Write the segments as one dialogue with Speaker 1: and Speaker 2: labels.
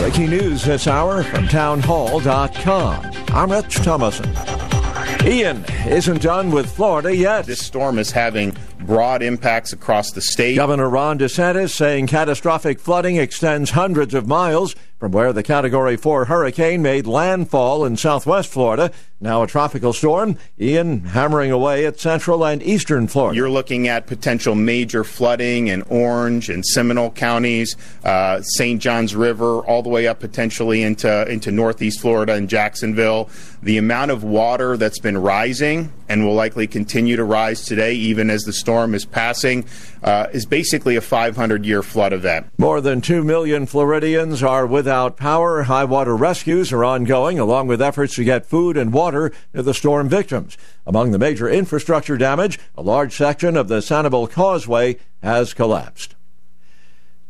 Speaker 1: Breaking news this hour from townhall.com. I'm Rich Thomason. Ian isn't done with Florida yet.
Speaker 2: This storm is having broad impacts across the state.
Speaker 1: Governor Ron DeSantis saying catastrophic flooding extends hundreds of miles from where the Category 4 hurricane made landfall in southwest Florida. Now a tropical storm, Ian hammering away at central and eastern Florida.
Speaker 2: You're looking at potential major flooding in Orange and Seminole counties, uh, St. Johns River, all the way up potentially into, into northeast Florida and Jacksonville. The amount of water that's been rising and will likely continue to rise today, even as the storm is passing, uh, is basically a 500 year flood event.
Speaker 1: More than 2 million Floridians are without power. High water rescues are ongoing, along with efforts to get food and water to the storm victims. Among the major infrastructure damage, a large section of the Sanibel Causeway has collapsed.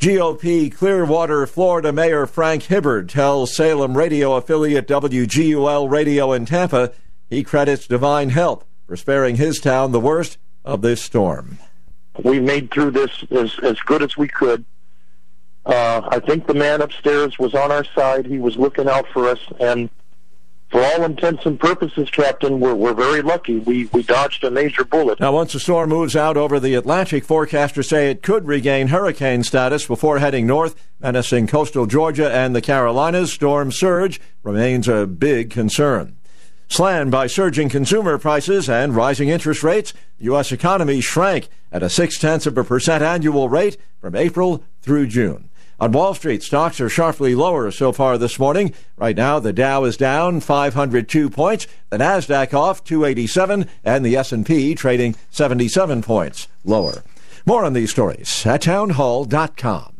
Speaker 1: GOP Clearwater, Florida Mayor Frank Hibbard tells Salem radio affiliate WGUL Radio in Tampa he credits divine help for sparing his town the worst of this storm.
Speaker 3: We made through this as, as good as we could. Uh, I think the man upstairs was on our side. He was looking out for us, and for all intents and purposes, Captain, we're, we're very lucky. We, we dodged a major bullet.
Speaker 1: Now, once the storm moves out over the Atlantic, forecasters say it could regain hurricane status before heading north, menacing coastal Georgia and the Carolinas. Storm surge remains a big concern. Slammed by surging consumer prices and rising interest rates, the U.S. economy shrank at a six tenths of a percent annual rate from April through June. On Wall Street, stocks are sharply lower so far this morning. Right now, the Dow is down 502 points, the Nasdaq off 287, and the S&P trading 77 points lower. More on these stories at townhall.com.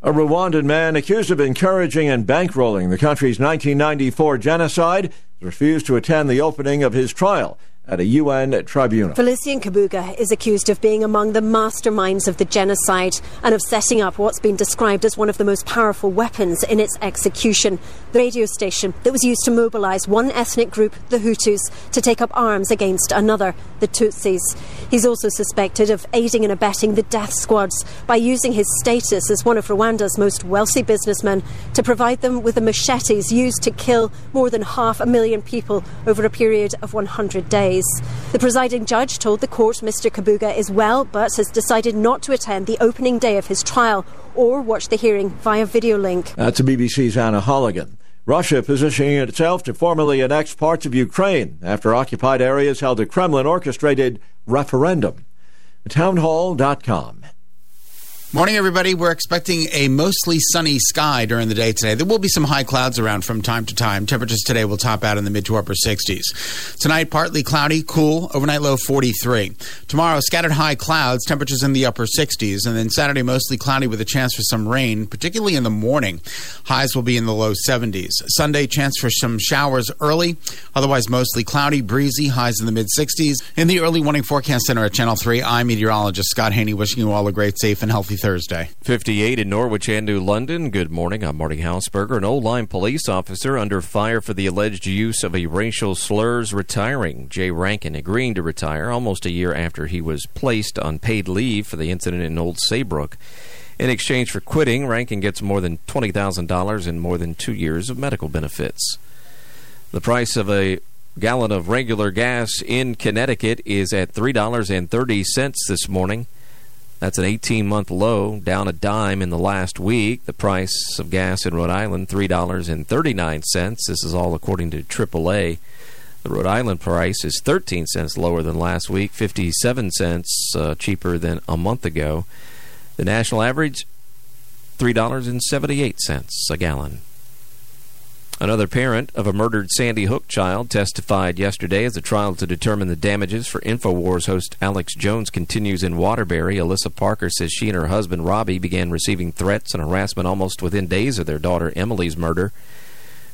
Speaker 1: A Rwandan man accused of encouraging and bankrolling the country's 1994 genocide refused to attend the opening of his trial at a UN tribunal.
Speaker 4: Felicien Kabuga is accused of being among the masterminds of the genocide and of setting up what's been described as one of the most powerful weapons in its execution the radio station that was used to mobilize one ethnic group, the Hutus, to take up arms against another, the Tutsis. He's also suspected of aiding and abetting the death squads by using his status as one of Rwanda's most wealthy businessmen to provide them with the machetes used to kill more than half a million people over a period of 100 days. The presiding judge told the court Mr. Kabuga is well, but has decided not to attend the opening day of his trial or watch the hearing via video link.
Speaker 1: That's BBC's Anna Holligan. Russia positioning itself to formally annex parts of Ukraine after occupied areas held a Kremlin orchestrated referendum. Townhall.com.
Speaker 5: Morning, everybody. We're expecting a mostly sunny sky during the day today. There will be some high clouds around from time to time. Temperatures today will top out in the mid to upper 60s. Tonight, partly cloudy, cool, overnight low 43. Tomorrow, scattered high clouds, temperatures in the upper 60s. And then Saturday, mostly cloudy with a chance for some rain, particularly in the morning. Highs will be in the low 70s. Sunday, chance for some showers early, otherwise mostly cloudy, breezy, highs in the mid 60s. In the early warning forecast center at Channel 3, I'm meteorologist Scott Haney, wishing you all a great, safe, and healthy Thursday.
Speaker 6: 58 in Norwich and New London. Good morning. I'm Marty Hausberger. An Old-Lyme police officer under fire for the alleged use of a racial slurs retiring. Jay Rankin agreeing to retire almost a year after he was placed on paid leave for the incident in Old Saybrook. In exchange for quitting, Rankin gets more than $20,000 and more than two years of medical benefits. The price of a gallon of regular gas in Connecticut is at $3.30 this morning. That's an 18 month low, down a dime in the last week. The price of gas in Rhode Island, $3.39. This is all according to AAA. The Rhode Island price is 13 cents lower than last week, 57 cents uh, cheaper than a month ago. The national average, $3.78 a gallon. Another parent of a murdered Sandy Hook child testified yesterday as the trial to determine the damages for InfoWars host Alex Jones continues in Waterbury. Alissa Parker says she and her husband Robbie began receiving threats and harassment almost within days of their daughter Emilie's murder.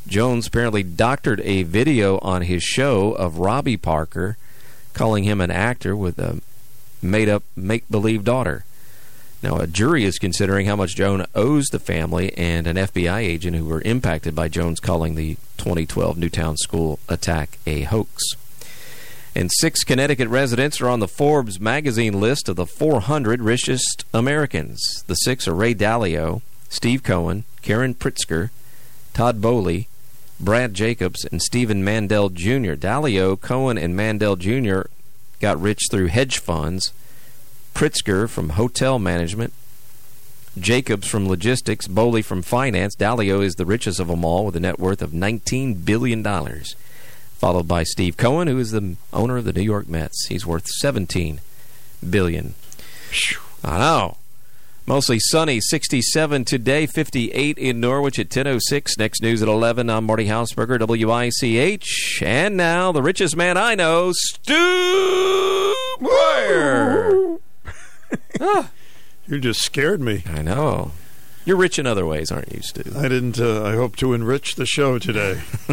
Speaker 6: Jones apparently doctored a video on his show of Robbie Parker calling him an actor with a made up make believe daughter. Now, a jury is considering how much Jones owes the family and an FBI agent who were impacted by Jones calling the 2012 Newtown school attack a hoax. And six Connecticut residents are on the Forbes magazine list of the 400 richest Americans. The six are Ray Dalio, Steve Cohen, Karen Pritzker, Todd Boehly, Brad Jacobs, and Stephen Mandel Jr. Dalio, Cohen, and Mandel Jr. got rich through hedge funds. Pritzker from hotel management, Jacobs from logistics, Boehly from finance. Dalio is the richest of them all with a net worth of $19 billion. Followed by Steve Cohen, who is the owner of the New York Mets. He's worth 17 billion. I know. Mostly sunny, 67 today, 58 in Norwich at 10.06. Next news at 11. I'm Marty Hausberger, WICH. And now, the richest man I know, Stu.
Speaker 7: You just scared me.
Speaker 6: I know. You're rich in other ways, aren't you, Stu?
Speaker 7: I didn't. Uh, I hope to enrich the show today.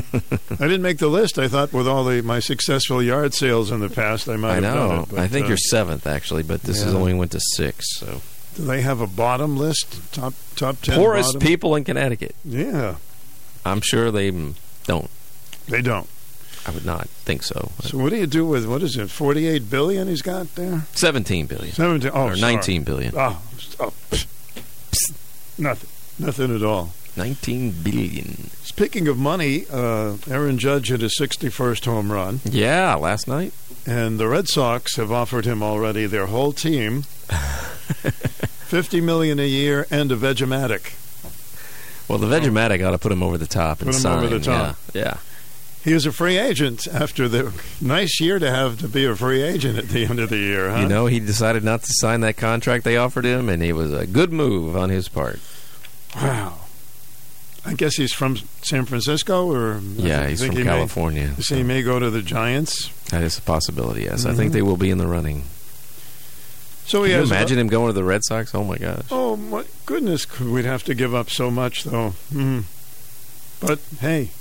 Speaker 7: I didn't make the list. I thought with all the my successful yard sales in the past, I might
Speaker 6: I
Speaker 7: have
Speaker 6: know.
Speaker 7: it. but,
Speaker 6: I think
Speaker 7: uh,
Speaker 6: you're seventh, actually, but this is only went to six. So
Speaker 7: Do they have a bottom list? Top top ten.
Speaker 6: poorest
Speaker 7: bottom?
Speaker 6: people in Connecticut.
Speaker 7: Yeah,
Speaker 6: I'm sure they don't.
Speaker 7: they don't.
Speaker 6: I would not think so.
Speaker 7: So what do you do with what is it? Forty-eight billion he's got there.
Speaker 6: 17 billion
Speaker 7: Seventeen. Oh,
Speaker 6: or
Speaker 7: sorry.
Speaker 6: 19 billion.
Speaker 7: Oh, oh nothing. Nothing at all.
Speaker 6: 19 billion.
Speaker 7: Speaking of money, uh, Aaron Judge hit his 61st home run,
Speaker 6: Yeah, last night.
Speaker 7: and the Red Sox have offered him already their whole team, fifty million a year and a Vegematic.
Speaker 6: Well, the Vegematic ought to put him over the top and
Speaker 7: Put him
Speaker 6: sign.
Speaker 7: over the top.
Speaker 6: Yeah, yeah.
Speaker 7: He was a free agent after the nice year to have to be a free agent at the end of the year, huh?
Speaker 6: You know, he decided not to sign that contract they offered him, and it was a good move on his part.
Speaker 7: Wow. I guess he's from San Francisco, or
Speaker 6: Yeah, he's from
Speaker 7: he
Speaker 6: California.
Speaker 7: you say he may go to the Giants.
Speaker 6: That is a possibility, yes. I
Speaker 7: Mhm.
Speaker 6: think they will be in the running.
Speaker 7: So
Speaker 6: Can
Speaker 7: he
Speaker 6: you
Speaker 7: has.
Speaker 6: imagine him going to the Red Sox? Oh, my gosh.
Speaker 7: Oh my goodness, we'd have to give up so much, though. Mm. But hey,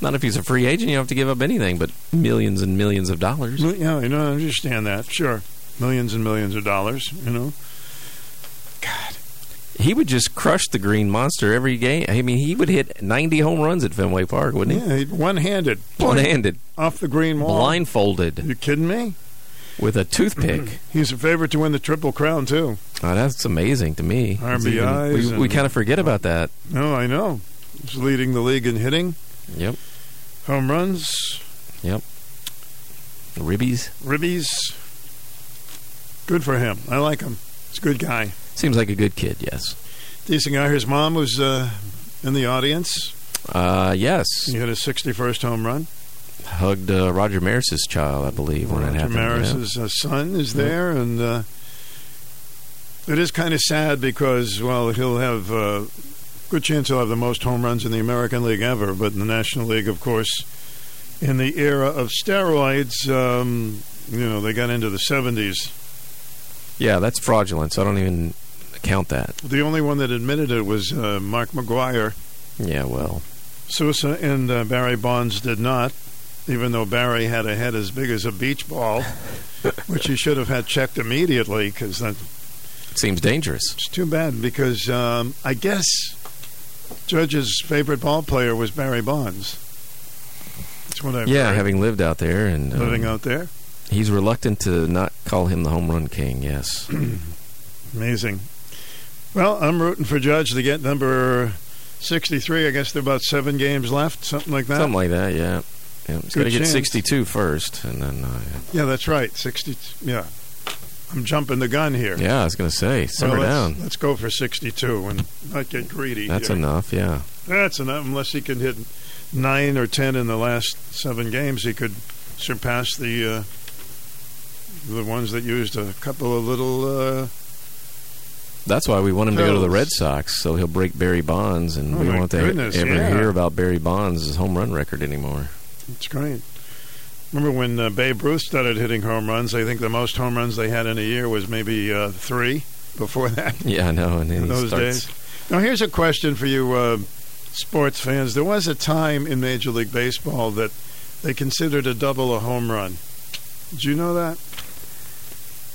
Speaker 6: Not if he's a free agent. You don't have to give up anything but millions and millions of dollars.
Speaker 7: Well, Yeah, you know. I understand that. Sure, millions and millions of dollars. You know. God,
Speaker 6: He would just crush the Green Monster every game. I mean, he would hit 90 home runs at Fenway Park, wouldn't he?
Speaker 7: yeah, one-handed,
Speaker 6: One-handed,
Speaker 7: off the green wall.
Speaker 6: blindfolded,
Speaker 7: You kidding me?
Speaker 6: with a toothpick.
Speaker 7: He's a favorite to win the Triple Crown too.
Speaker 6: Oh, that's amazing to me.
Speaker 7: RBIs
Speaker 6: we we kind of forget about that.
Speaker 7: No, I know. He's leading the league in hitting,
Speaker 6: Yep.
Speaker 7: home runs, Yep.
Speaker 6: Ribbies.
Speaker 7: ribbies. Good for him. I like him. He's a good guy.
Speaker 6: Seems like a good kid, yes.
Speaker 7: Decent guy. His mom was uh, in the audience.
Speaker 6: Uh, yes.
Speaker 7: He hit his 61st home run.
Speaker 6: Hugged uh, Roger Maris's child, I believe, when it
Speaker 7: Roger
Speaker 6: happened.
Speaker 7: Maris's uh, son is
Speaker 6: Yeah.
Speaker 7: there, and uh, it is kind of sad because, well, he'll have uh, good chance he'll have the most home runs in the American League ever, but in the National League, of course, in the era of steroids, um, you know, they got into the 70s.
Speaker 6: Yeah. that's fraudulent, so I don't even count that.
Speaker 7: The only one that admitted it was uh, Mark McGwire.
Speaker 6: Yeah, well,
Speaker 7: Sosa and uh, Barry Bonds did not, even though Barry had a head as big as a beach ball, which he should have had checked immediately because that
Speaker 6: it seems dangerous.
Speaker 7: It's too bad because um, I guess Judge's favorite ball player was Barry Bonds. That's what I've
Speaker 6: yeah,
Speaker 7: heard.
Speaker 6: having lived out there and um,
Speaker 7: living out there.
Speaker 6: he's reluctant to not call him the home run king. Yes.
Speaker 7: Amazing. Well, I'm rooting for Judge to get number 63. I guess there are about seven games left, something like that.
Speaker 6: Something like that, yeah. yeah. He's got to get
Speaker 7: chance.
Speaker 6: 62 first, and then uh,
Speaker 7: Yeah, that's right. 60. Yeah. I'm jumping the gun here.
Speaker 6: Yeah, I was going to say, simmer
Speaker 7: Well, let's,
Speaker 6: down.
Speaker 7: Let's go for 62 and not get greedy.
Speaker 6: That's
Speaker 7: here.
Speaker 6: enough. Yeah.
Speaker 7: That's enough. Unless he can hit nine or ten in the last seven games, he could surpass the uh, the ones that used a couple of little. Uh,
Speaker 6: That's why we want him to go to the Red Sox, so he'll break Barry Bonds, and
Speaker 7: Oh,
Speaker 6: we won't
Speaker 7: goodness,
Speaker 6: ever
Speaker 7: yeah.
Speaker 6: hear about Barry Bonds' home run record anymore.
Speaker 7: it's great. Remember when uh, Babe Ruth started hitting home runs? I think the most home runs they had in a year was maybe uh, three. Before that,
Speaker 6: Yeah, I know. And then
Speaker 7: in those
Speaker 6: starts.
Speaker 7: days. Now, here's a question for you, uh, sports fans. There was a time in Major League Baseball that they considered a double a home run. Did you know that?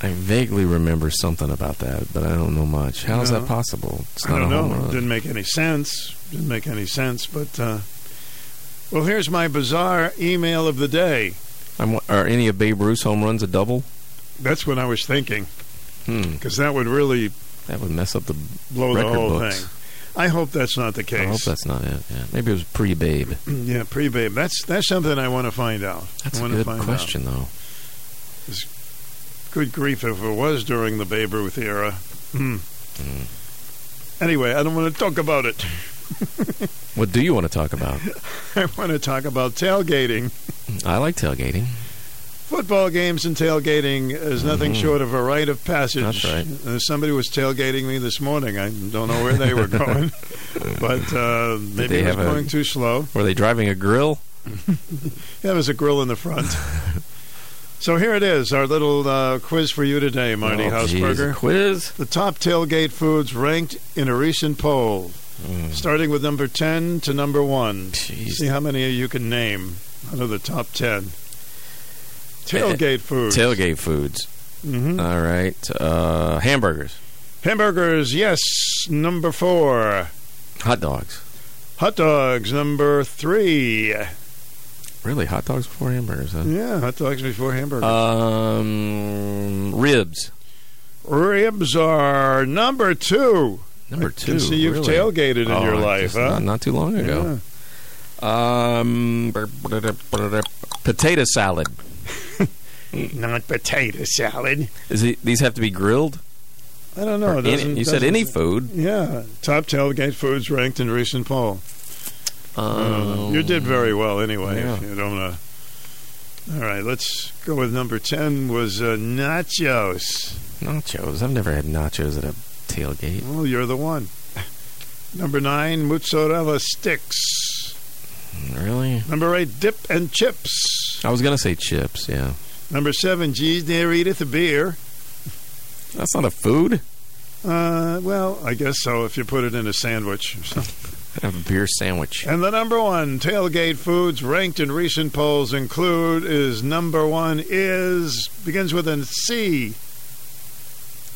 Speaker 6: I vaguely remember something about that, but I don't know much. How is
Speaker 7: No.
Speaker 6: that possible? It's
Speaker 7: I don't know. It didn't make any sense. Didn't make any sense. But uh, well, here's my bizarre email of the day.
Speaker 6: I'm, are any of Babe Ruth's home runs a double?
Speaker 7: That's what I was thinking
Speaker 6: Hmm.
Speaker 7: because that would really
Speaker 6: That would mess up the.
Speaker 7: blow the whole
Speaker 6: books.
Speaker 7: thing. I hope that's not the case.
Speaker 6: I hope that's not it. Yeah. Maybe it was pre Babe.
Speaker 7: yeah, pre-babe. That's that's something I want to find out.
Speaker 6: That's
Speaker 7: I
Speaker 6: a good question, though.
Speaker 7: Out. Good grief! If it was during the Babe Ruth era. Hmm. Anyway, I don't want to talk about it.
Speaker 6: What do you want to talk about?
Speaker 7: I want to talk about tailgating.
Speaker 6: I like tailgating.
Speaker 7: Football games and tailgating is nothing
Speaker 6: Mhm.
Speaker 7: short of a rite of passage.
Speaker 6: That's right.
Speaker 7: Uh, somebody was tailgating me this morning. I don't know where they were going, but uh, maybe
Speaker 6: they
Speaker 7: it was
Speaker 6: have a-
Speaker 7: going too slow.
Speaker 6: Were they driving a grill?
Speaker 7: There was a grill in the front. so here it is, our little uh, quiz for you today, Marty
Speaker 6: oh, geez,
Speaker 7: Hausberger.
Speaker 6: quiz?
Speaker 7: The top tailgate foods ranked in a recent poll,
Speaker 6: Mm.
Speaker 7: starting with number 10 to number 1.
Speaker 6: Jeez.
Speaker 7: See how many you can name out of the top 10. Tailgate foods.
Speaker 6: Tailgate foods.
Speaker 7: hmm
Speaker 6: All right. Uh, hamburgers.
Speaker 7: Hamburgers, yes, number 4.
Speaker 6: Hot dogs.
Speaker 7: Hot dogs, number 3.
Speaker 6: Really? Hot dogs before hamburgers, huh?
Speaker 7: Yeah, hot dogs before hamburgers.
Speaker 6: Um, ribs.
Speaker 7: Ribs are number 2.
Speaker 6: Number two.
Speaker 7: you've
Speaker 6: really?
Speaker 7: tailgated in
Speaker 6: Oh,
Speaker 7: your life, huh?
Speaker 6: Not, not too long ago. Um, potato salad.
Speaker 7: Not potato salad.
Speaker 6: Is it, these have to be grilled?
Speaker 7: I don't know.
Speaker 6: Any- you said any food.
Speaker 7: Yeah, top tailgate foods ranked in recent poll. Uh, you did very well anyway.
Speaker 6: yeah.
Speaker 7: If you don't. Uh, all right, let's go with number ten. Was uh, nachos?
Speaker 6: Nachos. I've never had nachos at a tailgate.
Speaker 7: Well, you're the one. Number nine, mozzarella sticks.
Speaker 6: Really?
Speaker 7: Number eight, dip and chips.
Speaker 6: I was gonna say chips. Yeah,
Speaker 7: Number seven, geez, there Edith, a beer.
Speaker 6: that's not a food.
Speaker 7: Uh, well, I guess so if you put it in a sandwich.
Speaker 6: I have a beer sandwich.
Speaker 7: And the number one tailgate foods ranked in recent polls include is number one is begins with a C.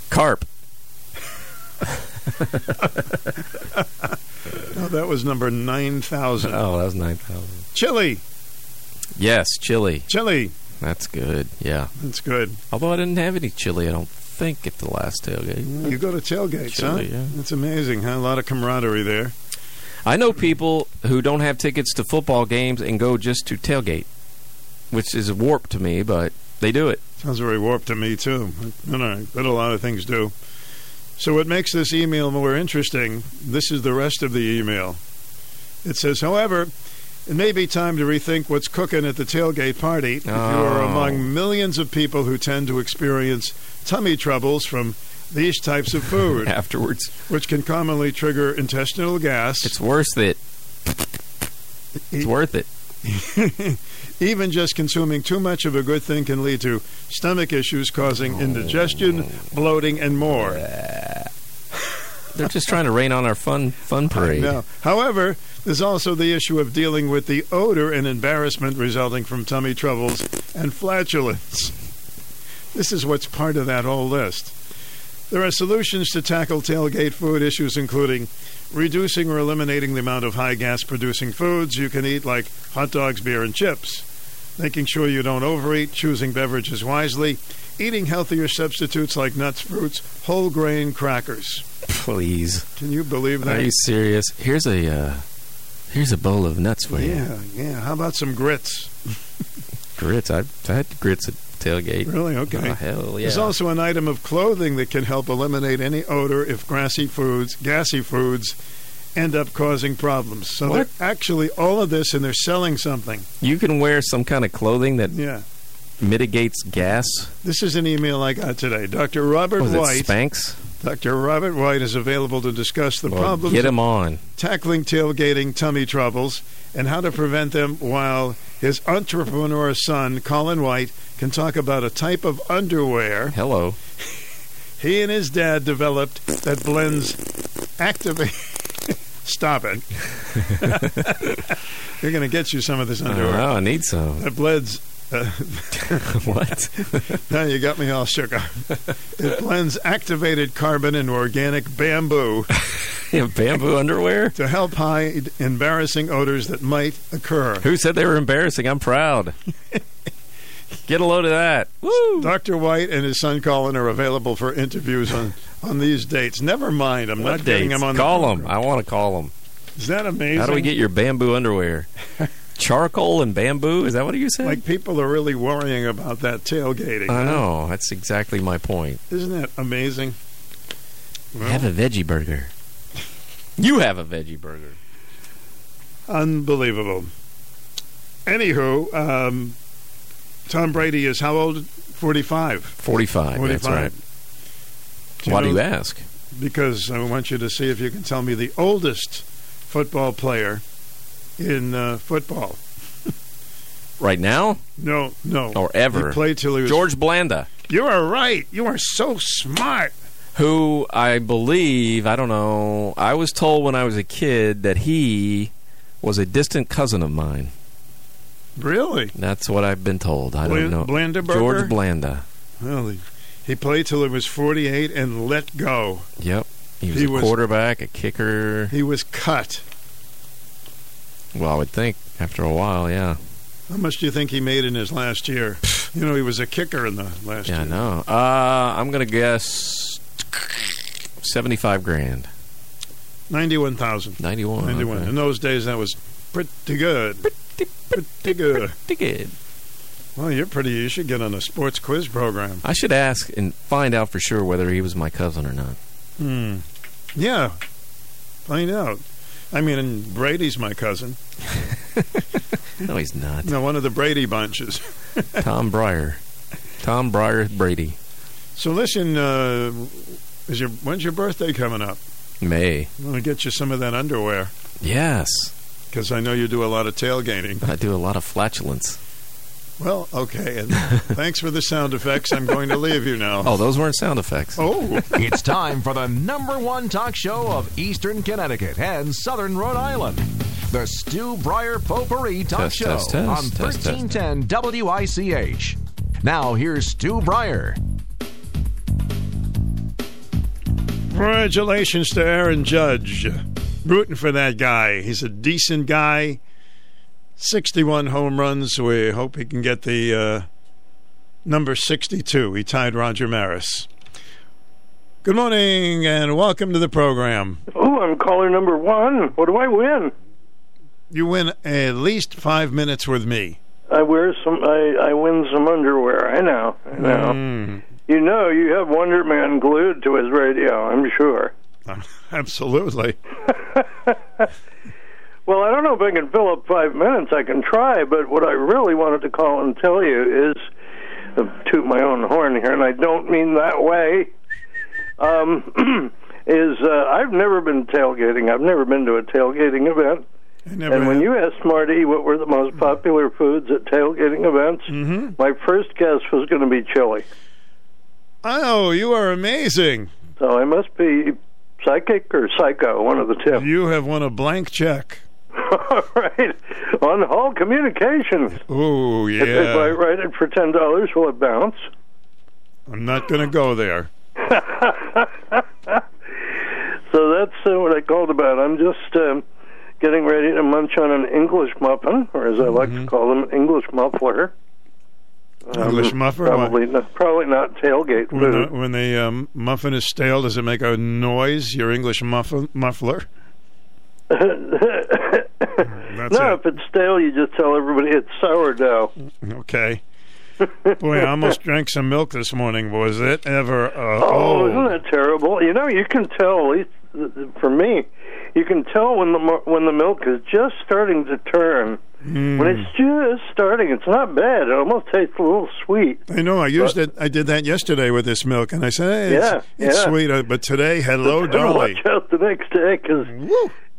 Speaker 6: Carp.
Speaker 7: Oh, that was number nine thousand.
Speaker 6: Oh, that was nine thousand.
Speaker 7: Chili,
Speaker 6: Yes, chili.
Speaker 7: chili.
Speaker 6: That's good. Yeah.
Speaker 7: That's good.
Speaker 6: Although I didn't have any chili, I don't think at the last tailgate.
Speaker 7: You go to tailgates,
Speaker 6: Chili,
Speaker 7: huh?
Speaker 6: yeah.
Speaker 7: That's amazing. Huh? A lot of camaraderie there.
Speaker 6: I know people who don't have tickets to football games and go just to tailgate, which is warped to me, but they do it.
Speaker 7: Sounds very warped to me too. But, all right, but a lot of things do. So what makes this email more interesting? This is the rest of the email. It says, however, it may be time to rethink what's cooking at the tailgate party if you are
Speaker 6: Oh.
Speaker 7: among millions of people who tend to experience tummy troubles from these types of food,
Speaker 6: Afterwards,
Speaker 7: which can commonly trigger intestinal gas.
Speaker 6: it's worth it. It's worth it.
Speaker 7: Even just consuming too much of a good thing can lead to stomach issues causing oh. indigestion, bloating, and more.
Speaker 6: They're just trying to rain on our fun fun parade.
Speaker 7: No. However, there's also the issue of dealing with the odor and embarrassment resulting from tummy troubles and flatulence. This is what's part of that whole list. There are solutions to tackle tailgate food issues, including reducing or eliminating the amount of high gas producing foods you can eat, like hot dogs, beer, and chips, making sure you don't overeat, choosing beverages wisely, eating healthier substitutes like nuts, fruits, whole grain crackers.
Speaker 6: Please,
Speaker 7: Can you believe that?
Speaker 6: are you serious? Here's a uh, here's a bowl of nuts for you.
Speaker 7: Yeah, yeah. How about some grits?
Speaker 6: Grits. I've I had grits at tailgate.
Speaker 7: Really? Ah, okay.
Speaker 6: Oh, hell yeah.
Speaker 7: There's also an item of clothing that can help eliminate any odor if grassy foods, gassy foods, end up causing problems. So
Speaker 6: What?
Speaker 7: they're actually all of this, and they're selling something.
Speaker 6: you can wear some kind of clothing that
Speaker 7: Yeah.
Speaker 6: Mitigates gas.
Speaker 7: This is an email I got today. Dr. Robert oh,
Speaker 6: Was it
Speaker 7: White.
Speaker 6: Spanx?
Speaker 7: Dr. Robert White is available to discuss the
Speaker 6: Well,
Speaker 7: problems
Speaker 6: get him on.
Speaker 7: tackling tailgating tummy troubles and how to prevent them while his entrepreneur son, Colin White, can talk about a type of underwear
Speaker 6: Hello.
Speaker 7: he and his dad developed that blends activate. Stop it. You're going to get you some of this underwear.
Speaker 6: Oh, I need some.
Speaker 7: That blends. Uh,
Speaker 6: what?
Speaker 7: now you got me all shook up. It blends activated carbon and organic bamboo
Speaker 6: have bamboo underwear?
Speaker 7: to help hide embarrassing odors that might occur.
Speaker 6: Who said they were embarrassing? I'm proud. Get a load of that. Woo!
Speaker 7: Dr. White and his son Colin are available for interviews on, on these dates. Never mind, I'm
Speaker 6: What
Speaker 7: not getting them on
Speaker 6: Call
Speaker 7: the
Speaker 6: them. I want to call them.
Speaker 7: Is that amazing?
Speaker 6: How do we get your bamboo underwear? Charcoal and bamboo? Is that what you said?
Speaker 7: Like people are really worrying about that tailgating.
Speaker 6: I know. That's exactly my point.
Speaker 7: Isn't that amazing? Well,
Speaker 6: Have a veggie burger. You have a veggie burger.
Speaker 7: unbelievable. Anywho, um, Tom Brady is how old? 45.
Speaker 6: 45.
Speaker 7: 45.
Speaker 6: That's right.
Speaker 7: Do
Speaker 6: Why do you ask?
Speaker 7: Because I want you to see if you can tell me the oldest football player in uh, football.
Speaker 6: Right now
Speaker 7: No, no.
Speaker 6: or ever?
Speaker 7: He played till he was.
Speaker 6: George Blanda,
Speaker 7: You are right. You are so smart.
Speaker 6: who I believe, I don't know, I was told when I was a kid that he was a distant cousin of mine.
Speaker 7: Really?
Speaker 6: That's what I've been told. I
Speaker 7: Blan-
Speaker 6: don't know.
Speaker 7: Blandenberger?
Speaker 6: George Blanda.
Speaker 7: Well, he, he played till he was 48 and let go.
Speaker 6: Yep. He was
Speaker 7: He
Speaker 6: a
Speaker 7: was-
Speaker 6: quarterback, a kicker.
Speaker 7: He was cut.
Speaker 6: Well, I would think after a while, yeah.
Speaker 7: How much do you think he made in his last year? You know, he was a kicker in the last
Speaker 6: Yeah, I
Speaker 7: year.
Speaker 6: know. Uh, I'm going to guess 75 grand.
Speaker 7: 91,000.
Speaker 6: 91.
Speaker 7: 91.
Speaker 6: okay.
Speaker 7: In those days, that was pretty good. Pretty good.
Speaker 6: Pretty good.
Speaker 7: Well, you're pretty. You should get on a sports quiz program.
Speaker 6: I should ask and find out for sure whether he was my cousin or not.
Speaker 7: Hmm. Yeah. Find out. I mean, and Brady's my cousin.
Speaker 6: No, he's not.
Speaker 7: No, one of the Brady bunches.
Speaker 6: Tom Bryer. Tom Bryer Brady.
Speaker 7: So listen, uh, is your when's your birthday coming up?
Speaker 6: May.
Speaker 7: I'm gonna get you some of that underwear
Speaker 6: Yes.
Speaker 7: because I know you do a lot of tailgating.
Speaker 6: I do a lot of flatulence.
Speaker 7: Well, okay. And thanks for the sound effects. I'm going to leave you now.
Speaker 6: Oh, those weren't sound effects.
Speaker 7: Oh,
Speaker 8: It's time for the number one talk show of Eastern Connecticut and Southern Rhode Island. The Stu Bryer Potpourri Talk
Speaker 6: Test,
Speaker 8: Show
Speaker 6: test, test,
Speaker 8: on
Speaker 6: test, test.
Speaker 8: 1310 WICH. Now, here's Stu Bryer.
Speaker 7: congratulations to Aaron Judge. Rooting for that guy. He's a decent guy. 61 home runs. We hope he can get the uh, number 62. He tied Roger Maris. Good morning and welcome to the program.
Speaker 9: Oh, I'm caller number one. What do I win?
Speaker 7: You win at least five minutes with me.
Speaker 9: I wear some. I I win some underwear. I know. I know.
Speaker 7: Mm,
Speaker 9: You know, you have Wonder Man glued to his radio. I'm sure.
Speaker 7: absolutely.
Speaker 9: Well, I don't know if I can fill up five minutes. I can try, but what I really wanted to call and tell you is uh, toot my own horn here, and I don't mean that way. Um, is uh, I've never been tailgating. I've never been to a tailgating event. And when you asked Marty what were the most popular foods at tailgating events,
Speaker 7: Mhm.
Speaker 9: my first guess was going to be chili.
Speaker 7: Oh, you are amazing.
Speaker 9: So I must be psychic or psycho, one of the two.
Speaker 7: You have won a blank check.
Speaker 9: All right. On Hall Communications.
Speaker 7: Oh,
Speaker 9: If, if I
Speaker 7: yeah.
Speaker 9: write it for ten dollars, will it bounce?
Speaker 7: I'm not going to go there.
Speaker 9: So that's uh, what I called about. I'm just um, getting ready to munch on an English muffin, or as I like to call them, English muffler. Um,
Speaker 7: English muffler?
Speaker 9: Probably not, probably not tailgate
Speaker 7: When the, when the um, muffin is stale, does it make a noise? Your English muffin, muffler?
Speaker 9: No,
Speaker 7: it.
Speaker 9: if it's stale, you just tell everybody it's sourdough.
Speaker 7: Okay. Boy, I almost drank some milk this morning. Was it ever? Uh,
Speaker 9: Oh, isn't that terrible? You know, you can tell. At least for me, you can tell when the when the milk is just starting to turn.
Speaker 7: Hmm.
Speaker 9: When it's just starting, it's not bad. It almost tastes a little sweet.
Speaker 7: I know. I used it. I did that yesterday with this milk, and I said, "Hey, it's,
Speaker 9: Yeah,
Speaker 7: it's
Speaker 9: yeah.
Speaker 7: sweet." But today, hello, Dolly.
Speaker 9: Watch out the next day because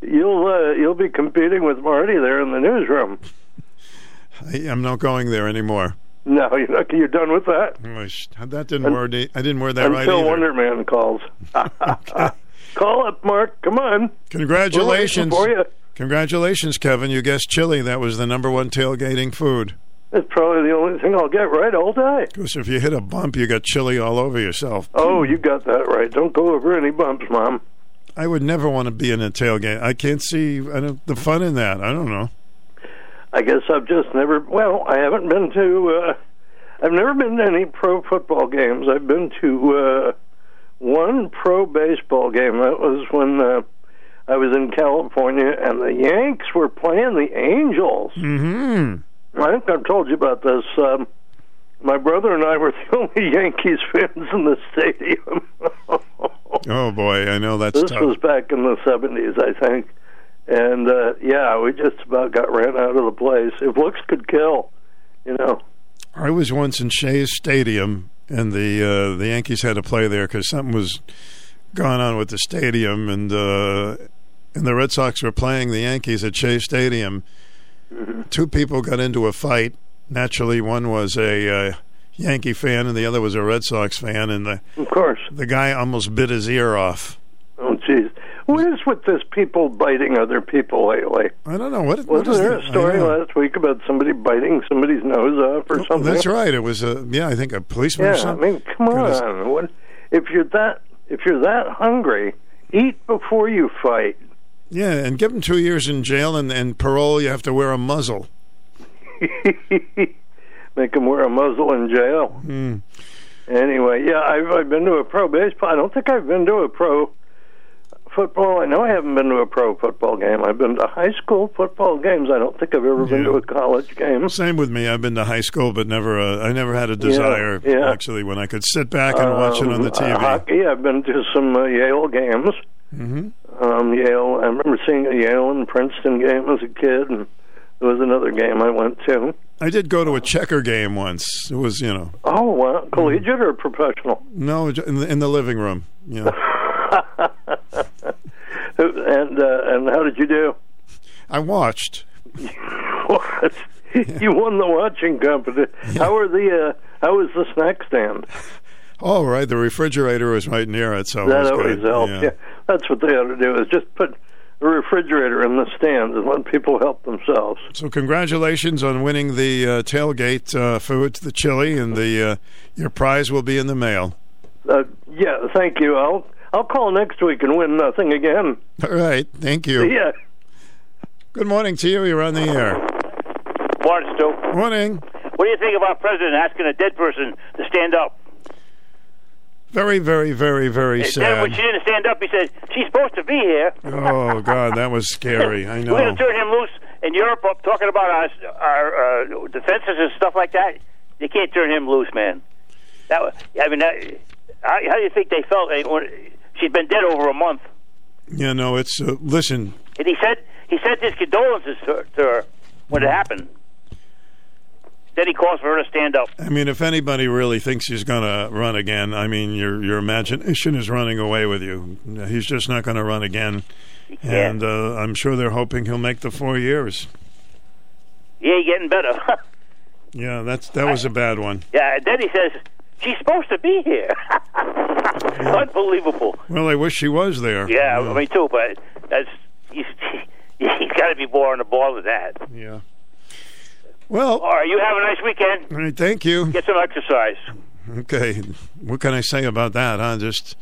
Speaker 9: you'll uh, you'll be competing with Marty there in the newsroom.
Speaker 7: I, I'm not going there anymore.
Speaker 9: No, you're not, you're done with that
Speaker 7: Oh, That didn't wear. I didn't wear that right
Speaker 9: until. Wonder Man calls. Call up, Mark. Come on.
Speaker 7: Congratulations.
Speaker 9: For you.
Speaker 7: Congratulations, Kevin. You guessed chili. That was the number one tailgating food.
Speaker 9: That's probably the only thing I'll get right all day.
Speaker 7: Because if you hit a bump, you got chili all over yourself.
Speaker 9: Oh, you got that right. Don't go over any bumps, Mom.
Speaker 7: I would never want to be in a tailgate. I can't see I don't, the fun in that. I don't know.
Speaker 9: I guess I've just never. Well, I haven't been to. Uh, I've never been to any pro football games. I've been to uh, one pro baseball game. That was when uh, I was in California, and the Yanks were playing the Angels.
Speaker 7: hmm
Speaker 9: I think I've told you about this. Um, my brother and I were the only Yankees fans in the stadium.
Speaker 7: Oh boy, I know that's
Speaker 9: this
Speaker 7: tough.
Speaker 9: was back in the seventies, I think. And uh yeah, we just about got ran out of the place. If looks could kill, you know.
Speaker 7: I was once in Shea's Stadium, and the uh, the Yankees had to play there because something was going on with the stadium, and uh, and the Red Sox were playing the Yankees at Shea Stadium. Two people got into a fight. Naturally, one was a uh, Yankee fan, and the other was a Red Sox fan, and the
Speaker 9: Of course.
Speaker 7: the guy almost bit his ear off.
Speaker 9: Oh jeez. What is with this people biting other people lately?
Speaker 7: I don't know what. what
Speaker 9: Wasn't
Speaker 7: is
Speaker 9: there
Speaker 7: the-
Speaker 9: a story last week about somebody biting somebody's nose off or
Speaker 7: Oh,
Speaker 9: something?
Speaker 7: That's right. It was a yeah. I think a policeman. or
Speaker 9: Yeah, I mean, come on. What, if you're that if you're that hungry, eat before you fight.
Speaker 7: Yeah, and give him two years in jail and, and parole. You have to wear a muzzle.
Speaker 9: Make them wear a muzzle in jail.
Speaker 7: Hmm.
Speaker 9: Anyway, yeah, I've, I've been to a pro baseball. I don't think I've been to a pro football. I know I haven't been to a pro football game. I've been to high school football games. I don't think I've ever been
Speaker 7: Yeah.
Speaker 9: to a college game.
Speaker 7: Same with me. I've been to high school, but never. Uh, I never had a desire
Speaker 9: yeah.
Speaker 7: actually when I could sit back and watch it on the
Speaker 9: Um,
Speaker 7: TV.
Speaker 9: uh, hockey. I've been to some uh, Yale games.
Speaker 7: hmm
Speaker 9: Um, Yale. I remember seeing a Yale and Princeton game as a kid, and there was another game I went to.
Speaker 7: I did go to a checker game once. It was you know
Speaker 9: Oh, well, collegiate or professional?
Speaker 7: no in the, in the living room. You know,
Speaker 9: and uh, and how did you do?
Speaker 7: I watched.
Speaker 9: What? you won the watching competition. How are the uh, how was the snack stand?
Speaker 7: Oh right, the refrigerator was right near it, so it
Speaker 9: that
Speaker 7: was
Speaker 9: always
Speaker 7: good.
Speaker 9: helps.
Speaker 7: Yeah.
Speaker 9: Yeah. that's what they ought to do is just put a refrigerator in the stands and let people help themselves.
Speaker 7: So congratulations on winning the uh, tailgate uh, food, to the chili, and the uh, your prize will be in the mail.
Speaker 9: Uh, yeah, thank you. I'll I'll call next week and win nothing again.
Speaker 7: All right, thank you.
Speaker 9: Yeah.
Speaker 7: Good morning to you. You're on the air.
Speaker 10: Morning, Stu.
Speaker 7: Morning.
Speaker 10: What do you think of our president asking a dead person to stand up?
Speaker 7: Very, very, very, very
Speaker 10: And then when she didn't stand up, he said, she's supposed to be here.
Speaker 7: Oh God, that was scary. I know.
Speaker 10: We're to turn him loose in Europe, talking about our, our uh, defenses and stuff like that. You can't turn him loose, man. That was, I mean, that, how, how do you think they felt? eh, She's been dead over a month,
Speaker 7: Yeah, no, it's uh, listen.
Speaker 10: and he said he sent his condolences to, to her when it happened. Then he calls for her to stand up.
Speaker 7: I mean, if anybody really thinks he's going to run again, I mean, your your imagination is running away with you. He's just not going to run again, and uh, I'm sure they're hoping he'll make the four years.
Speaker 10: Yeah, getting better.
Speaker 7: Yeah, that's that was a bad one.
Speaker 10: Yeah, and then he says, she's supposed to be here. Unbelievable.
Speaker 7: Well, I wish she was there.
Speaker 10: Yeah, I mean, too, but that's, he's, he's got to be more on the ball than that.
Speaker 7: Yeah. Well,
Speaker 10: All right, you have a nice weekend.
Speaker 7: all right, thank you.
Speaker 10: Get some exercise.
Speaker 7: Okay, what can I say about that? Huh? Just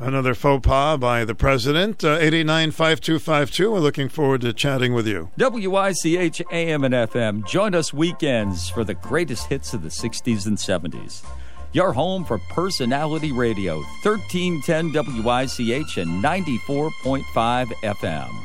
Speaker 7: another faux pas by the president. Uh, Eight eight nine five two five two. We're looking forward to chatting with you.
Speaker 11: WICH AM and FM. Join us weekends for the greatest hits of the 60s and 70s. Your home for personality radio, 1310 WICH and 94.5 FM.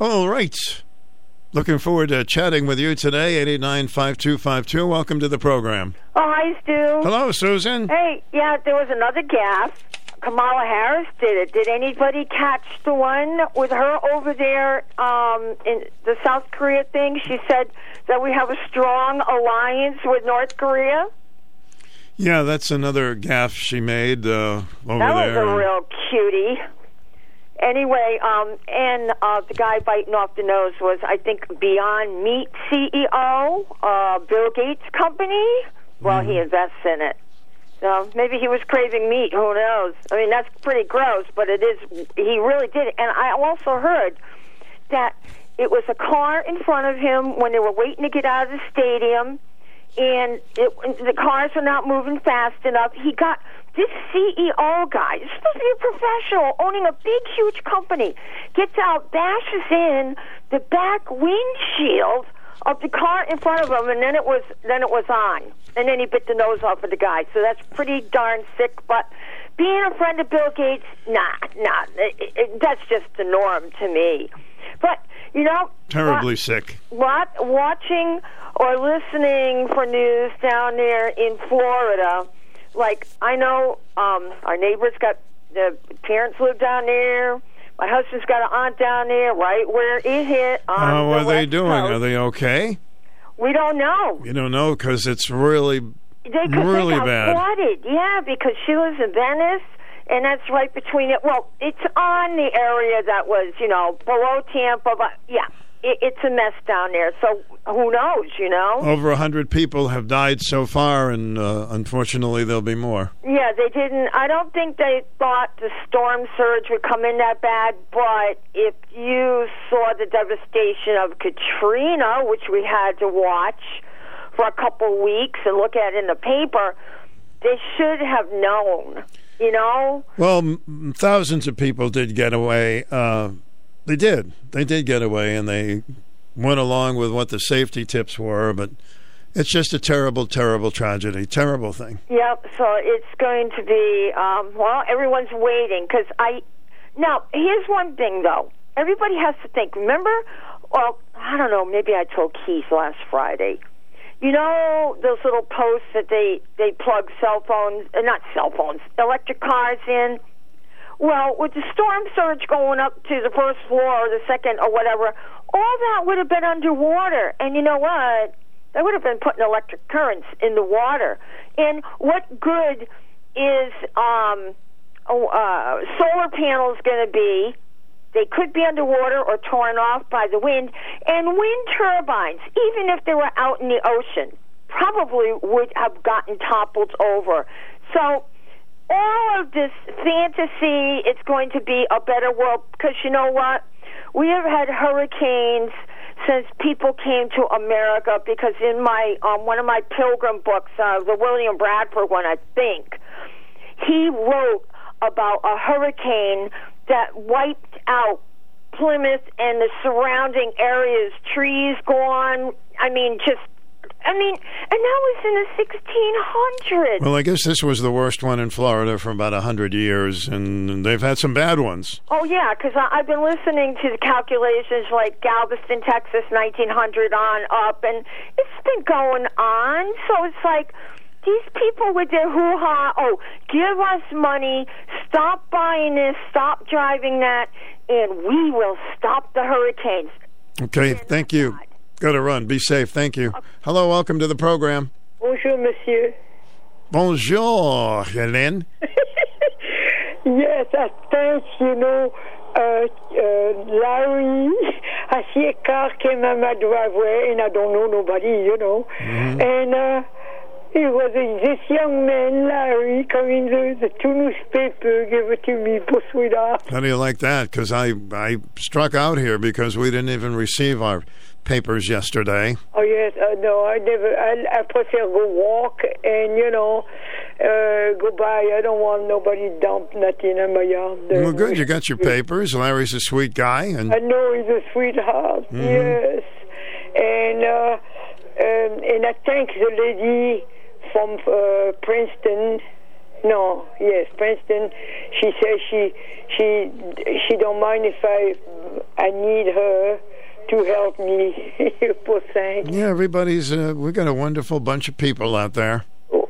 Speaker 7: All right. Looking forward to chatting with you today, 889-5252. Welcome to the program.
Speaker 12: Oh, hi, Stu.
Speaker 7: Hello, Susan.
Speaker 12: Hey, yeah, there was another gaffe. Kamala Harris did it. Did anybody catch the one with her over there um, in the South Korea thing? She said that we have a strong alliance with North Korea.
Speaker 7: Yeah, that's another gaffe she made uh, over there.
Speaker 12: that was
Speaker 7: there.
Speaker 12: a real cutie. Anyway, um, and uh, the guy biting off the nose was, I think, Beyond Meat CEO, uh, Bill Gates' company. Well, he invests in it. So maybe he was craving meat. Who knows? I mean, that's pretty gross, but it is. He really did. And I also heard that it was a car in front of him when they were waiting to get out of the stadium, and it, the cars were not moving fast enough. He got this CEO guy, he's supposed to be a professional, owning a big, huge company, gets out, bashes in the back windshield of the car in front of him, and then it was then it was on, and then he bit the nose off of the guy. So that's pretty darn sick. But being a friend of Bill Gates, nah, nah, it, it, that's just the norm to me. But you know,
Speaker 7: Terribly sick.
Speaker 12: what watching or listening for news down there in Florida, like I know um, our neighbors got the parents live down there. My husband's got an aunt down there, right where it hit. On
Speaker 7: How
Speaker 12: the
Speaker 7: are they doing?
Speaker 12: Coast.
Speaker 7: Are they okay?
Speaker 12: We don't know.
Speaker 7: You don't know because it's really,
Speaker 12: They,
Speaker 7: really
Speaker 12: they
Speaker 7: bad.
Speaker 12: flooded. Yeah, because she lives in Venice, and that's right between it. Well, it's on the area that was, you know, below Tampa, but yeah, it, it's a mess down there. So who knows? You know.
Speaker 7: Over a hundred people have died so far, and uh, unfortunately, there'll be more.
Speaker 12: Yeah, they didn't. I don't think they thought the storm surge would come in that bad. But if you saw the devastation of Katrina, which we had to watch for a couple weeks and look at in the paper, they should have known. You know.
Speaker 7: Well, m- thousands of people did get away. Uh, they did. They did get away, and they went along with what the safety tips were. But it's just a terrible, terrible tragedy. Terrible thing.
Speaker 12: Yep. So it's going to be um, well. Everyone's waiting because I. Now here's one thing though. Everybody has to think. Remember? Well, I don't know. Maybe I told Keith last Friday. You know those little posts that they they plug cell phones, uh, not cell phones, electric cars in. Well, with the storm surge going up to the first floor or the second or whatever, all that would have been underwater. And you know what? They would have been putting electric currents in the water. And what good is um, uh, solar panels going to be? They could be underwater or torn off by the wind. And wind turbines, even if they were out in the ocean, probably would have gotten toppled over. So all of this fantasy, it's going to be a better world because you know what? We have had hurricanes since people came to America because in my um, one of my pilgrim books, uh, the William Bradford one, I think, he wrote about a hurricane that wiped out Plymouth and the surrounding areas, trees gone. I mean, just. I mean, and that was in the 1600s.
Speaker 7: Well, I guess this was the worst one in Florida for about a hundred years, and they've had some bad ones.
Speaker 12: Oh yeah, because I've been listening to the calculations like Galveston, Texas, 1900 on up, and it's been going on. So it's like these people with their hoo ha. Oh, give us money, stop buying this, stop driving that, and we will stop the hurricanes.
Speaker 7: Okay, thank you. Got to run. Be safe. Thank you. Hello, welcome to the program.
Speaker 13: Bonjour, monsieur.
Speaker 7: Bonjour, Hélène.
Speaker 13: Yes, I think, you know, uh, uh, Larry, I see a car came on my driveway and I don't know nobody, you know. And uh, it was a, this young man, Larry, coming the, the two newspaper, gave it to me, poor sweetheart.
Speaker 7: How do you like that? Because I, I struck out here because we didn't even receive our papers yesterday.
Speaker 13: Oh yes, uh, no, I never. I, I prefer go walk and you know uh, go by. I don't want nobody dump nothing in my yard.
Speaker 7: Well, good. You got your papers. Larry's a sweet guy, and
Speaker 13: I know he's a sweetheart.
Speaker 7: Mhm.
Speaker 13: Yes, and uh, um, and I thank the lady from uh, Princeton. No, yes, Princeton. She says she she she don't mind if I I need her to help me. Poor thing.
Speaker 7: yeah, everybody's. Uh, we got a wonderful bunch of people out there.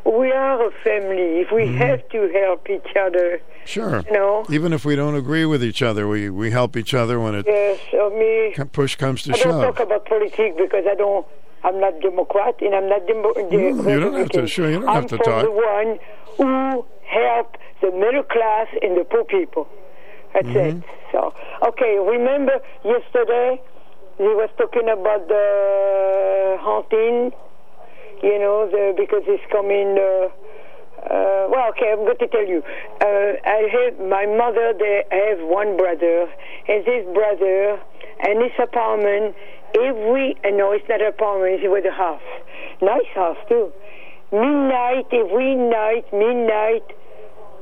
Speaker 13: We are a family. If we have to help each other,
Speaker 7: Sure.
Speaker 13: you know.
Speaker 7: Even if we don't agree with each other, we, we help each other when it
Speaker 13: Yes, of me.
Speaker 7: push comes to shove.
Speaker 13: I don't talk about politics because I don't. I'm not Democrat and I'm not Demo- de-
Speaker 7: you don't have to- sure, you don't
Speaker 13: I'm
Speaker 7: have to
Speaker 13: for
Speaker 7: talk.
Speaker 13: the one who help the middle class and the poor people. That's
Speaker 7: Mm-hmm.
Speaker 13: it. So, okay. Remember yesterday he was talking about the haunting. You know, the because it's coming. Uh, uh, well, okay, I'm going to tell you. Uh, I have my mother. They have one brother, and this brother and his apartment. Every uh, no, it's not an apartment. It's with a house, nice house too. Midnight, every night, midnight,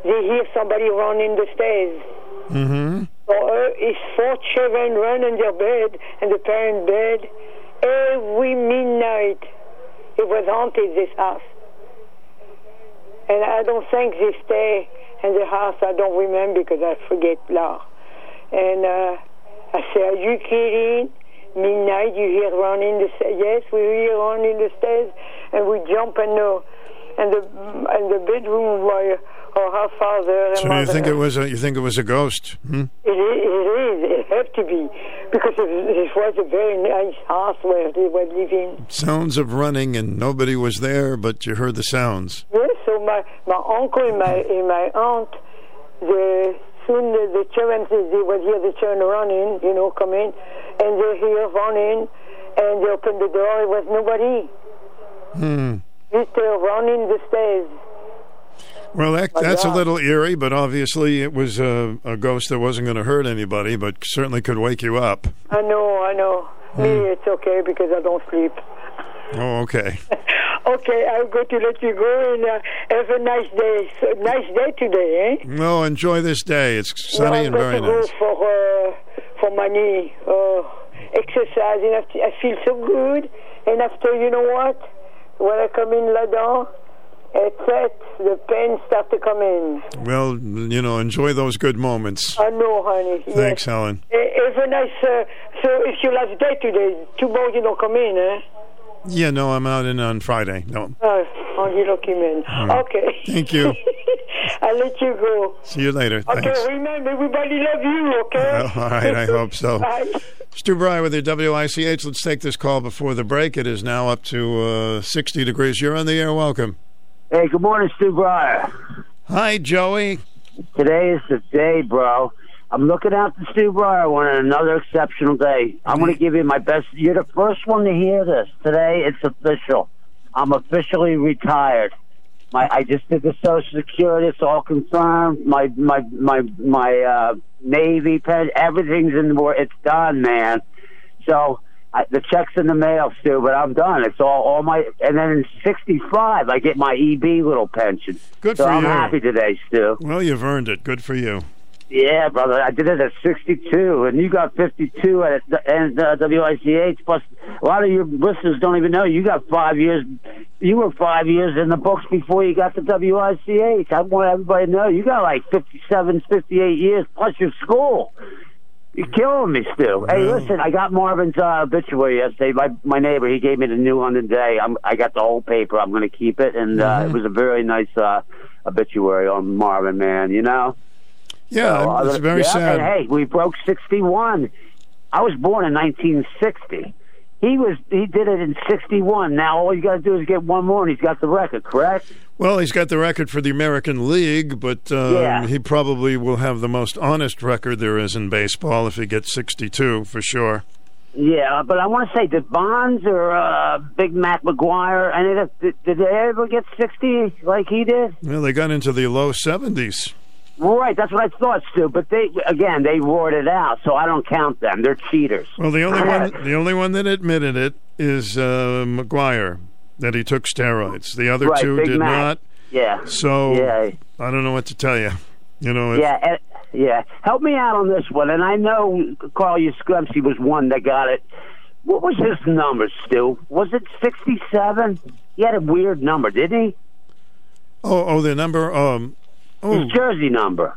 Speaker 13: they hear somebody running the stairs.
Speaker 7: Mm-hmm.
Speaker 13: So it's four children run in their bed and the parent bed every midnight. It was haunted this house, and I don't think they stay in the house. I don't remember because I forget now. And uh, I say, "Are you kidding?" Midnight, you hear running the stairs. Yes, we hear running the stairs, and we jump in the in the in the bedroom where or her father and
Speaker 7: So you think it was a you think it was a ghost? Hmm?
Speaker 13: It is, it is. It had to be because it, was a very nice house where they were living.
Speaker 7: Sounds of running and nobody was there, but you heard the sounds.
Speaker 13: Yes, so my my uncle and my and my aunt, the soon the, the children they they would hear the children running, you know, come in, and they hear running, and they open the door. It was nobody.
Speaker 7: Hmm.
Speaker 13: They were running the stairs.
Speaker 7: Well, that, that's a little eerie, but obviously it was a, a ghost that wasn't going to hurt anybody, but certainly could wake you up.
Speaker 13: I know, I know. Me, it's okay because I don't sleep.
Speaker 7: Oh, okay.
Speaker 13: Okay, I'm going to let you go and uh, have a nice day. So, nice day today, eh?
Speaker 7: Well, enjoy this day. It's sunny
Speaker 13: no,
Speaker 7: and
Speaker 13: I'm going
Speaker 7: very
Speaker 13: to go
Speaker 7: nice.
Speaker 13: for uh, for my knee uh, exercise, and I, I feel so good. And after, you know what? When I come in là-dedans, it's it. The pain start to come in.
Speaker 7: Well, you know, enjoy those good moments.
Speaker 13: I know, honey.
Speaker 7: Thanks,
Speaker 13: Yes.
Speaker 7: Helen.
Speaker 13: Have a nice. Uh, so, it's your last day today. Tomorrow you don't come in, eh?
Speaker 7: Yeah, no, I'm out in on Friday. No.
Speaker 13: Oh, oh you lucky man.
Speaker 7: Right.
Speaker 13: Okay.
Speaker 7: Thank you.
Speaker 13: I'll let you go.
Speaker 7: See you later.
Speaker 13: Okay,
Speaker 7: Thanks.
Speaker 13: remember, everybody love you, okay?
Speaker 7: All right, I hope so.
Speaker 13: Bye.
Speaker 7: Stu Bryer with the WICH. Let's take this call before the break. It is now up to uh, 60 degrees. You're on the air. Welcome.
Speaker 14: Hey, good morning, Stu Bryer.
Speaker 7: Hi, Joey.
Speaker 14: Today is the day, bro. I'm looking out to Stu Bryer on another exceptional day. I'm going to give you my best. You're the first one to hear this. Today, it's official. I'm officially retired. My, I just did the Social Security. It's all confirmed. My, my, my, my uh, Navy pen. Everything's in the. War. It's done, man. So I, the check's in the mail, Stu. But I'm done. It's all, all my. And then in '65, I get my EB little pension.
Speaker 7: Good
Speaker 14: so
Speaker 7: for
Speaker 14: I'm
Speaker 7: you.
Speaker 14: happy today, Stu.
Speaker 7: Well, you've earned it. Good for you.
Speaker 14: Yeah, brother. I did it at 62, and you got 52 at and uh, WICH. Plus, a lot of your listeners don't even know you got five years. You were five years in the books before you got to WICH. I want everybody to know you got like 57, 58 years plus your school. You're killing me, Stu. Hey, listen, I got Marvin's uh, obituary yesterday. My my neighbor, he gave me the New London Day. I'm, I got the whole paper. I'm going to keep it, and uh, it was a very nice uh, obituary on Marvin, man. You know.
Speaker 7: Yeah,
Speaker 14: So, uh,
Speaker 7: it's very
Speaker 14: yeah,
Speaker 7: sad.
Speaker 14: And hey, we broke 61. I was born in 1960. He was he did it in 61. Now all you got to do is get one more, and he's got the record. Correct?
Speaker 7: Well, he's got the record for the American League, but uh,
Speaker 14: Yeah.
Speaker 7: he probably will have the most honest record there is in baseball if he gets 62 for sure.
Speaker 14: Yeah, but I want to say, did Bonds or uh, Big Mac McGwire, of did, did they ever get 60 like he did?
Speaker 7: Well, they got into the low 70s.
Speaker 14: Right, that's what I thought, Stu. But they, again, they roared it out, so I don't count them. They're cheaters.
Speaker 7: Well, the only one, the only one that admitted it is uh, McGwire that he took steroids. The other
Speaker 14: Right,
Speaker 7: two
Speaker 14: Big
Speaker 7: did
Speaker 14: Mac.
Speaker 7: not.
Speaker 14: Yeah.
Speaker 7: So
Speaker 14: Yeah.
Speaker 7: I don't know what to tell you. You know, if,
Speaker 14: Yeah, and, yeah. Help me out on this one. And I know Carl Yastrzemski was one that got it. What was his number, Stu? Was it 67? He had a weird number, didn't he?
Speaker 7: Oh, oh, the number. Um, oh,
Speaker 14: His jersey number.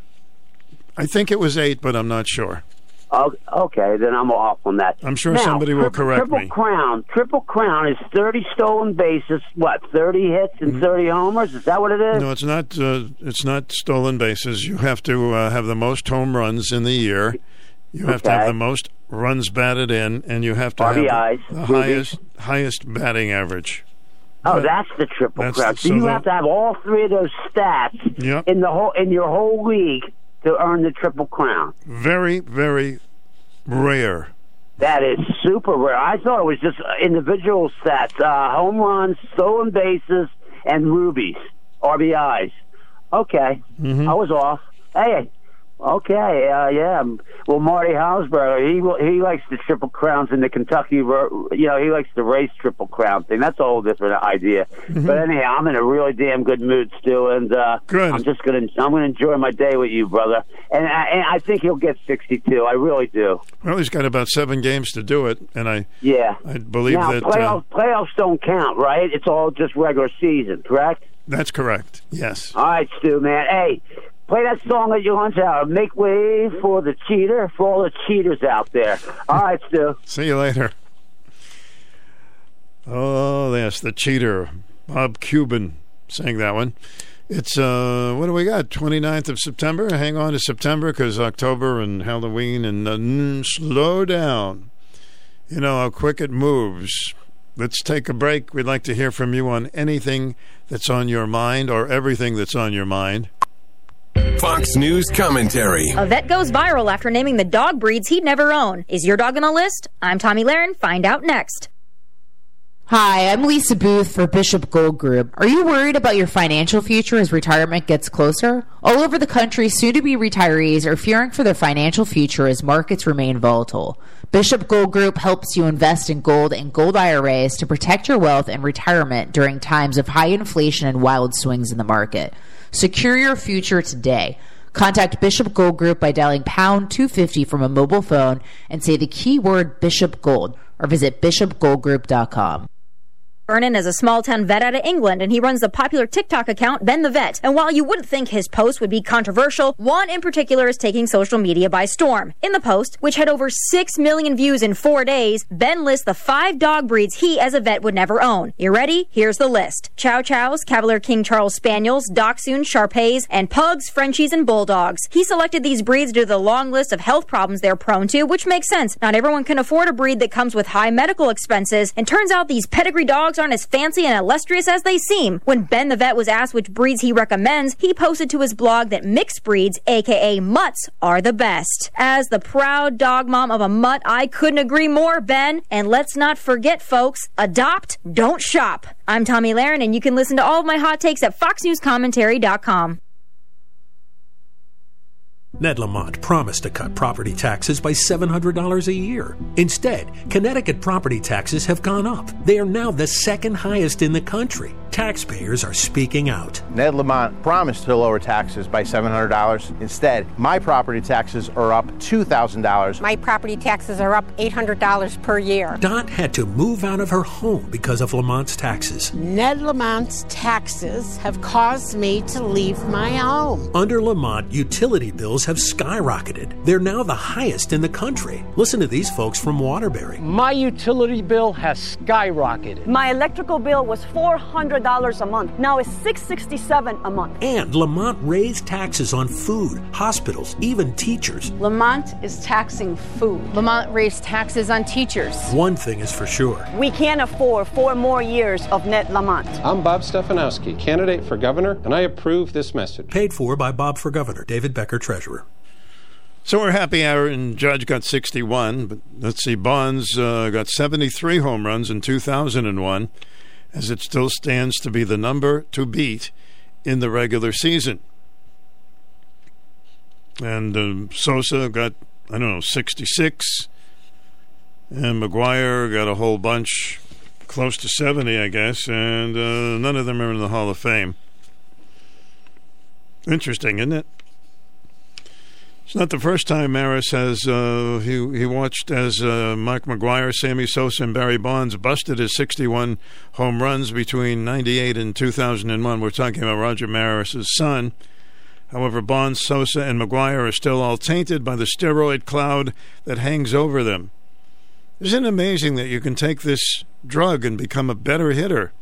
Speaker 7: I think it was eight, but I'm not sure.
Speaker 14: Oh, okay, then I'm off on that.
Speaker 7: I'm sure
Speaker 14: Now,
Speaker 7: somebody will
Speaker 14: tri-
Speaker 7: correct
Speaker 14: triple
Speaker 7: me.
Speaker 14: Crown, Triple Crown is 30 stolen bases, what, 30 hits and 30 homers? Is that what it is?
Speaker 7: Mm-hmm. No, it's not. Uh, it's not stolen bases. You have to uh, have the most home runs in the year. You have to have the most runs batted in, and you have to
Speaker 14: RBIs,
Speaker 7: have the highest highest batting average.
Speaker 14: Oh,
Speaker 7: But-
Speaker 14: that's the Triple
Speaker 7: That's
Speaker 14: Crown.
Speaker 7: the-
Speaker 14: So,
Speaker 7: so
Speaker 14: you
Speaker 7: the-
Speaker 14: have to have all three of those stats
Speaker 7: Yep.
Speaker 14: in the whole in your whole league to earn the Triple Crown.
Speaker 7: Very, very rare.
Speaker 14: That is super rare. I thought it was just individual stats: uh, home runs, stolen bases, and rubies, RBIs. Okay,
Speaker 7: Mm-hmm.
Speaker 14: I was off. Hey, okay, uh, yeah. Well, Marty Hausberger, he he likes the triple crowns in the Kentucky. You know, he likes the race triple crown thing. That's a whole different idea. But anyhow, I'm in a really damn good mood, Stu, and uh,
Speaker 7: Good.
Speaker 14: I'm just gonna I'm gonna enjoy my day with you, brother. And I, and I think he'll get 62. I really do.
Speaker 7: Well, he's got about seven games to do it, and I
Speaker 14: Yeah.
Speaker 7: I believe
Speaker 14: now,
Speaker 7: that
Speaker 14: playoff,
Speaker 7: uh,
Speaker 14: playoffs don't count, right? It's all just regular season, correct?
Speaker 7: that's correct. Yes.
Speaker 14: All right, Stu, man. Hey, play that song at your lunch hour. Make way for the cheater, for all the cheaters out there. All right, Stu.
Speaker 7: See you later. Oh, yes, the cheater, Bob Kuban sang that one. It's uh, what do we got? 29th of September. Hang on to September because October and Halloween and uh, mm, slow down. You know how quick it moves. Let's take a break. We'd like to hear from you on anything that's on your mind or everything that's on your mind.
Speaker 15: Fox News commentary.
Speaker 16: A vet goes viral after naming the dog breeds he'd never own. Is your dog on the list? I'm Tomi Lahren. Find out next.
Speaker 17: Hi, I'm Lisa Booth for Bishop Gold Group. Are you worried about your financial future as retirement gets closer? All over the country, soon to be retirees are fearing for their financial future as markets remain volatile. Bishop Gold Group helps you invest in gold and gold IRAs to protect your wealth and retirement during times of high inflation and wild swings in the market. Secure your future today. Contact Bishop Gold Group by dialing pound 250 from a mobile phone and say the keyword Bishop Gold or visit bishopgoldgroup.com.
Speaker 16: Vernon is a small town vet out of England, and he runs the popular TikTok account Ben the Vet. And while you wouldn't think his post would be controversial, one in particular is taking social media by storm. In the post, which had over 6 million views in four days, Ben lists the five dog breeds he as a vet would never own. You ready? Here's the list Chow Chows, Cavalier King Charles Spaniels, Dachshunds, Shar-Peis, and Pugs, Frenchies, and Bulldogs. He selected these breeds due to the long list of health problems they're prone to, which makes sense. Not everyone can afford a breed that comes with high medical expenses, and turns out these pedigree dogs aren't as fancy and illustrious as they seem. When Ben the Vet was asked which breeds he recommends, he posted to his blog that mixed breeds, aka mutts, are the best. As the proud dog mom of a mutt, I couldn't agree more, Ben. And let's not forget, folks, adopt, don't shop. I'm Tomi Lahren, and you can listen to all of my hot takes at foxnewscommentary.com.
Speaker 18: Ned Lamont promised to cut property taxes by $700 a year. Instead, Connecticut property taxes have gone up. They are now the second highest in the country. Taxpayers are speaking out.
Speaker 19: Ned Lamont promised to lower taxes by $700. Instead, my property taxes are up $2,000.
Speaker 20: My property taxes are up $800 per year.
Speaker 18: Dot had to move out of her home because of Lamont's taxes.
Speaker 20: Ned Lamont's taxes have caused me to leave my home.
Speaker 18: Under Lamont, utility bills have skyrocketed. They're now the highest in the country. Listen to these folks from Waterbury.
Speaker 21: My utility bill has skyrocketed.
Speaker 22: My electrical bill was $400 a month. Now it's 667 a month.
Speaker 18: And Lamont raised taxes on food, hospitals, even teachers.
Speaker 22: Lamont is taxing food.
Speaker 23: Lamont raised taxes on teachers.
Speaker 18: One thing is for sure.
Speaker 22: We can't afford four more years of Ned Lamont.
Speaker 24: I'm Bob Stefanowski, candidate for governor, and I approve this message.
Speaker 18: Paid for by Bob for Governor, David Becker, Treasurer.
Speaker 7: So we're happy Aaron Judge got 61, but let's see, Bonds uh, got 73 home runs in 2001, as it still stands to be the number to beat in the regular season. And uh, Sosa got, I don't know, 66. And McGwire got a whole bunch, close to 70, I guess. And uh, none of them are in the Hall of Fame. Interesting, isn't it? It's not the first time Maris has uh, he he watched as uh, Mike McGwire, Sammy Sosa, and Barry Bonds busted his 61 home runs between 98 and 2001. We're talking about Roger Maris's son. However, Bonds, Sosa, and McGwire are still all tainted by the steroid cloud that hangs over them. Isn't it amazing that you can take this drug and become a better hitter?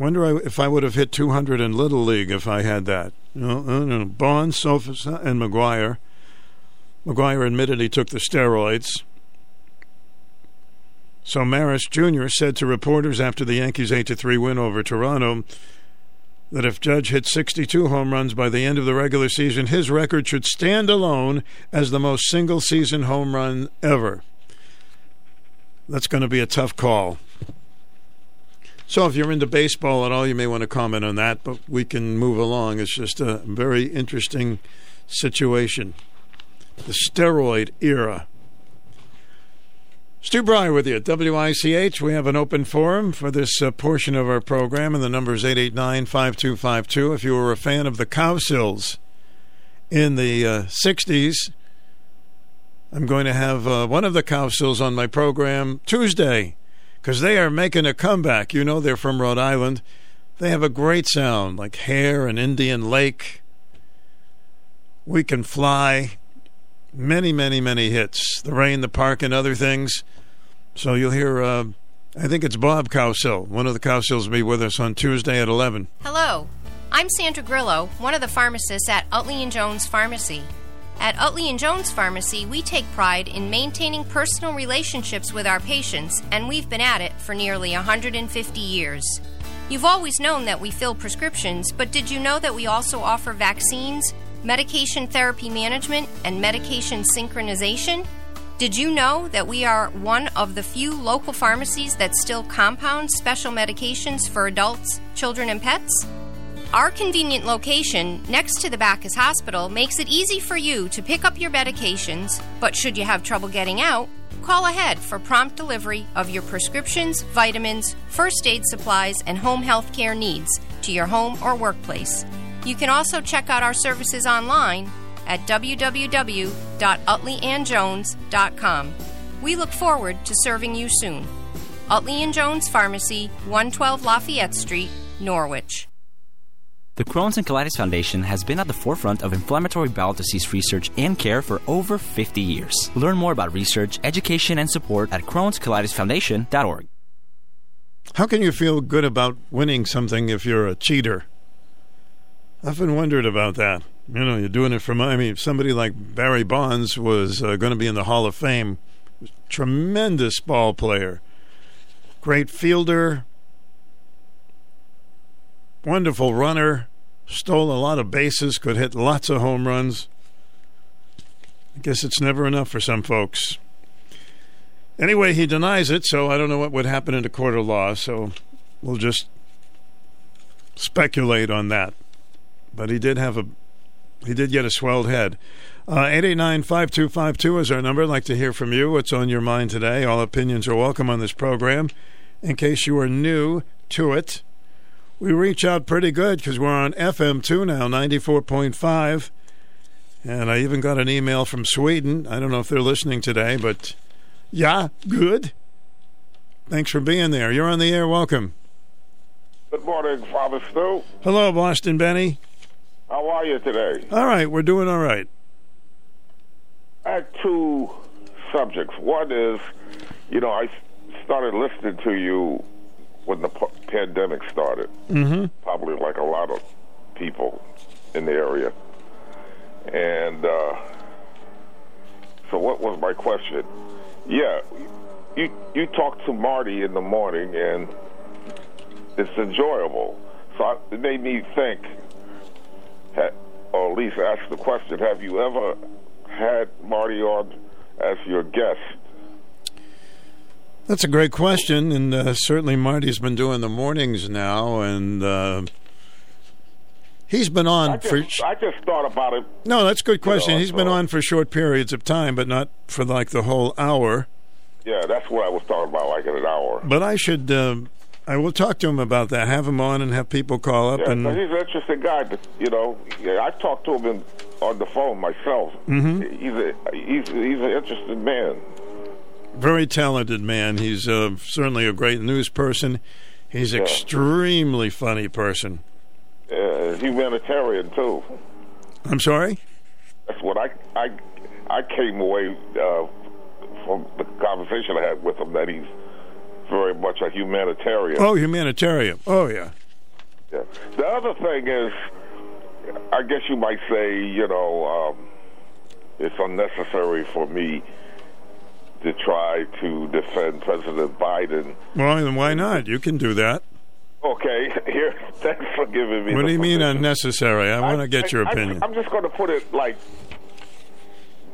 Speaker 7: Wonder if I would have hit 200 in Little League if I had that. You know, uh, Sosa, and McGwire. McGwire admitted he took the steroids. So Maris Jr. said to reporters after the Yankees' 8 3 win over Toronto that if Judge hit 62 home runs by the end of the regular season, his record should stand alone as the most single season home run ever. That's going to be a tough call. So if you're into baseball at all, you may want to comment on that, but we can move along. It's just a very interesting situation. The steroid era. Stu Bryer with you at WICH. We have an open forum for this uh, portion of our program, and the number is 889 5252. If you were a fan of the Cowsills in the uh, 60s, I'm going to have uh, one of the Cowsills on my program Tuesday because they are making a comeback. You know, they're from Rhode Island. They have a great sound, like Hair and Indian Lake. We Can Fly. Many, many, many hits. The Rain, the Park, and other things. So you'll hear, uh, I think it's Bob Cowsill. One of the Cowsills will be with us on Tuesday at 11.
Speaker 25: Hello. I'm Sandra Grillo, one of the pharmacists at Utley and Jones Pharmacy. At Utley and Jones Pharmacy, we take pride in maintaining personal relationships with our patients, and we've been at it for nearly 150 years. You've always known that we fill prescriptions, but did you know that we also offer vaccines, medication therapy management, and medication synchronization? Did you know that we are one of the few local pharmacies that still compound special medications for adults, children, and pets? Our convenient location next to the Backus Hospital makes it easy for you to pick up your medications, but should you have trouble getting out, call ahead for prompt delivery of your prescriptions, vitamins, first aid supplies, and home health care needs to your home or workplace. You can also check out our services online at www.utleyandjones.com. We look forward to serving you soon. Utley and Jones Pharmacy, 112 Lafayette Street, Norwich.
Speaker 26: The Crohn's and Colitis Foundation has been at the forefront of inflammatory bowel disease research and care for over 50 years. Learn more about research, education, and support at Crohn'sColitisFoundation.org.
Speaker 7: How can you feel good about winning something if you're a cheater? I've been wondered about that. You know, you're doing it for money. I mean, somebody like Barry Bonds was uh, going to be in the Hall of Fame. Tremendous ball player, great fielder, wonderful runner, stole a lot of bases, could hit lots of home runs. I guess it's never enough for some folks. Anyway, he denies it, so I don't know what would happen in a court of law, so we'll just speculate on that. But he did have a he did get a swelled head. Uh, 889-5252 is our number. I'd like to hear from you. What's on your mind today? All opinions are welcome on this program. In case you are new to it, we reach out pretty good because we're on FM2 now, 94.5. And I even got an email from Sweden. I don't know if they're listening today, but yeah, good. Thanks for being there. You're on the air. Welcome.
Speaker 27: Good morning, Father Stu.
Speaker 7: Hello, Boston Benny.
Speaker 27: How are you today?
Speaker 7: All right, we're doing all right.
Speaker 27: I have two subjects. One is, you know, I started listening to you when the p- pandemic started.
Speaker 7: Mm-hmm.
Speaker 27: Probably like a lot of people in the area. And uh, so, what was my question? Yeah, you you talk to Marty in the morning, and it's enjoyable. So I, it made me think, or at least ask the question: Have you ever had Marty on as your guest?
Speaker 7: That's a great question, and uh, certainly Marty's been doing the mornings now, and uh, he's been on
Speaker 27: I
Speaker 7: for.
Speaker 27: just, I just thought about it.
Speaker 7: No, that's a good question.
Speaker 27: know,
Speaker 7: He's been on for short periods of time, but not for like the whole hour.
Speaker 27: Yeah, that's what I was talking about, like in an hour.
Speaker 7: But I should. Uh, I will talk to him about that. Have him on and have people call up
Speaker 27: Yeah,
Speaker 7: and.
Speaker 27: he's an interesting guy. But, you know, yeah, I talked to him in, on the phone myself.
Speaker 7: Mhm.
Speaker 27: He's a he's he's an interesting man.
Speaker 7: Very talented man. He's uh, certainly a great news person. He's
Speaker 27: Yeah.
Speaker 7: extremely funny person.
Speaker 27: Uh, humanitarian too.
Speaker 7: I'm sorry.
Speaker 27: That's what I I I came away uh, from the conversation I had with him that he's very much a humanitarian.
Speaker 7: Oh, humanitarian. Oh yeah.
Speaker 27: Yeah. The other thing is, I guess you might say, you know, um, it's unnecessary for me to try to defend President Biden.
Speaker 7: Well, then why not? You can do that.
Speaker 27: Okay, here, thanks for giving me.
Speaker 7: What do you mean
Speaker 27: position.
Speaker 7: unnecessary? I want to get your opinion.
Speaker 27: I'm just going to put it like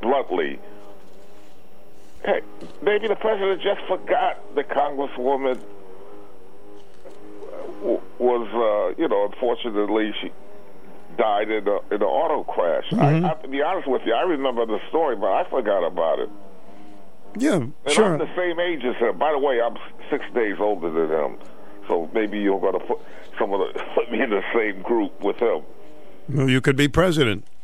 Speaker 27: bluntly. Hey, maybe the president just forgot the congresswoman was, uh, you know, unfortunately she died in a in an auto crash.
Speaker 7: Mhm.
Speaker 27: I, I, to be honest with you, I remember the story, but I forgot about it.
Speaker 7: Yeah,
Speaker 27: And
Speaker 7: sure.
Speaker 27: I'm the same age as him. By the way, I'm six days older than him, so maybe you're going to put someone to put me in the same group with him.
Speaker 7: Well, you could be president.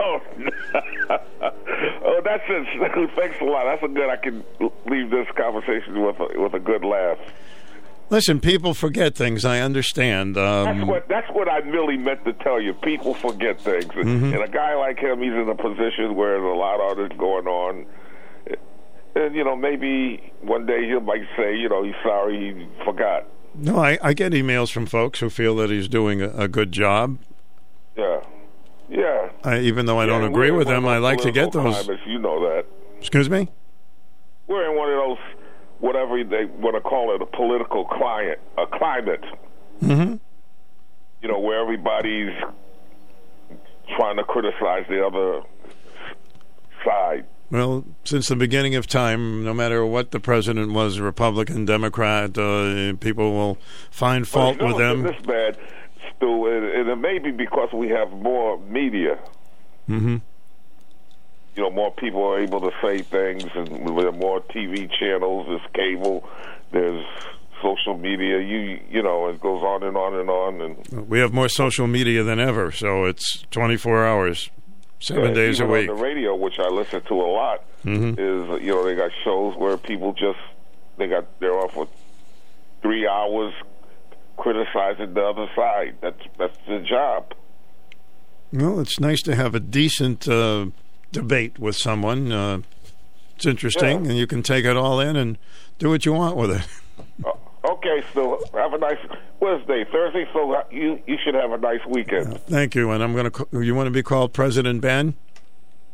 Speaker 27: Oh, oh, that's it. Thanks a lot. That's a good. I can leave this conversation with a, with a good laugh.
Speaker 7: Listen, people forget things. I understand.
Speaker 27: That's
Speaker 7: Um,
Speaker 27: what that's what I really meant to tell you. People forget things,
Speaker 7: Mhm.
Speaker 27: and a guy like him, he's in a position where there's a lot of it going on. And you know, maybe one day he might say, you know, he's sorry he forgot.
Speaker 7: no, I, I get emails from folks who feel that he's doing a, a good job.
Speaker 27: Yeah, yeah.
Speaker 7: I, even though I don't agree with them, I like to get those.
Speaker 27: you know that.
Speaker 7: Excuse me.
Speaker 27: We're in one of those, whatever they want to call it, a political climate, a climate.
Speaker 7: Mm-hmm.
Speaker 27: You know, where everybody's trying to criticize the other side.
Speaker 7: Well, since the beginning of time, no matter what the president was, Republican, Democrat, uh, people will find fault
Speaker 27: But
Speaker 7: with them.
Speaker 27: This bad, Stu, and, and it may be because we have more media.
Speaker 7: Mm-hmm.
Speaker 27: You know, more people are able to say things, and there are more TV channels. There's cable. There's social media. You you know, it goes on and on and on. And
Speaker 7: We have more social media than ever, so it's 24 hours, seven
Speaker 27: Yeah,
Speaker 7: days a week.
Speaker 27: On the radio, which I listen to a lot,
Speaker 7: Mhm.
Speaker 27: is you know they got shows where people just they got they're off for three hours criticizing the other side. That's that's the job.
Speaker 7: Well, it's nice to have a decent uh, debate with someone. Uh, it's interesting, and you can take it all in and do what you want with it.
Speaker 27: Okay, so have a nice Wednesday, Thursday. So uh, you you should have a nice weekend.
Speaker 7: Thank you, and I'm going to. You want to be called President Ben?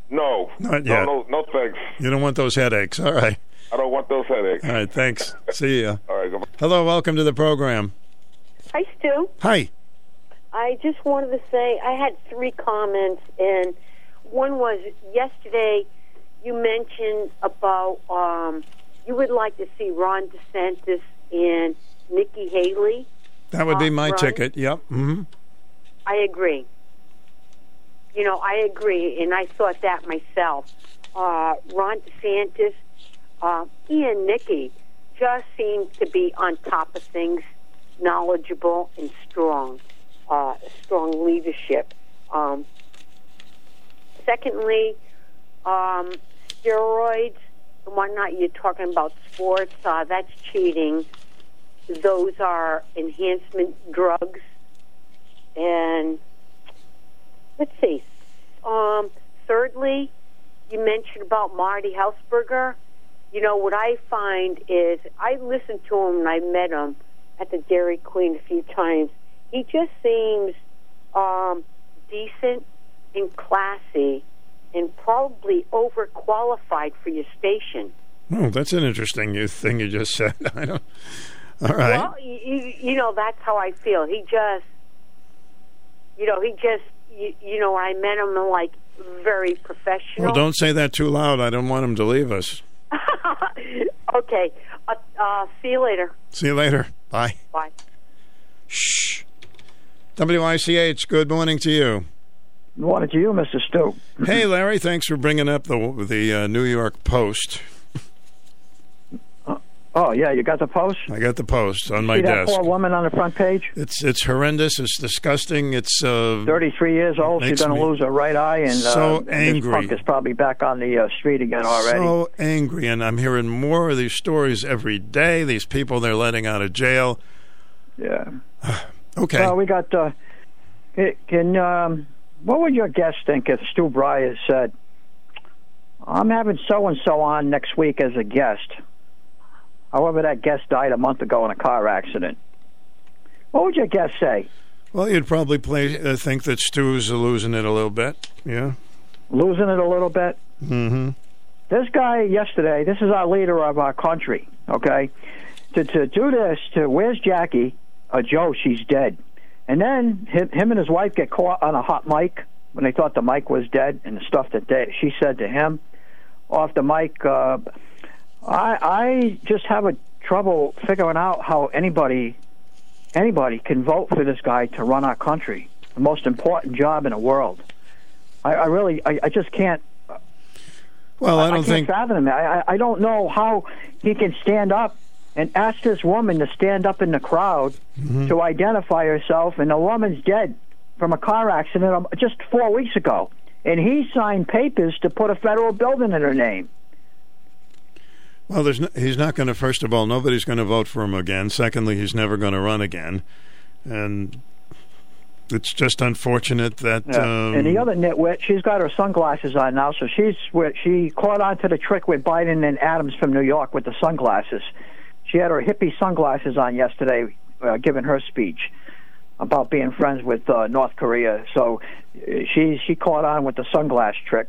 Speaker 27: No,
Speaker 7: Not
Speaker 27: no,
Speaker 7: yet.
Speaker 27: no, no, thanks.
Speaker 7: You don't want those headaches. All right.
Speaker 27: I don't want those headaches.
Speaker 7: All right. Thanks. See ya.
Speaker 27: All right, goodbye.
Speaker 7: Hello. Welcome to the program.
Speaker 28: Hi, Stu.
Speaker 7: Hi.
Speaker 28: I just wanted to say I had three comments, and one was yesterday you mentioned about um, you would like to see Ron DeSantis and Nikki Haley.
Speaker 7: That would be
Speaker 28: Uh,
Speaker 7: my ticket. Yep. hmm
Speaker 28: I agree. You know, I agree, and I thought that myself. Uh, Ron DeSantis, uh, he and Nikki just seem to be on top of things, knowledgeable and strong, uh, strong leadership. Um, secondly, um, steroids and whatnot. You're talking about sports. Uh, that's cheating. Those are enhancement drugs. And let's see. Um, thirdly, you mentioned about Marty Hausberger. You know what I find is I listened to him and I met him at the Dairy Queen a few times. He just seems um, decent and classy, and probably overqualified for your station.
Speaker 7: Oh, that's an interesting thing you just said. I don't. All right.
Speaker 28: Well, you, you know that's how I feel. He just, you know, he just, you, you know, I met him like very professional.
Speaker 7: Well, don't say that too loud. I don't want him to leave us.
Speaker 28: okay. Uh, uh, see you later.
Speaker 7: See you later. Bye.
Speaker 28: Bye.
Speaker 7: Shh. WICH, good morning to you.
Speaker 29: Morning to you, Mr. Stoke.
Speaker 7: hey, Larry, thanks for bringing up the the uh, New York Post.
Speaker 29: Oh yeah, you got the post.
Speaker 7: I got the post on my
Speaker 29: See
Speaker 7: desk.
Speaker 29: that poor woman on the front page.
Speaker 7: It's it's horrendous. It's disgusting. It's uh,
Speaker 29: Thirty-three years old. She's going to lose her right eye, and
Speaker 7: so
Speaker 29: uh, and
Speaker 7: angry.
Speaker 29: This punk is probably back on the uh, street again already.
Speaker 7: so angry, and I'm hearing more of these stories every day. These people they're letting out of jail.
Speaker 29: Yeah.
Speaker 7: Okay.
Speaker 29: Well, we got. Uh, can um, what would your guest think if Stu Bryer said, "I'm having so and so on next week as a guest"? However, that guest died a month ago in a car accident. What would your guest say?
Speaker 7: Well, you'd probably play, uh, think that Stu's losing it a little bit. Yeah.
Speaker 29: Losing it a little bit.
Speaker 7: Mm-hmm.
Speaker 29: This guy yesterday, this is our leader of our country, okay? To to do this, to where's Jackie? Uh, Joe, she's dead. And then him, him and his wife get caught on a hot mic when they thought the mic was dead, and the stuff that they, she said to him off the mic. Uh, I I just have a trouble figuring out how anybody anybody can vote for this guy to run our country, the most important job in the world. I, I really, I, I just can't.
Speaker 7: Well, I don't
Speaker 29: can't
Speaker 7: think-
Speaker 29: fathom it. I, I I don't know how he can stand up and ask this woman to stand up in the crowd
Speaker 7: Mm-hmm.
Speaker 29: to identify herself, and the woman's dead from a car accident um, just four weeks ago, and he signed papers to put a federal building in her name.
Speaker 7: Well, there's no, he's not going to. First of all, nobody's going to vote for him again. Secondly, he's never going to run again, and it's just unfortunate that.
Speaker 29: Yeah.
Speaker 7: Um,
Speaker 29: and the other nitwit, she's got her sunglasses on now, so she's she caught on to the trick with Biden and Adams from New York with the sunglasses. She had her hippie sunglasses on yesterday, uh, giving her speech about being friends with uh, North Korea. So uh, she she caught on with the sunglass trick.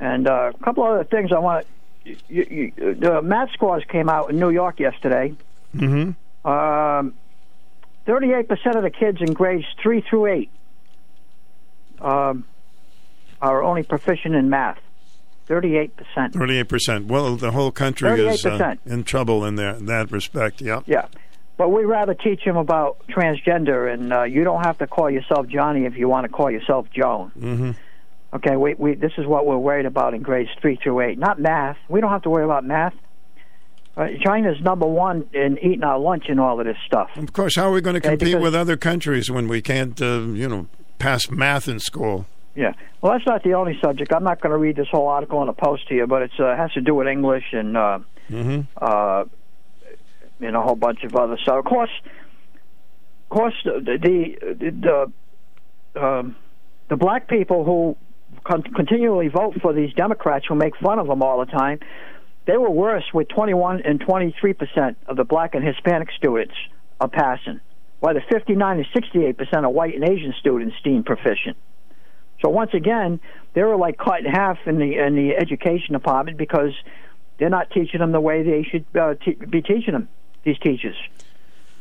Speaker 29: And uh, a couple other things I want. You, you, the math scores came out in New York yesterday.
Speaker 7: Mm-hmm.
Speaker 29: Um, 38% of the kids in grades 3 through 8 um, are only proficient in math. 38%.
Speaker 7: Thirty-eight percent. Well, the whole country is uh, in trouble in there in that respect. Yeah.
Speaker 29: Yeah. But we rather teach them about transgender, and uh, you don't have to call yourself Johnny if you want to call yourself Joan.
Speaker 7: Mm-hmm.
Speaker 29: Okay, we, we, this is what we're worried about in grades 3 through 8. Not math. We don't have to worry about math. Uh, China's number one in eating our lunch and all of this stuff.
Speaker 7: Of course, how are we going to compete
Speaker 29: because-
Speaker 7: with other countries when we can't, uh, you know, pass math in school?
Speaker 29: Yeah. Well, that's not the only subject. I'm not going to read this whole article in a post to you, but it uh, has to do with English and uh,
Speaker 7: Mm-hmm.
Speaker 29: uh, and a whole bunch of other stuff. Of course, of course, the the the, um, the black people who con- continually vote for these Democrats who make fun of them all the time, they were worse with 21 and 23 percent of the black and Hispanic students are passing, while the 59 and 68 percent of white and Asian students deemed proficient. So once again, they were like cut in half in the in the education department because they're not teaching them the way they should uh, te- be teaching them. These teachers,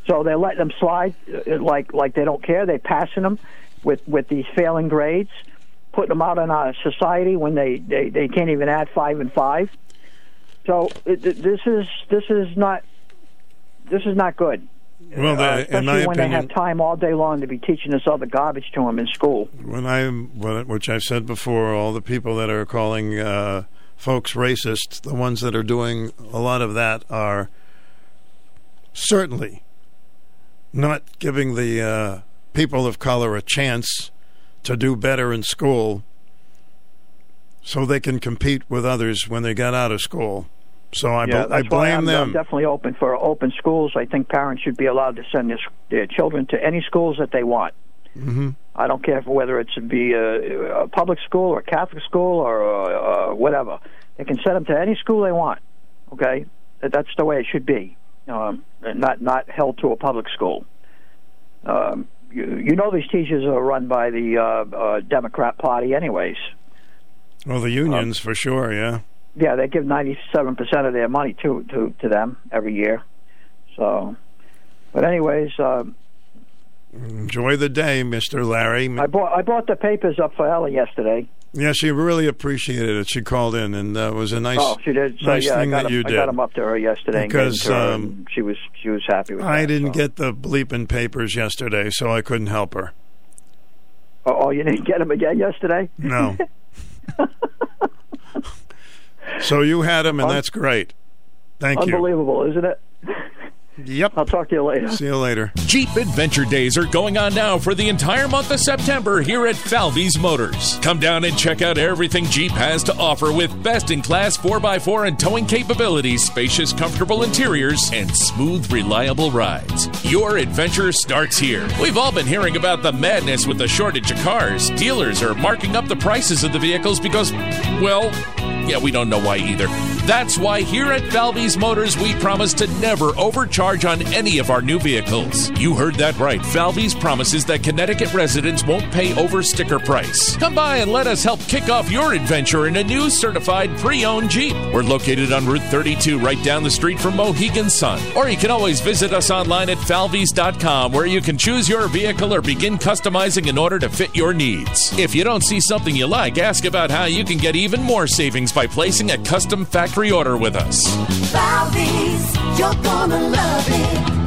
Speaker 29: so they let them slide uh, like like they don't care. They're passing them with with these failing grades, putting them out in our society when they they, they can't even add five and five. So it, it- this is this is not this is not good.
Speaker 7: Well, the-
Speaker 29: Uh,
Speaker 7: in
Speaker 29: especially
Speaker 7: my
Speaker 29: when they have time all day long to be teaching this other garbage to them in school.
Speaker 7: When I, which I've said before, all the people that are calling uh, folks racist, the ones that are doing a lot of that are certainly not giving the uh, people of color a chance to do better in school so they can compete with others when they get out of school. So I,
Speaker 29: yeah,
Speaker 7: bl- I blame
Speaker 29: I'm,
Speaker 7: them.
Speaker 29: I'm definitely open for open schools. I think parents should be allowed to send their, their children to any schools that they want.
Speaker 7: hmm
Speaker 29: I don't care for whether it's be a, a public school or a Catholic school or uh, uh, whatever. They can send them to any school they want. Okay, that's the way it should be. Um, not not held to a public school. Um, you, you know these teachers are run by the uh, uh, Democrat Party, anyways.
Speaker 7: Well, the unions for sure, yeah.
Speaker 29: Yeah, they give ninety-seven percent of their money to to to them every year. So, but anyways, um,
Speaker 7: Enjoy the day, Mister Larry.
Speaker 29: I bought I bought the papers up for Ellie yesterday.
Speaker 7: Yeah, she really appreciated it. She called in, and that was a nice,
Speaker 29: oh, she did. So
Speaker 7: nice
Speaker 29: yeah,
Speaker 7: thing
Speaker 29: I got
Speaker 7: that
Speaker 29: them,
Speaker 7: you
Speaker 29: I got them up to her yesterday. and gave them
Speaker 7: Because,
Speaker 29: her,
Speaker 7: um,
Speaker 29: she was she was happy with.
Speaker 7: I
Speaker 29: that,
Speaker 7: didn't
Speaker 29: so.
Speaker 7: get the bleeping papers yesterday, so I couldn't help her.
Speaker 29: Oh, oh, you didn't get them again yesterday?
Speaker 7: No. so you had them, and that's great. Thank you.
Speaker 29: Unbelievable, isn't it?
Speaker 7: Yep.
Speaker 29: I'll talk to you later.
Speaker 7: See you later.
Speaker 30: Jeep Adventure Days are going on now for the entire month of September here at Falvey's Motors. Come down and check out everything Jeep has to offer with best in class 4x4 and towing capabilities, spacious, comfortable interiors, and smooth, reliable rides. Your adventure starts here. We've all been hearing about the madness with the shortage of cars. Dealers are marking up the prices of the vehicles because, well, yeah, we don't know why either. That's why here at Falvey's Motors, we promise to never overcharge on any of our new vehicles. You heard that right. Falvey's promises that Connecticut residents won't pay over sticker price. Come by and let us help kick off your adventure in a new certified pre owned Jeep. We're located on Route 32, right down the street from Mohegan Sun. Or you can always visit us online at falveys.com, where you can choose your vehicle or begin customizing in order to fit your needs. If you don't see something you like, ask about how you can get even more savings by placing a custom factory order with us.
Speaker 31: Falvey's, you're gonna love it.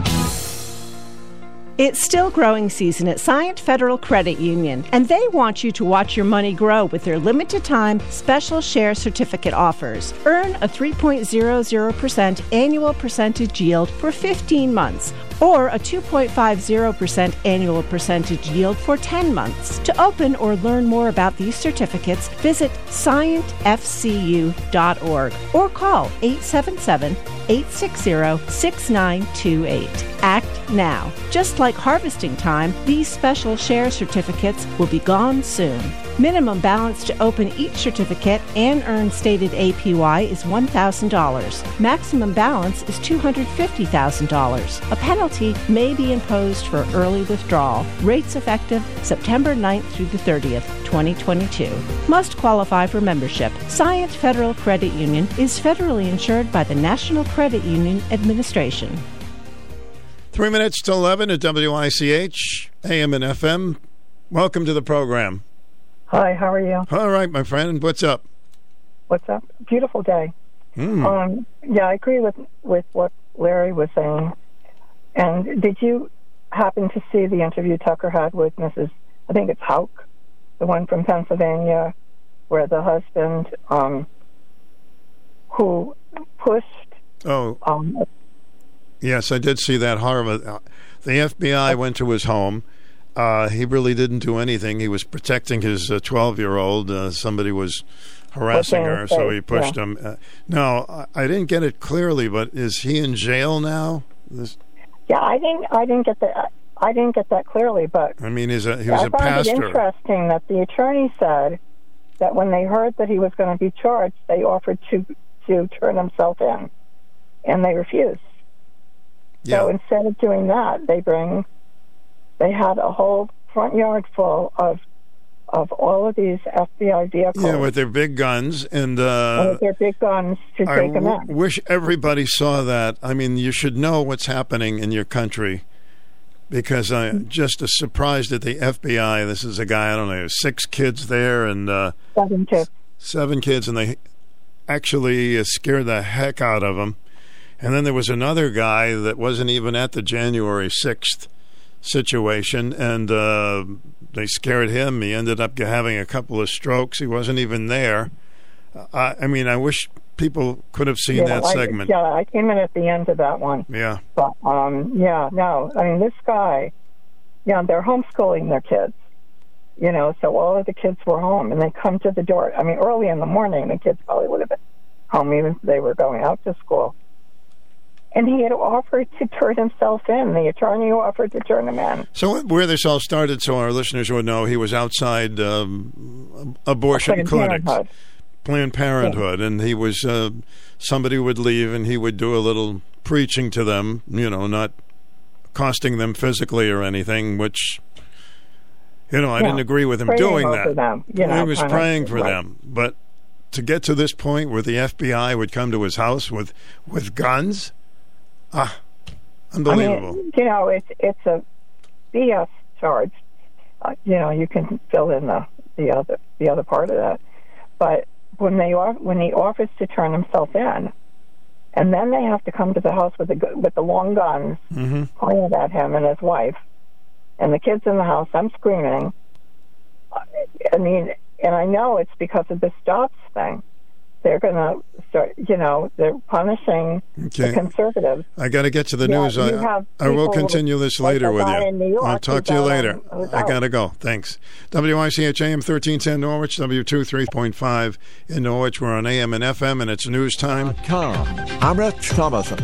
Speaker 32: It's still growing season at Scient Federal Credit Union, and they want you to watch your money grow with their limited time special share certificate offers. Earn a 3.00% annual percentage yield for 15 months or a 2.50% annual percentage yield for 10 months. To open or learn more about these certificates, visit scientfcu.org or call 877 860 6928. Act now. Just like harvesting time, these special share certificates will be gone soon. Minimum balance to open each certificate and earn stated APY is $1,000. Maximum balance is $250,000. A penalty may be imposed for early withdrawal. Rates effective September 9th through the 30th, 2022. Must qualify for membership. Scient Federal Credit Union is federally insured by the National Credit Union Administration.
Speaker 7: Three minutes to 11 at WICH, AM and FM. Welcome to the program.
Speaker 33: Hi, how are you?
Speaker 7: All right, my friend. What's up?
Speaker 33: What's up? Beautiful day.
Speaker 7: Hmm.
Speaker 33: Um, yeah, I agree with with what Larry was saying. And did you happen to see the interview Tucker had with Mrs. I think it's Houck, the one from Pennsylvania, where the husband um, who pushed
Speaker 7: Oh,
Speaker 33: um,
Speaker 7: yes, I did see that horrible. uh, The FBI went to his home. Uh, he really didn't do anything. He was protecting his 12 year old. Uh, somebody was harassing her, so he pushed
Speaker 33: yeah.
Speaker 7: him. Uh, no, I, I didn't get it clearly, but is he in jail now? This,
Speaker 33: yeah, I didn't I didn't get that I didn't get that clearly, but
Speaker 7: I mean, he's a, he was
Speaker 33: I
Speaker 7: a
Speaker 33: found it interesting that the attorney said that when they heard that he was going to be charged, they offered to to turn himself in, and they refused. So instead of doing that, they bring they had a whole front yard full of of all of these FBI vehicles
Speaker 7: Yeah, with their big guns and. Uh,
Speaker 33: with their big guns to
Speaker 7: I
Speaker 33: take him
Speaker 7: w-
Speaker 33: in.
Speaker 7: wish everybody saw that. I mean, you should know what's happening in your country because I'm just surprised at the FBI. This is a guy, I don't know, six kids there and uh,
Speaker 33: Seven kids.
Speaker 7: seven kids, and they actually uh, scared the heck out of him. And then there was another guy that wasn't even at the January 6th situation, and uh, they scared him. He ended up having a couple of strokes. He wasn't even there. I, I mean, I wish people could have seen
Speaker 33: yeah,
Speaker 7: that
Speaker 33: I,
Speaker 7: segment.
Speaker 33: Yeah, I came in at the end of that one.
Speaker 7: Yeah.
Speaker 33: But um, yeah, no, I mean this guy, yeah, they're homeschooling their kids. You know, so all of the kids were home, and they come to the door. I mean, early in the morning, the kids probably would have been home even if they were going out to school. And he had offered to turn himself in. The attorney offered to turn him in.
Speaker 7: So where this all started, so our listeners would know, he was outside um, abortion
Speaker 33: Planned
Speaker 7: clinics,
Speaker 33: Parenthood.
Speaker 7: Planned Parenthood, and he was uh, somebody would leave and he would do a little preaching to them, you know, not costing them physically or anything, which. You know, I
Speaker 33: Yeah.
Speaker 7: didn't agree with him
Speaker 33: Praying
Speaker 7: doing that.
Speaker 33: them, you know,
Speaker 7: he was
Speaker 33: of,
Speaker 7: praying for
Speaker 33: right.
Speaker 7: them, but to get to this point where the FBI would come to his house with with guns, ah, unbelievable.
Speaker 33: I mean, you know, it's it's a BS charge. Uh, you know, you can fill in the the other the other part of that. But when they when he offers to turn himself in, and then they have to come to the house with the with the long guns
Speaker 7: Mm-hmm.
Speaker 33: pointed at him and his wife, and the kids in the house. I'm screaming. I mean, and I know it's because of the stops thing. They're going to start, you know, they're punishing
Speaker 7: Okay.
Speaker 33: the conservatives.
Speaker 7: I got to get to the
Speaker 33: Yeah,
Speaker 7: news. I, I will continue this
Speaker 33: like
Speaker 7: later
Speaker 33: the
Speaker 7: with you.
Speaker 33: York
Speaker 7: I'll talk to you later.
Speaker 33: on-
Speaker 7: I got to go. Thanks. WICHAM 1310 Norwich, W23.5 in Norwich. We're on AM and FM, and it's news time.
Speaker 1: I'm Rich Thomason.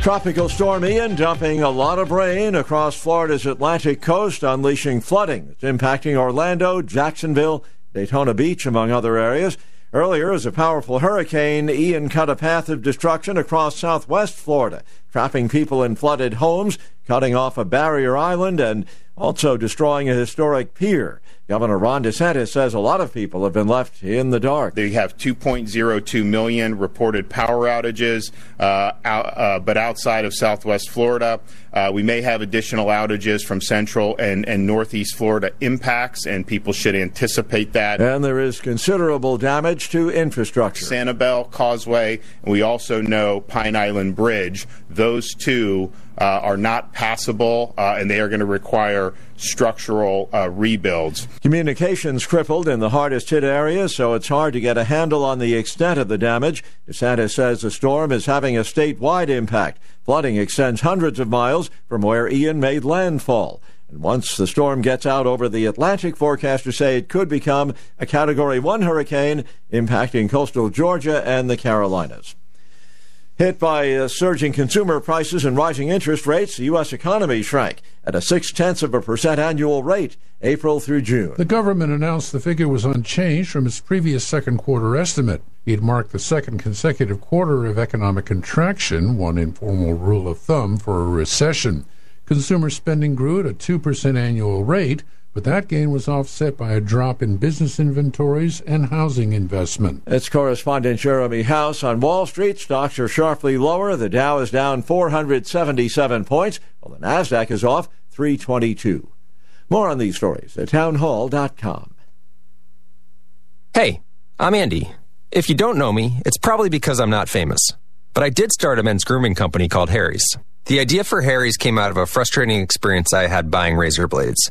Speaker 1: Tropical storm Ian dumping a lot of rain across Florida's Atlantic coast, unleashing flooding. It's impacting Orlando, Jacksonville, Daytona Beach, among other areas. Earlier, as a powerful hurricane, Ian cut a path of destruction across southwest Florida, trapping people in flooded homes, cutting off a barrier island, and also destroying a historic pier. Governor Ron DeSantis says a lot of people have been left in the dark.
Speaker 34: They have 2.02 million reported power outages, uh, out, uh, but outside of Southwest Florida, uh, we may have additional outages from Central and, and Northeast Florida impacts, and people should anticipate that.
Speaker 1: And there is considerable damage to infrastructure.
Speaker 34: Sanibel Causeway, and we also know Pine Island Bridge. Those two uh, are not passable, uh, and they are going to require structural uh, rebuilds.
Speaker 1: Communications crippled in the hardest hit areas, so it's hard to get a handle on the extent of the damage. DeSantis says the storm is having a statewide impact. Flooding extends hundreds of miles from where Ian made landfall. And once the storm gets out over the Atlantic, forecasters say it could become a Category 1 hurricane, impacting coastal Georgia and the Carolinas. Hit by uh, surging consumer prices and rising interest rates, the U.S. economy shrank at a six tenths of a percent annual rate, April through June.
Speaker 35: The government announced the figure was unchanged from its previous second quarter estimate. It marked the second consecutive quarter of economic contraction, one informal rule of thumb for a recession. Consumer spending grew at a 2% annual rate, but that gain was offset by a drop in business inventories and housing investment.
Speaker 1: It's correspondent Jeremy House on Wall Street. Stocks are sharply lower. The Dow is down 477 points, while the Nasdaq is off 322. More on these stories at townhall.com.
Speaker 36: Hey, I'm Andy. If you don't know me, it's probably because I'm not famous. But I did start a men's grooming company called Harry's. The idea for Harry's came out of a frustrating experience I had buying razor blades.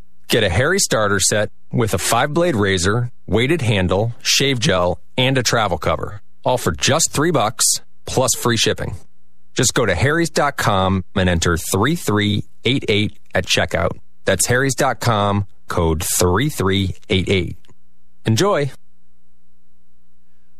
Speaker 36: Get a Harry starter set with a five blade razor, weighted handle, shave gel, and a travel cover. All for just three bucks plus free shipping. Just go to harrys.com and enter 3388 at checkout. That's harrys.com, code 3388. Enjoy.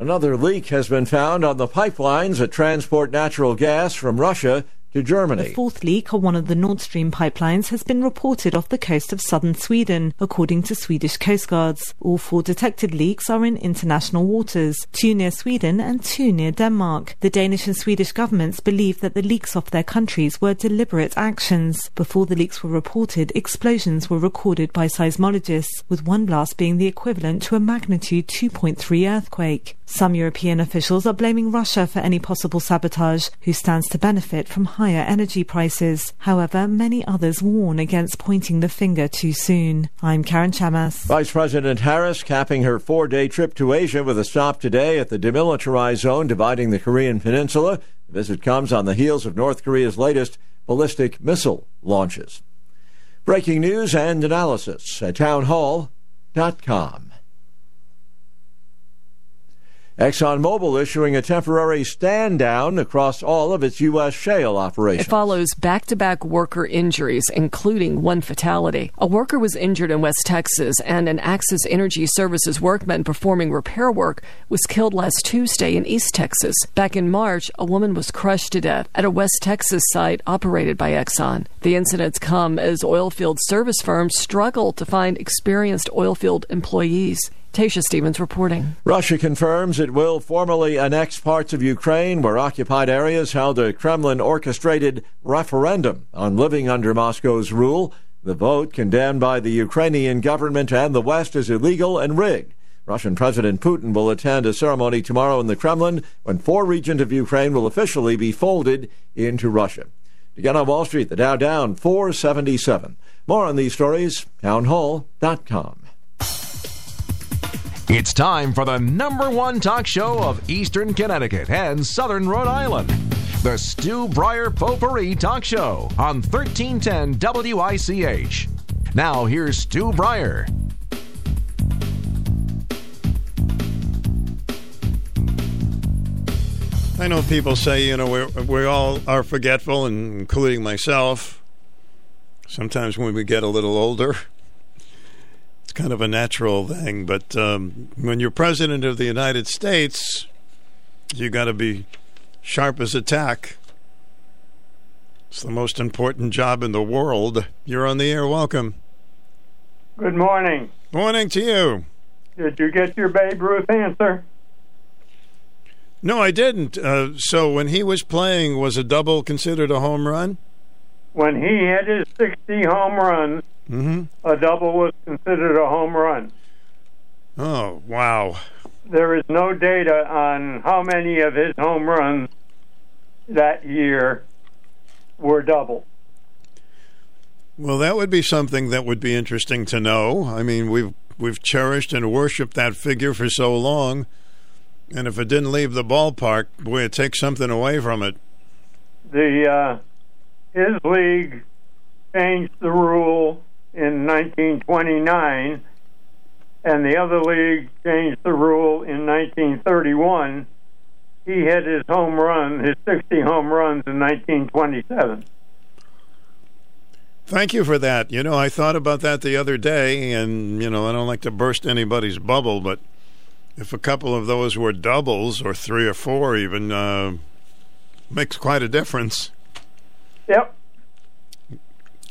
Speaker 1: Another leak has been found on the pipelines that transport natural gas from Russia to Germany.
Speaker 37: The fourth leak on one of the Nord Stream pipelines has been reported off the coast of southern Sweden, according to Swedish coastguards. All four detected leaks are in international waters, two near Sweden and two near Denmark. The Danish and Swedish governments believe that the leaks off their countries were deliberate actions. Before the leaks were reported, explosions were recorded by seismologists, with one blast being the equivalent to a magnitude 2.3 earthquake. Some European officials are blaming Russia for any possible sabotage, who stands to benefit from higher energy prices. However, many others warn against pointing the finger too soon. I'm Karen Chamas.
Speaker 1: Vice President Harris capping her four day trip to Asia with a stop today at the demilitarized zone dividing the Korean Peninsula. The visit comes on the heels of North Korea's latest ballistic missile launches. Breaking news and analysis at townhall.com. ExxonMobil issuing a temporary stand down across all of its U.S. shale operations.
Speaker 38: It follows back to back worker injuries, including one fatality. A worker was injured in West Texas, and an Axis Energy Services workman performing repair work was killed last Tuesday in East Texas. Back in March, a woman was crushed to death at a West Texas site operated by Exxon. The incidents come as oilfield service firms struggle to find experienced oilfield employees. Tasha Stevens reporting.
Speaker 1: Russia confirms it will formally annex parts of Ukraine where occupied areas held a Kremlin orchestrated referendum on living under Moscow's rule. The vote, condemned by the Ukrainian government and the West, is illegal and rigged. Russian President Putin will attend a ceremony tomorrow in the Kremlin when four regions of Ukraine will officially be folded into Russia. Get on Wall Street, the Dow down 477. More on these stories, townhall.com.
Speaker 8: It's time for the number one talk show of Eastern Connecticut and Southern Rhode Island. The Stu Bryer Potpourri Talk Show on 1310 WICH. Now, here's Stu Bryer.
Speaker 7: I know people say, you know, we we all are forgetful, including myself. Sometimes when we get a little older, it's kind of a natural thing. But um, when you're president of the United States, you got to be sharp as a tack. It's the most important job in the world. You're on the air. Welcome.
Speaker 39: Good morning.
Speaker 7: Morning to you.
Speaker 39: Did you get your Babe Ruth answer?
Speaker 7: No, I didn't. Uh, so when he was playing, was a double considered a home run?
Speaker 39: When he hit his 60 home runs,
Speaker 7: Mm-hmm.
Speaker 39: a double was considered a home run.
Speaker 7: Oh, wow.
Speaker 39: There is no data on how many of his home runs that year were double.
Speaker 7: Well, that would be something that would be interesting to know. I mean, we've we've cherished and worshipped that figure for so long, and if it didn't leave the ballpark, boy, it takes something away from it.
Speaker 39: The uh, his league changed the rule in 1929, and the other league changed the rule in 1931. He hit his home run, his 60 home runs in 1927.
Speaker 7: Thank you for that. You know, I thought about that the other day, and you know, I don't like to burst anybody's bubble, but if a couple of those were doubles, or three or four, even, uh, makes quite a difference.
Speaker 39: Yep.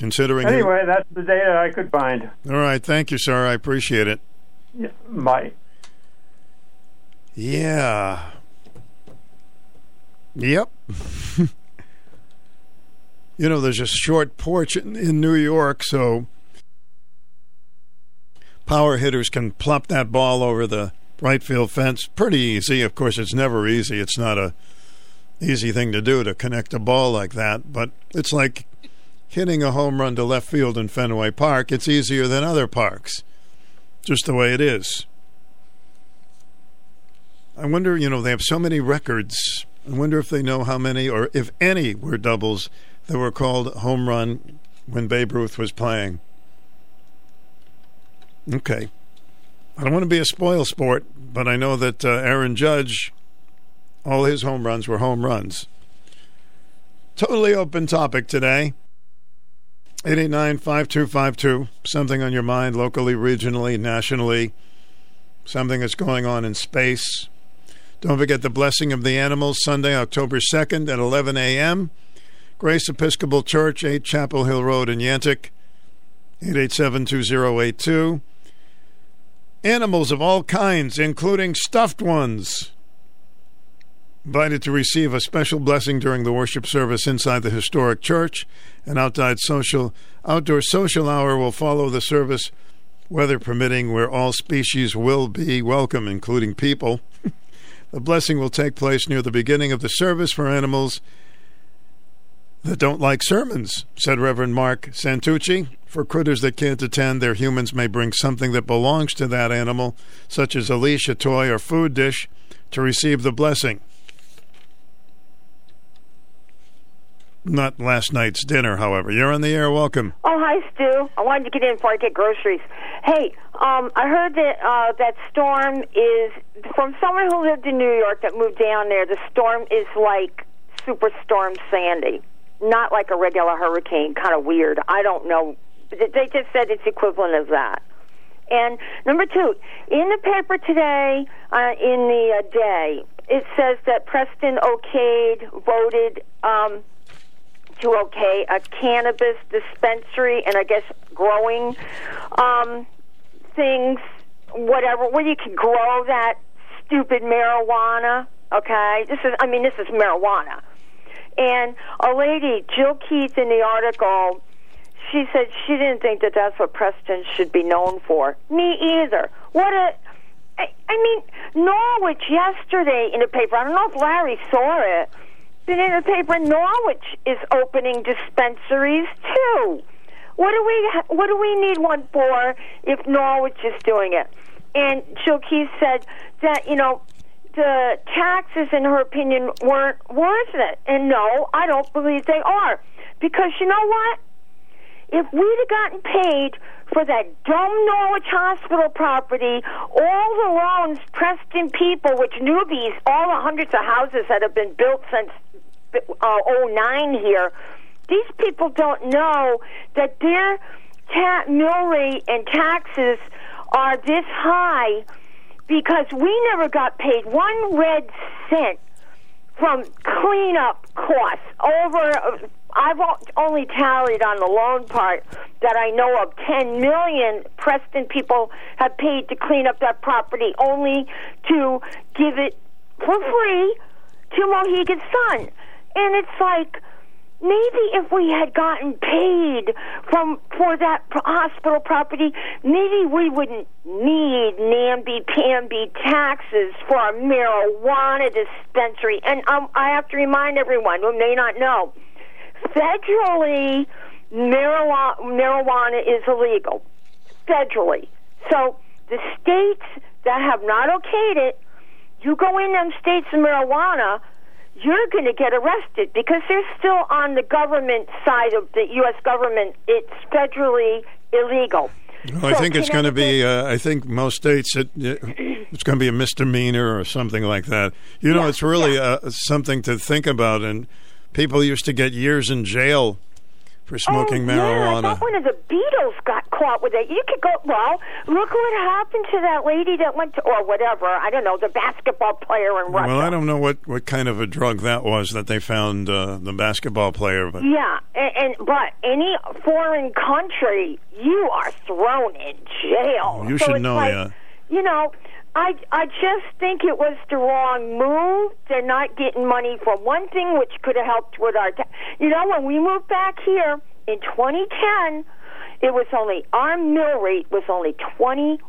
Speaker 7: Considering.
Speaker 39: Anyway, that's the data I could find.
Speaker 7: all right, thank you, sir. I appreciate it.
Speaker 39: Yeah, Bye.
Speaker 7: Yeah. Yep. you know, there's a short porch in, in New York, so power hitters can plop that ball over the right field fence pretty easy. Of course, it's never easy. It's not a easy thing to do to connect a ball like that, but it's like hitting a home run to left field in Fenway Park. It's easier than other parks. Just the way it is. I wonder, you know, they have so many records. I wonder if they know how many or if any were doubles that were called home run when Babe Ruth was playing. Okay. I don't want to be a spoil sport, but I know that uh, Aaron Judge, all his home runs were home runs. Totally open topic today. 889 5252. Something on your mind locally, regionally, nationally. Something that's going on in space. Don't forget the blessing of the animals Sunday, October 2nd at 11 a.m. Grace Episcopal Church, 8 Chapel Hill Road in Yantic, 887 2082. Animals of all kinds, including stuffed ones. Invited to receive a special blessing during the worship service inside the historic church. An outside social, outdoor social hour will follow the service, weather permitting, where all species will be welcome, including people. the blessing will take place near the beginning of the service for animals that don't like sermons, said Reverend Mark Santucci. For critters that can't attend, their humans may bring something that belongs to that animal, such as a leash, a toy, or food dish, to receive the blessing. Not last night's dinner, however. You're on the air. Welcome.
Speaker 12: Oh, hi, Stu. I wanted to get in before I get groceries. Hey, um, I heard that uh, that storm is from someone who lived in New York that moved down there. The storm is like Superstorm Sandy, not like a regular hurricane. Kind of weird. I don't know. They just said it's equivalent of that. And number two, in the paper today, uh, in the uh, day, it says that Preston okayed, voted um, to okay a cannabis dispensary and I guess growing um, things, whatever, where you can grow that stupid marijuana. Okay, this is, I mean, this is marijuana. And a lady, Jill Keith, in the article, she said she didn't think that that's what Preston should be known for. Me either. What a I, I mean, Norwich yesterday in the paper. I don't know if Larry saw it, but in the paper, Norwich is opening dispensaries too. What do we What do we need one for if Norwich is doing it? And Chilkey said that you know the taxes, in her opinion, weren't worth it. And no, I don't believe they are, because you know what? If we'd have gotten paid for that dumb Norwich Hospital property, all the loans Preston people, which newbies, all the hundreds of houses that have been built since uh, 09 here, these people don't know that their ta- mill rate and taxes are this high because we never got paid one red cent from cleanup costs over I've only tallied on the loan part that I know of 10 million Preston people have paid to clean up that property only to give it for free to Mohegan Sun. And it's like maybe if we had gotten paid from for that hospital property, maybe we wouldn't need namby-pamby taxes for a marijuana dispensary. And um, I have to remind everyone who may not know federally, marijuana, marijuana is illegal. Federally. So the states that have not okayed it, you go in them states of marijuana, you're going to get arrested because they're still on the government side of the U.S. government. It's federally illegal.
Speaker 7: Well, I think it's going to be. Uh, I think most states it, it's going to be a misdemeanor or something like that. You know,
Speaker 12: Yeah,
Speaker 7: it's really uh, something to think about. And people used to get years in jail for smoking
Speaker 12: oh, Yeah,
Speaker 7: marijuana.
Speaker 12: thought one of the Beatles got caught with it. You could go. Well, look what happened to that lady that went to, or whatever. I don't know, the basketball player in Russia.
Speaker 7: Well, I don't know what, what kind of a drug that was that they found uh, the basketball player, but
Speaker 12: Yeah, and, and but any foreign country, you are thrown in jail.
Speaker 7: You
Speaker 12: So
Speaker 7: should know,
Speaker 12: like,
Speaker 7: yeah.
Speaker 12: You know, I I just think it was the wrong move. They're not getting money for one thing, which could have helped with our. Ta- you know, when we moved back here in 2010, it was only our mill rate was only 21.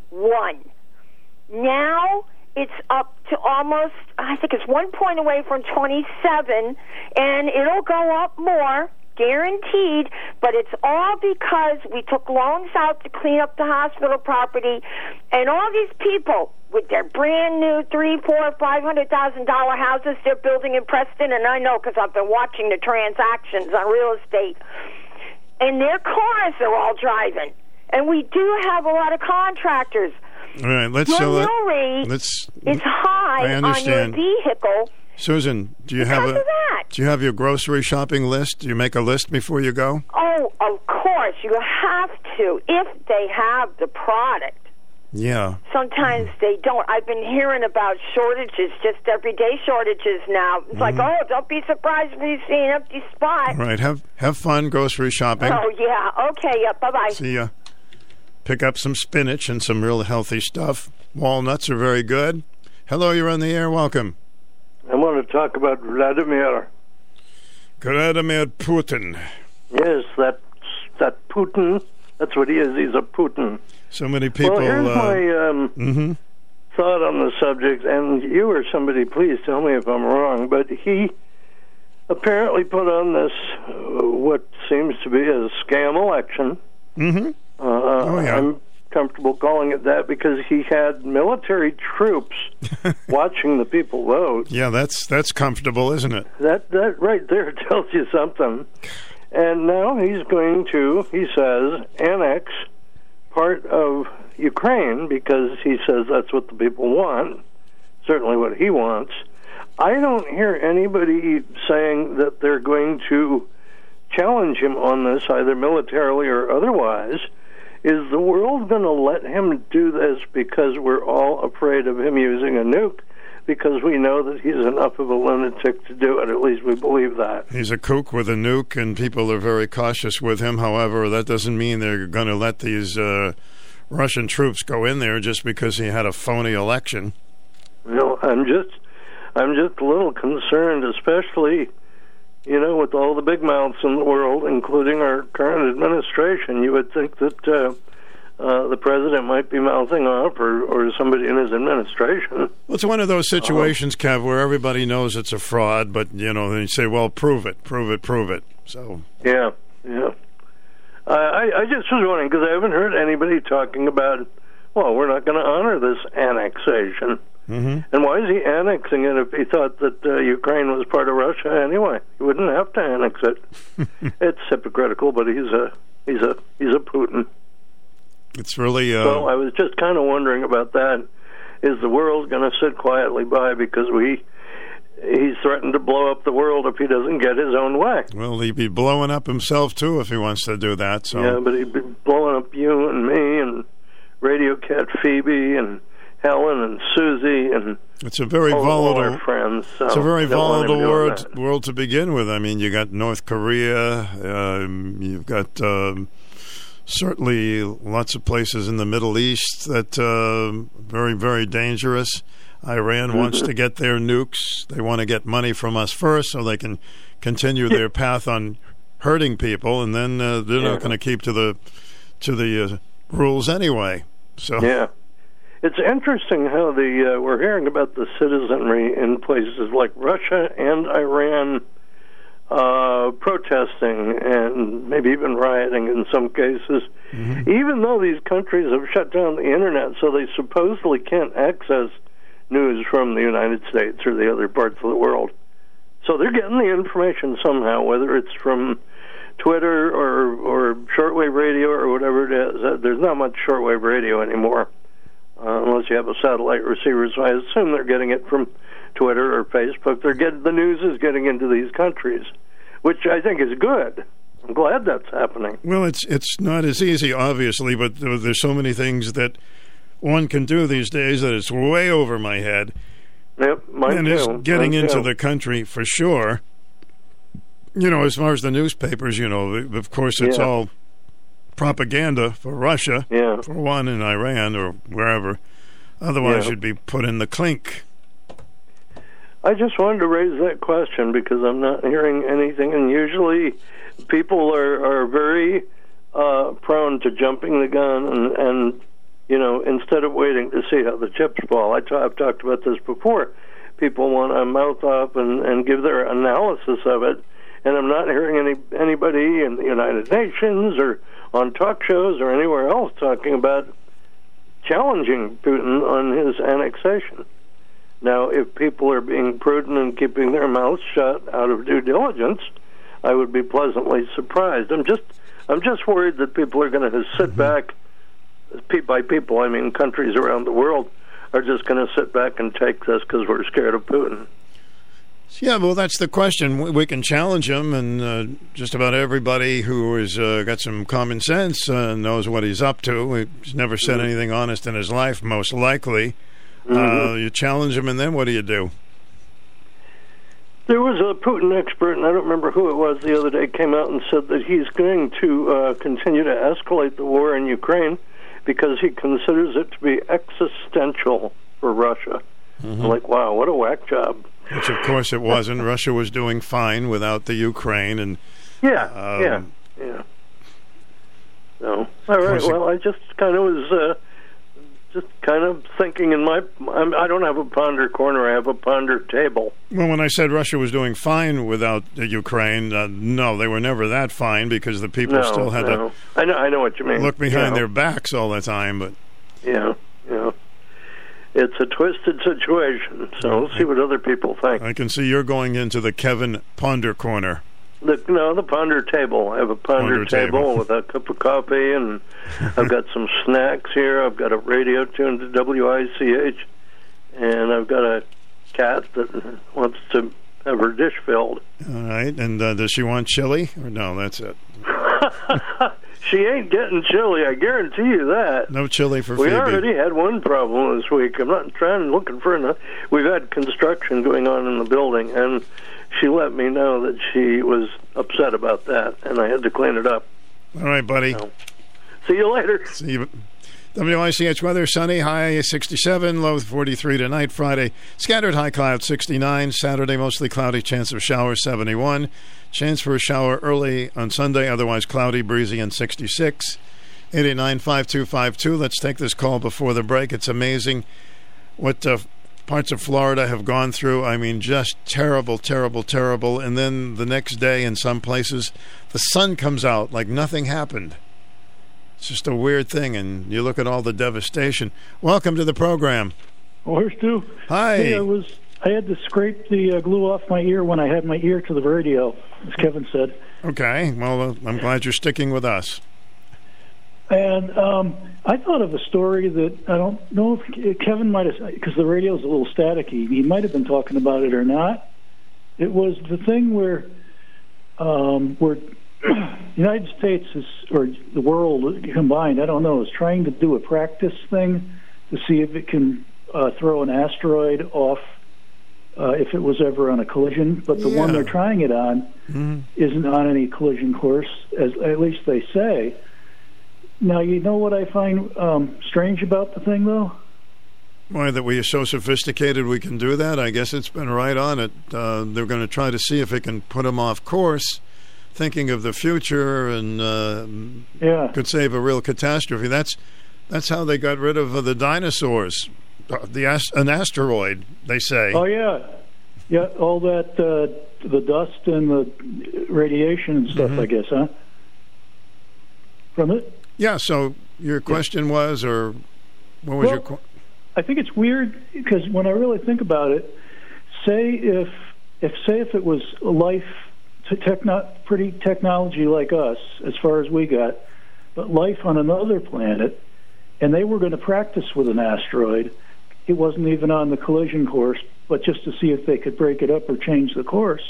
Speaker 12: Now it's up to almost, I think it's one point away from 27, and it'll go up more, guaranteed, but it's all because we took loans out to clean up the hospital property, and all these people with their brand new three, four, five hundred thousand dollar houses they're building in Preston, and I know because I've been watching the transactions on real estate, and their cars are all driving. And we do have a lot of contractors.
Speaker 7: all right. Let's
Speaker 12: Your mill rate
Speaker 7: let's.
Speaker 12: is high on your vehicle.
Speaker 7: Susan, do you have a
Speaker 12: that.
Speaker 7: do you have your grocery shopping list? Do you make a list before you go?
Speaker 12: Oh, of course, you have to if they have the product.
Speaker 7: Yeah.
Speaker 12: Sometimes they don't. I've been hearing about shortages, just everyday shortages now. It's like,
Speaker 7: Mhm.
Speaker 12: oh, don't be surprised if you see an empty spot.
Speaker 7: Right. Have have fun grocery shopping.
Speaker 12: Oh, yeah. Okay, yeah. Bye bye.
Speaker 7: See ya. Pick up some spinach and some real healthy stuff. Walnuts are very good. Hello, you're on the air. Welcome.
Speaker 9: I want to talk about Vladimir.
Speaker 7: Vladimir Putin.
Speaker 9: Yes, that that Putin. That's what he is. He's a Putin.
Speaker 7: So many people.
Speaker 9: well, here's
Speaker 7: uh,
Speaker 9: my um,
Speaker 7: mhm.
Speaker 9: thought on the subject, and you or somebody, please tell me if I'm wrong. But he apparently put on this uh, what seems to be a scam election.
Speaker 7: Mm-hmm.
Speaker 9: Uh,
Speaker 7: Oh, yeah.
Speaker 9: I'm comfortable calling it that because he had military troops watching the people vote.
Speaker 7: Yeah, that's that's comfortable, isn't it?
Speaker 9: That that right there tells you something. And now he's going to, he says, annex part of Ukraine because he says that's what the people want, certainly what he wants. I don't hear anybody saying that they're going to challenge him on this, either militarily or otherwise. Is the world going to let him do this because we're all afraid of him using a nuke? Because we know that he's enough of a lunatic to do it. At least we believe that.
Speaker 7: He's a kook with a nuke, and people are very cautious with him. However, that doesn't mean they're going to let these uh, Russian troops go in there just because he had a phony election.
Speaker 9: No, I'm just, I'm just a little concerned, especially, you know, with all the big mouths in the world, including our current administration. You would think that uh, uh, the president might be mouthing off, or or somebody in his administration.
Speaker 7: Well, it's one of those situations, Kev, where everybody knows it's a fraud, but you know, they say, "Well, prove it, prove it, prove it." So,
Speaker 9: Yeah, yeah. I I, I just was wondering because I haven't heard anybody talking about. Well, we're not going to honor this annexation.
Speaker 7: Hmm
Speaker 9: And why is he annexing it if he thought that uh, Ukraine was part of Russia anyway? He wouldn't have to annex it. it's hypocritical, but he's a he's a he's a Putin.
Speaker 7: it's really uh,
Speaker 9: So I was just kind of wondering about that. Is the world going to sit quietly by because we he's threatened to blow up the world if he doesn't get his own way?
Speaker 7: well, he'd be blowing up himself too if he wants to do that. So,
Speaker 9: Yeah, but he'd be blowing up you and me and Radio Cat Phoebe and Helen and Susie and
Speaker 7: it's a very
Speaker 9: all,
Speaker 7: volatile.
Speaker 9: friends. So
Speaker 7: It's a very
Speaker 9: I don't want him
Speaker 7: volatile world, world to begin with. I mean, you got North Korea, um, you've got um, certainly lots of places in the Middle East that uh, very, very dangerous. Iran wants
Speaker 9: Mm-hmm.
Speaker 7: to get their nukes. They want to get money from us first so they can continue their path on hurting people, and then uh, they're
Speaker 9: Yeah.
Speaker 7: not going to keep to the to the uh, rules anyway. So
Speaker 9: Yeah. It's interesting how the uh, we're hearing about the citizenry in places like Russia and Iran uh, protesting and maybe even rioting in some cases, even though these countries have shut down the internet, so they supposedly can't access news from the United States or the other parts of the world. So they're getting the information somehow, whether it's from Twitter or or shortwave radio or whatever it is. Uh, There's not much shortwave radio anymore, uh, unless you have a satellite receiver. So I assume they're getting it from Twitter or Facebook. They're getting the news is getting into these countries, which I think is good. I'm glad that's happening.
Speaker 7: Well, it's it's not as easy, obviously, but there's so many things that one can do these days that it's way over my head.
Speaker 9: Yep, mine
Speaker 7: and
Speaker 9: too.
Speaker 7: it's getting
Speaker 9: Mine
Speaker 7: into
Speaker 9: too.
Speaker 7: the country for sure. You know, as far as the newspapers, you know, of course, it's
Speaker 9: Yeah.
Speaker 7: all propaganda for Russia,
Speaker 9: Yeah.
Speaker 7: for one, in Iran or wherever. Otherwise,
Speaker 9: Yeah.
Speaker 7: you'd be put in the clink.
Speaker 9: I just wanted to raise that question because I'm not hearing anything, and usually people are are very uh, prone to jumping the gun and and you know instead of waiting to see how the chips fall. I t- I've talked about this before. People want to mouth off and and give their analysis of it, and I'm not hearing any anybody in the United Nations or on talk shows or anywhere else talking about challenging Putin on his annexation. Now, if people are being prudent and keeping their mouths shut out of due diligence, I would be pleasantly surprised. I'm just, I'm just worried that people are going to sit mm-hmm. back. pe- By people, I mean countries around the world are just going to sit back and take this because we're scared of Putin.
Speaker 7: Yeah, well, that's the question. We- We can challenge him, and uh, just about everybody who has uh, got some common sense uh, knows what he's up to. He's never said
Speaker 9: Mm-hmm.
Speaker 7: anything honest in his life, most likely. Uh,
Speaker 9: Mhm.
Speaker 7: you challenge him, and then what do you do?
Speaker 9: There was a Putin expert, and I don't remember who it was the other day, came out and said that he's going to uh, continue to escalate the war in Ukraine because he considers it to be existential for Russia.
Speaker 7: Mm-hmm.
Speaker 9: I'm like, wow, what a whack job.
Speaker 7: Which, of course, it wasn't. Russia was doing fine without the Ukraine, and
Speaker 9: Yeah,
Speaker 7: Um,
Speaker 9: yeah, yeah. So, all right. Well, I just kind of was uh, just kind of thinking in my. I'm, I don't have a ponder corner. I have a ponder table.
Speaker 7: well, when I said Russia was doing fine without the Ukraine, uh, no, they were never that fine because the people
Speaker 9: no,
Speaker 7: still had
Speaker 9: no. I know. I know what you mean.
Speaker 7: to look behind
Speaker 9: Yeah.
Speaker 7: their backs all the time. But
Speaker 9: Yeah, yeah. It's a twisted situation, so we'll see what other people think.
Speaker 7: I can see you're going into the Kevin Ponder corner.
Speaker 9: The no, the ponder table. I have a ponder,
Speaker 7: Ponder table.
Speaker 9: table with a cup of coffee, and I've got some snacks here. I've got a radio tuned to WICH, and I've got a cat that wants to have her dish filled.
Speaker 7: All right. And uh, does she want chili? Or no, that's it.
Speaker 9: She ain't getting chilly, I guarantee you that.
Speaker 7: No chili for
Speaker 9: we
Speaker 7: Phoebe.
Speaker 9: We already had one problem this week. I'm not trying to looking for another. We've had construction going on in the building, and she let me know that she was upset about that, and I had to clean it up.
Speaker 7: All right, buddy.
Speaker 9: See you later.
Speaker 7: See you. WICH weather sunny, high 67, low 43 tonight. Friday, scattered high cloud 69. Saturday, mostly cloudy, chance of shower 71. Chance for a shower early on Sunday, otherwise cloudy, breezy, and 66. 89 5252. Let's take this call before the break. It's amazing what uh, parts of Florida have gone through. I mean, just terrible, terrible, terrible. And then the next day, in some places, the sun comes out like nothing happened. It's just a weird thing, and you look at all the devastation. Welcome to the program.
Speaker 40: Oh, here's Stu.
Speaker 7: Hi.
Speaker 40: Hey, I was I had to scrape the uh, glue off my ear when I had my ear to the radio, as Kevin said.
Speaker 7: Okay, well, uh, I'm glad you're sticking with us.
Speaker 40: And um, I thought of a story that I don't know if Kevin might have, because the radio's a little staticky. He might have been talking about it or not. It was the thing where, um, where United States is, or the world combined, I don't know, is trying to do a practice thing to see if it can uh, throw an asteroid off uh, if it was ever on a collision. But the one they're trying it on
Speaker 7: Mhm.
Speaker 40: isn't on any collision course, as at least they say. Now, you know what I find um, strange about the thing, though?
Speaker 7: Why, that we are so sophisticated we can do that? I guess it's been right on it. Uh, they're going to try to see if it can put them off course, thinking of the future and uh,
Speaker 40: Yeah.
Speaker 7: could save a real catastrophe. That's that's how they got rid of uh, the dinosaurs. Uh, the ast- an asteroid, they say.
Speaker 40: Oh yeah, yeah. All that uh, the dust and the radiation and stuff.
Speaker 7: Mhm.
Speaker 40: I guess, huh? From it.
Speaker 7: Yeah. So your question was, or what was
Speaker 40: Well,
Speaker 7: your? Qu-
Speaker 40: I think it's weird because when I really think about it, say if if say if it was life techno, pretty technology like us as far as we got, but life on another planet, and they were going to practice with an asteroid. It wasn't even on the collision course, but just to see if they could break it up or change the course,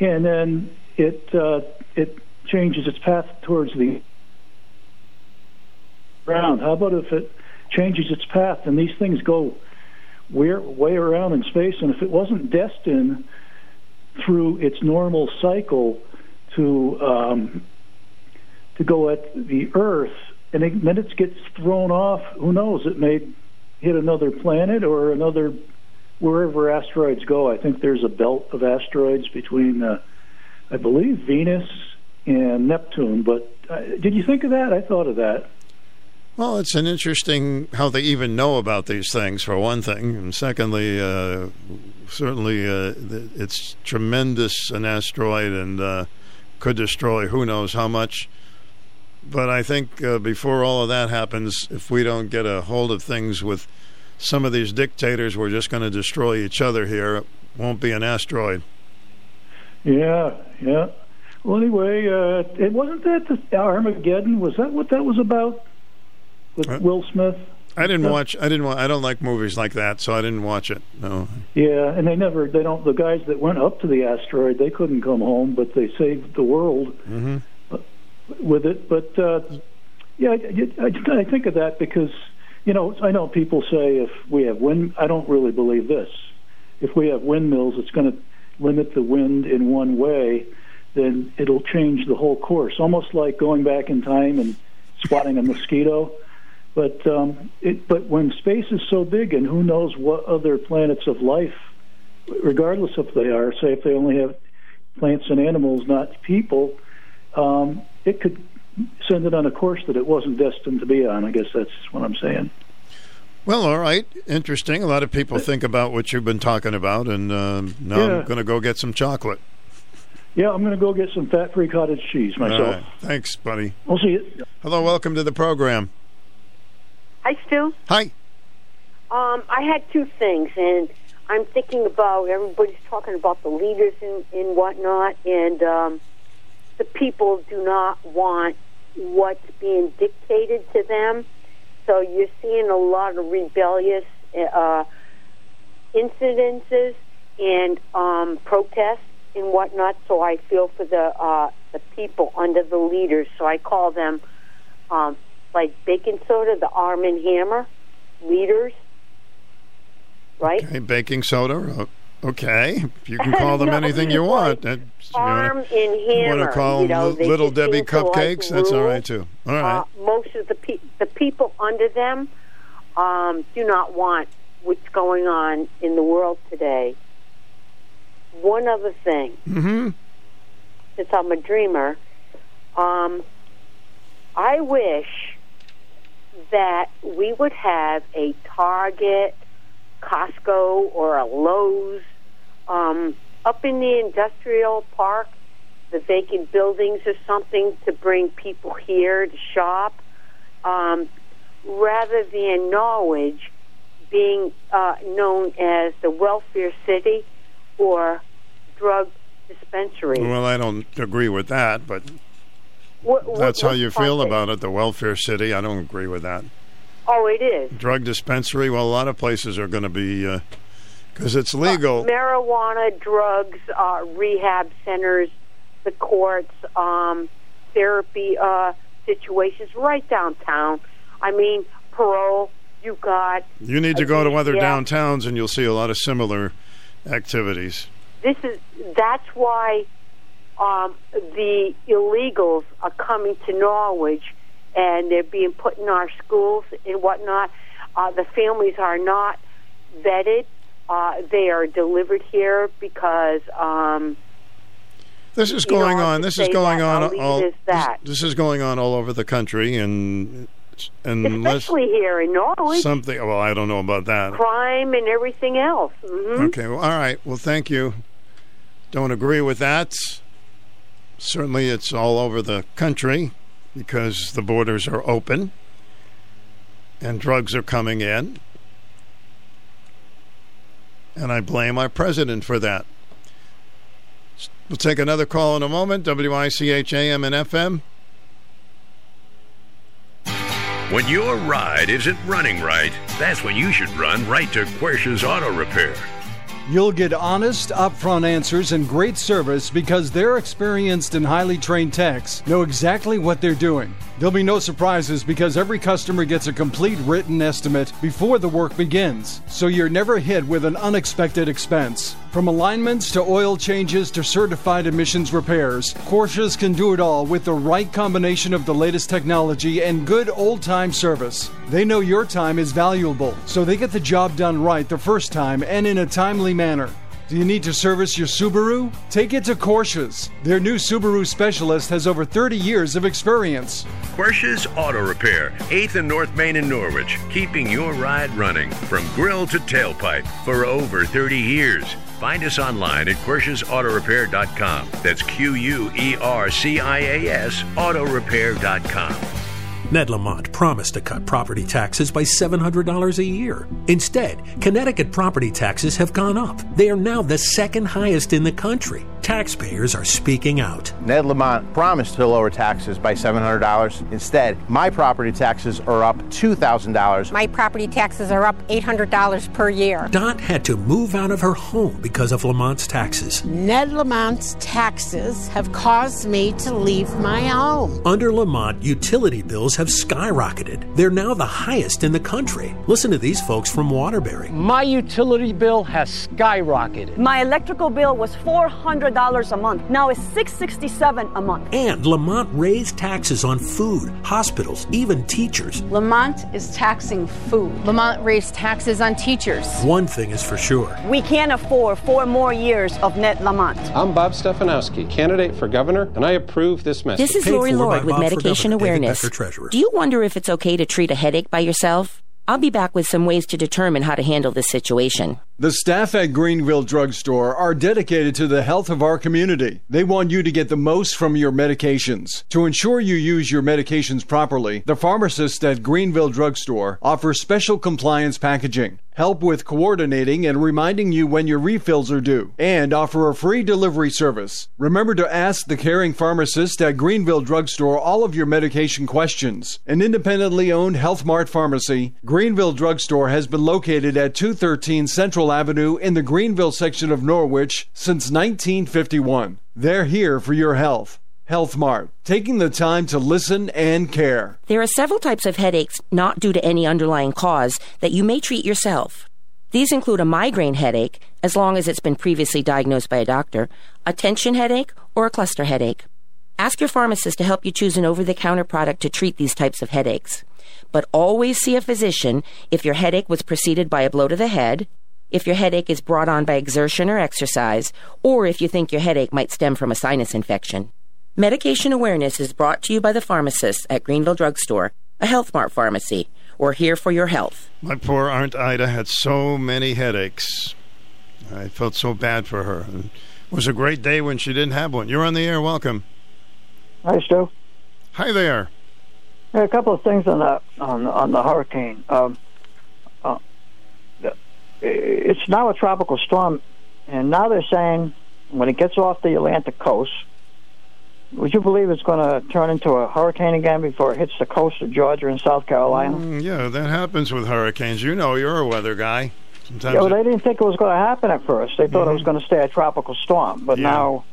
Speaker 40: and then it uh, it changes its path towards the ground. How about if it changes its path and these things go way, way around in space? And if it wasn't destined through its normal cycle to um, to go at the Earth, and it, then it gets thrown off, who knows? It may hit another planet or another wherever asteroids go. I think there's a belt of asteroids between, uh, I believe, Venus and Neptune. But uh, did you think of that? I thought of that.
Speaker 7: Well, it's an interesting how they even know about these things, for one thing, and secondly, uh, certainly uh, it's tremendous an asteroid and uh, could destroy who knows how much. But I think uh, before all of that happens, if we don't get a hold of things with some of these dictators, we're just going to destroy each other here. It won't be an asteroid.
Speaker 40: Yeah, yeah. Well, anyway, uh, it wasn't that the Armageddon. Was that what that was about with
Speaker 7: Uh,
Speaker 40: Will Smith?
Speaker 7: I didn't watch. I didn't. Wa- I don't like movies like that, so I didn't watch it. No.
Speaker 40: Yeah, and they never. They don't. The guys that went up to the asteroid, they couldn't come home, but they saved the world
Speaker 7: hmm
Speaker 40: with it. But uh, yeah, I, I, I think of that because you know I know people say if we have wind, I don't really believe this. If we have windmills, it's going to limit the wind in one way, then it'll change the whole course. Almost like going back in time and swatting a mosquito. But um, it, but when space is so big, and who knows what other planets of life, regardless if they are, say if they only have plants and animals, not people, um, it could send it on a course that it wasn't destined to be on. I guess that's what I'm saying.
Speaker 7: Well, all right. Interesting. A lot of people think about what you've been talking about, and um, now
Speaker 40: Yeah.
Speaker 7: I'm going to go get some chocolate.
Speaker 40: Yeah, I'm going to go get some fat-free cottage cheese myself.
Speaker 7: All right. Thanks, buddy.
Speaker 40: We'll see you.
Speaker 7: Hello, welcome to the program.
Speaker 28: Hi, Stu.
Speaker 7: Hi.
Speaker 28: Um, I had two things, and I'm thinking about everybody's talking about the leaders and, and whatnot, and um, the people do not want what's being dictated to them. So you're seeing a lot of rebellious uh, incidences and um, protests and whatnot. So I feel for the uh, the people under the leaders. So I call them um, like baking soda, the Arm and Hammer leaders, right?
Speaker 7: Okay, baking soda. uh, Okay, you can call them
Speaker 28: No,
Speaker 7: anything you want. That- you
Speaker 28: Arm
Speaker 7: wanna-
Speaker 28: and
Speaker 7: You
Speaker 28: Hammer.
Speaker 7: want to call
Speaker 28: you
Speaker 7: them
Speaker 28: know,
Speaker 7: Li- Little Debbie
Speaker 28: to like
Speaker 7: cupcakes? That's all right too. All right.
Speaker 28: Uh, most of the pe- the people under them um, do not want what's going on in the world today. One other thing,
Speaker 7: mm-hmm.
Speaker 28: since I'm a dreamer, um, I wish that we would have a Target, Costco, or a Lowe's um, up in the industrial park, the vacant buildings or something to bring people here to shop, um, rather than Norwich being uh, known as the welfare city or drug dispensary.
Speaker 7: Well, I don't agree with that, but
Speaker 28: What- what-
Speaker 7: that's how you feel about it. The welfare city. I don't agree with that.
Speaker 28: Oh, it is.
Speaker 7: Drug dispensary. Well, a lot of places are going to be because it's legal.
Speaker 28: marijuana, drugs, uh, rehab centers, the courts, um, therapy uh, situations right downtown. I mean, parole. You got
Speaker 7: You need to go to other
Speaker 28: Yeah.
Speaker 7: downtowns, and you'll see a lot of similar activities.
Speaker 28: this is that's why um, the illegals are coming to Norwich and they're being put in our schools and whatnot. Uh, the families are not vetted. Uh, they are delivered here because um,
Speaker 7: This is
Speaker 28: know,
Speaker 7: going on. This is going
Speaker 28: that.
Speaker 7: on.
Speaker 28: I'll leave it
Speaker 7: all. This, this is going on all over the country, and and
Speaker 28: especially here in Norwich,
Speaker 7: something. Well, I don't know about that.
Speaker 28: crime and everything else. hmm
Speaker 7: Okay. Well, all right. Well, thank you. Don't agree with that. Certainly, it's all over the country because the borders are open and drugs are coming in. And I blame our president for that. We'll take another call in a moment. WICH AM and FM.
Speaker 41: When your ride isn't running right, that's when you should run right to Quercia's Auto Repair.
Speaker 42: You'll get honest, upfront answers and great service because their experienced and highly trained techs know exactly what they're doing. There'll be no surprises because every customer gets a complete written estimate before the work begins, so you're never hit with an unexpected expense. From alignments to oil changes to certified emissions repairs, Quercia's can do it all with the right combination of the latest technology and good old time service. They know your time is valuable, so they get the job done right the first time and in a timely manner. Do you need to service your Subaru? Take it to Quercia's. Their new Subaru specialist has over 30 years of experience.
Speaker 41: Quercia's Auto Repair, 8th and North Main in Norwich, keeping your ride running from grill to tailpipe for over 30 years. Find us online at QuerciasAutoRepair.com. That's Q U E R C I A S AutoRepair.com.
Speaker 43: Ned Lamont promised to cut property taxes by $700 a year. Instead, Connecticut property taxes have gone up. They are now the second highest in the country. Taxpayers are speaking out.
Speaker 44: Ned Lamont promised to lower taxes by $700. Instead, my property taxes are up $2,000.
Speaker 45: My property taxes are up $800 per year.
Speaker 43: Dot had to move out of her home because of Lamont's taxes.
Speaker 46: Ned Lamont's taxes have caused me to leave my home.
Speaker 43: Under Lamont, utility bills have skyrocketed. They're now the highest in the country. Listen to these folks from Waterbury.
Speaker 47: My utility bill has skyrocketed.
Speaker 48: My electrical bill was $400 a month. Now it's $667 a month.
Speaker 43: And Lamont raised taxes on food, hospitals, even teachers.
Speaker 49: Lamont is taxing food. Lamont raised taxes on teachers.
Speaker 43: One thing is for sure.
Speaker 48: We can't afford four more years of Ned Lamont.
Speaker 50: I'm Bob Stefanowski, candidate for governor, and I approve this message.
Speaker 51: This is Lori Lord with Medication Awareness. Do you wonder if it's okay to treat a headache by yourself? I'll be back with some ways to determine how to handle this situation.
Speaker 42: The staff at Greenville Drugstore are dedicated to the health of our community. They want you to get the most from your medications. To ensure you use your medications properly, the pharmacists at Greenville Drugstore offer special compliance packaging help with coordinating and reminding you when your refills are due, and offer a free delivery service. Remember to ask the caring pharmacist at Greenville Drugstore all of your medication questions. An independently owned Health Mart pharmacy, Greenville Drugstore has been located at 213 Central Avenue in the Greenville section of Norwich since 1951. They're here for your health. Health Mart, taking the time to listen and care.
Speaker 51: There are several types of headaches not due to any underlying cause that you may treat yourself. These include a migraine headache, as long as it's been previously diagnosed by a doctor, a tension headache, or a cluster headache. Ask your pharmacist to help you choose an over the counter product to treat these types of headaches. But always see a physician if your headache was preceded by a blow to the head, if your headache is brought on by exertion or exercise, or if you think your headache might stem from a sinus infection. Medication awareness is brought to you by the pharmacists at Greenville Drugstore, a Health Mart pharmacy. We're here for your health.
Speaker 7: My poor Aunt Ida had so many headaches. I felt so bad for her. It was a great day when she didn't have one. You're on the air. Welcome.
Speaker 29: Hi, Stu.
Speaker 7: Hi there.
Speaker 29: a couple of things on the on, on the hurricane. Um, it's now a tropical storm, and now they're saying when it gets off the Atlantic coast, would you believe it's going to turn into a hurricane again before it hits the coast of Georgia and South Carolina?
Speaker 7: Mm, yeah, that happens with hurricanes. You know, you're a weather guy.
Speaker 29: Sometimes yeah, well, it... they didn't think it was going to happen at first. They thought mm-hmm. it was mm-hmm. going to stay a tropical storm, but yeah. now,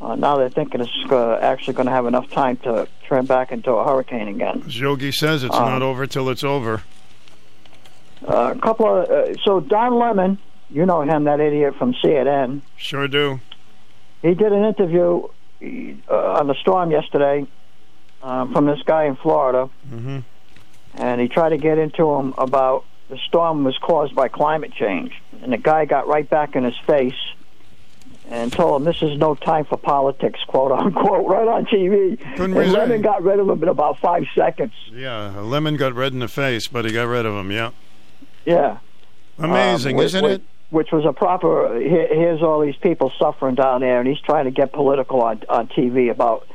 Speaker 29: uh, now they're thinking it's uh, actually going to have enough time to turn back into a hurricane again.
Speaker 7: As Yogi says, it's um, not over till it's over.
Speaker 29: Uh, a couple of uh, so Don Lemon, you know him, that idiot from CNN.
Speaker 7: Sure do.
Speaker 29: He did an interview uh, on the storm yesterday from this guy in Florida,
Speaker 7: mm-hmm.
Speaker 29: and he tried to get into him about the storm was caused by climate change, and the guy got right back in his face and told him this is no time for politics, quote unquote, right on TV. Couldn't and Lemon got rid of him in about five seconds.
Speaker 7: Yeah, Lemon got red in the face, but he got rid of him. Yeah.
Speaker 29: Yeah.
Speaker 7: Amazing, um, isn't it?
Speaker 29: which was a proper. here's all these people suffering down there, and he's trying to get political on on TV about.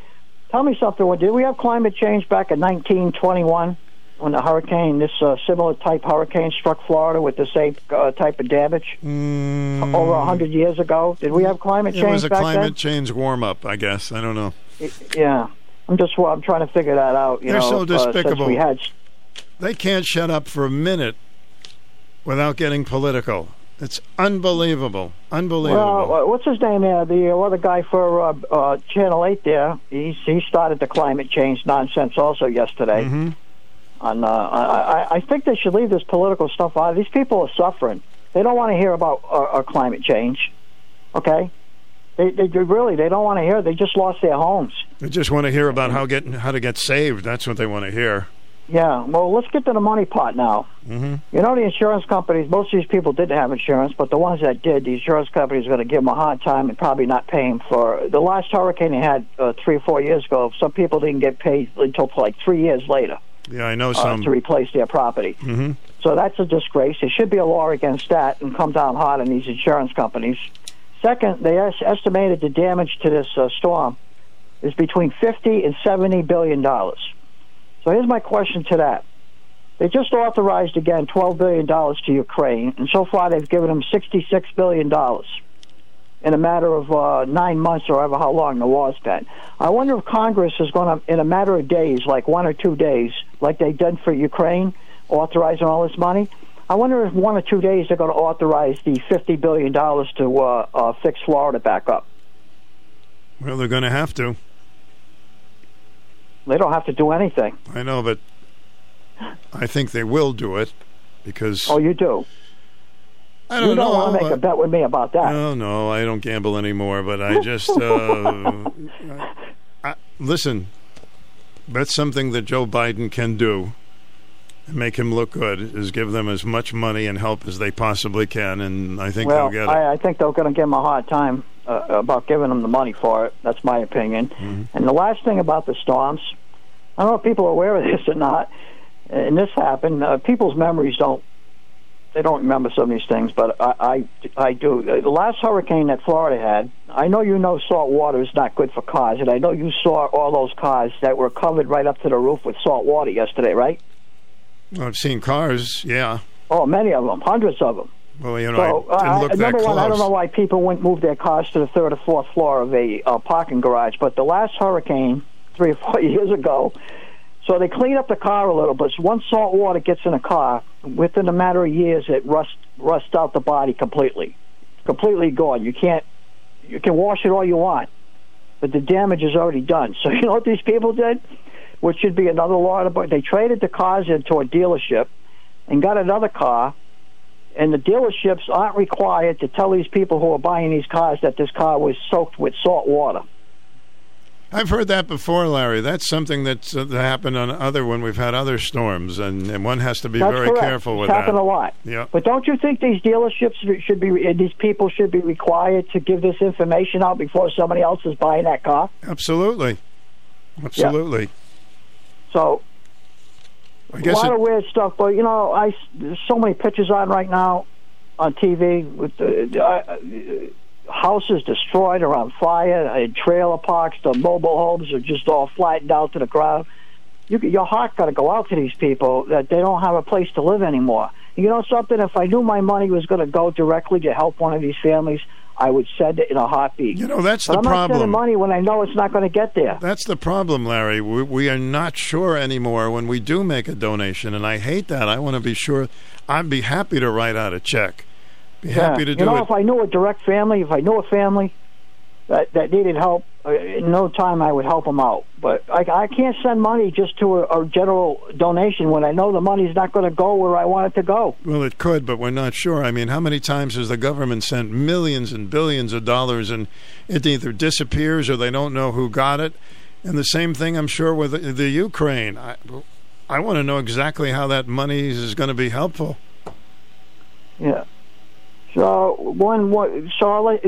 Speaker 29: Tell me something. Did we have climate change back in 1921 when the hurricane, this uh, similar type hurricane, struck Florida with the same uh, type of damage
Speaker 7: mm.
Speaker 29: over a hundred years ago? Did we have climate change? It
Speaker 7: was a
Speaker 29: climate
Speaker 7: then? change warm up, I guess. I don't know.
Speaker 29: It, yeah, I'm just I'm trying to figure that out. You
Speaker 7: They're
Speaker 29: know,
Speaker 7: so despicable.
Speaker 29: Uh, we had.
Speaker 7: They can't shut up for a minute without getting political. It's unbelievable, unbelievable.
Speaker 29: Well, uh, what's his name there? The uh, other guy for uh, uh, Channel Eight there. He he started the climate change nonsense also yesterday.
Speaker 7: Mm-hmm.
Speaker 29: And uh, I I think they should leave this political stuff out. These people are suffering. They don't want to hear about uh, climate change. Okay, they, they really they don't want to hear. They just lost their homes.
Speaker 7: They just want to hear about how get how to get saved. That's what they want to hear.
Speaker 29: Yeah, well, let's get to the money pot now.
Speaker 7: Mm-hmm.
Speaker 29: You know, the insurance companies, most of these people didn't have insurance, but the ones that did, the insurance companies are going to give them a hard time and probably not pay them for the last hurricane they had uh, three or four years ago. Some people didn't get paid until like three years later.
Speaker 7: Yeah, I know some.
Speaker 29: Uh, to replace their property.
Speaker 7: Mm-hmm.
Speaker 29: So that's a disgrace. There should be a law against that and come down hard on these insurance companies. Second, they estimated the damage to this uh, storm is between 50 and 70 billion dollars. So here's my question to that. They just authorized again $12 billion to Ukraine, and so far they've given them $66 billion in a matter of uh, nine months or however how long the war's been. I wonder if Congress is going to, in a matter of days, like one or two days, like they did for Ukraine, authorizing all this money. I wonder if one or two days they're going to authorize the $50 billion to uh, uh, fix Florida back up.
Speaker 7: Well, they're going to have to.
Speaker 29: They don't have to do anything.
Speaker 7: I know, but I think they will do it because.
Speaker 29: Oh, you do.
Speaker 7: I don't
Speaker 29: you
Speaker 7: don't
Speaker 29: want to make a bet with me about that.
Speaker 7: No, no, I don't gamble anymore. But I just uh, I, listen. That's something that Joe Biden can do and make him look good is give them as much money and help as they possibly can, and I think
Speaker 29: well,
Speaker 7: they'll get
Speaker 29: it. I, I think they're going to give him a hard time uh, about giving them the money for it. That's my opinion.
Speaker 7: Mm-hmm.
Speaker 29: And the last thing about the storms, I don't know if people are aware of this or not. And this happened. Uh, people's memories don't they don't remember some of these things, but I, I, I do. The last hurricane that Florida had, I know you know salt water is not good for cars, and I know you saw all those cars that were covered right up to the roof with salt water yesterday, right?
Speaker 7: I've seen cars, yeah.
Speaker 29: Oh, many of them, hundreds of them.
Speaker 7: Well, you know,
Speaker 29: So,
Speaker 7: I
Speaker 29: uh, number one, I don't know why people wouldn't move their cars to the third or fourth floor of a uh, parking garage, but the last hurricane, three or four years ago, so they clean up the car a little, but once salt water gets in a car, within a matter of years, it rust rusts out the body completely, completely gone. You can't, you can wash it all you want, but the damage is already done. So you know what these people did, which should be another law, but they traded the cars into a dealership and got another car and the dealerships aren't required to tell these people who are buying these cars that this car was soaked with salt water.
Speaker 7: I've heard that before, Larry. That's something that's uh, happened on other when we've had other storms, and, and one has to be
Speaker 29: That's
Speaker 7: very
Speaker 29: correct.
Speaker 7: careful with
Speaker 29: it's happened
Speaker 7: that.
Speaker 29: a lot.
Speaker 7: Yeah.
Speaker 29: But don't you think these dealerships should be, these people should be required to give this information out before somebody else is buying that car?
Speaker 7: Absolutely, absolutely.
Speaker 29: So,
Speaker 7: I
Speaker 29: a
Speaker 7: guess a
Speaker 29: lot
Speaker 7: it-
Speaker 29: of weird stuff. But you know, I there's so many pictures on right now on TV with the uh, houses destroyed or on fire, and trailer parks, the mobile homes are just all flattened out to the ground. You, your heart got to go out to these people that they don't have a place to live anymore. You know something? If I knew my money was going to go directly to help one of these families, I would send it in a heartbeat. You
Speaker 7: know that's
Speaker 29: but
Speaker 7: the
Speaker 29: I'm not sending money when I know it's not going to get there.
Speaker 7: That's the problem, Larry. We, we are not sure anymore when we do make a donation, and I hate that. I want to be sure. I'd be happy to write out a check. Be happy to
Speaker 29: you
Speaker 7: do
Speaker 29: know,
Speaker 7: it.
Speaker 29: if I knew a direct family, if I knew a family that that needed help, uh, in no time I would help them out. But I, I can't send money just to a, a general donation when I know the money's not going to go where I want it to go.
Speaker 7: Well, it could, but we're not sure. I mean, how many times has the government sent millions and billions of dollars and it either disappears or they don't know who got it? And the same thing, I'm sure, with the, the Ukraine. I, I want to know exactly how that money is going to be helpful.
Speaker 29: Yeah. So one, one Charlotte.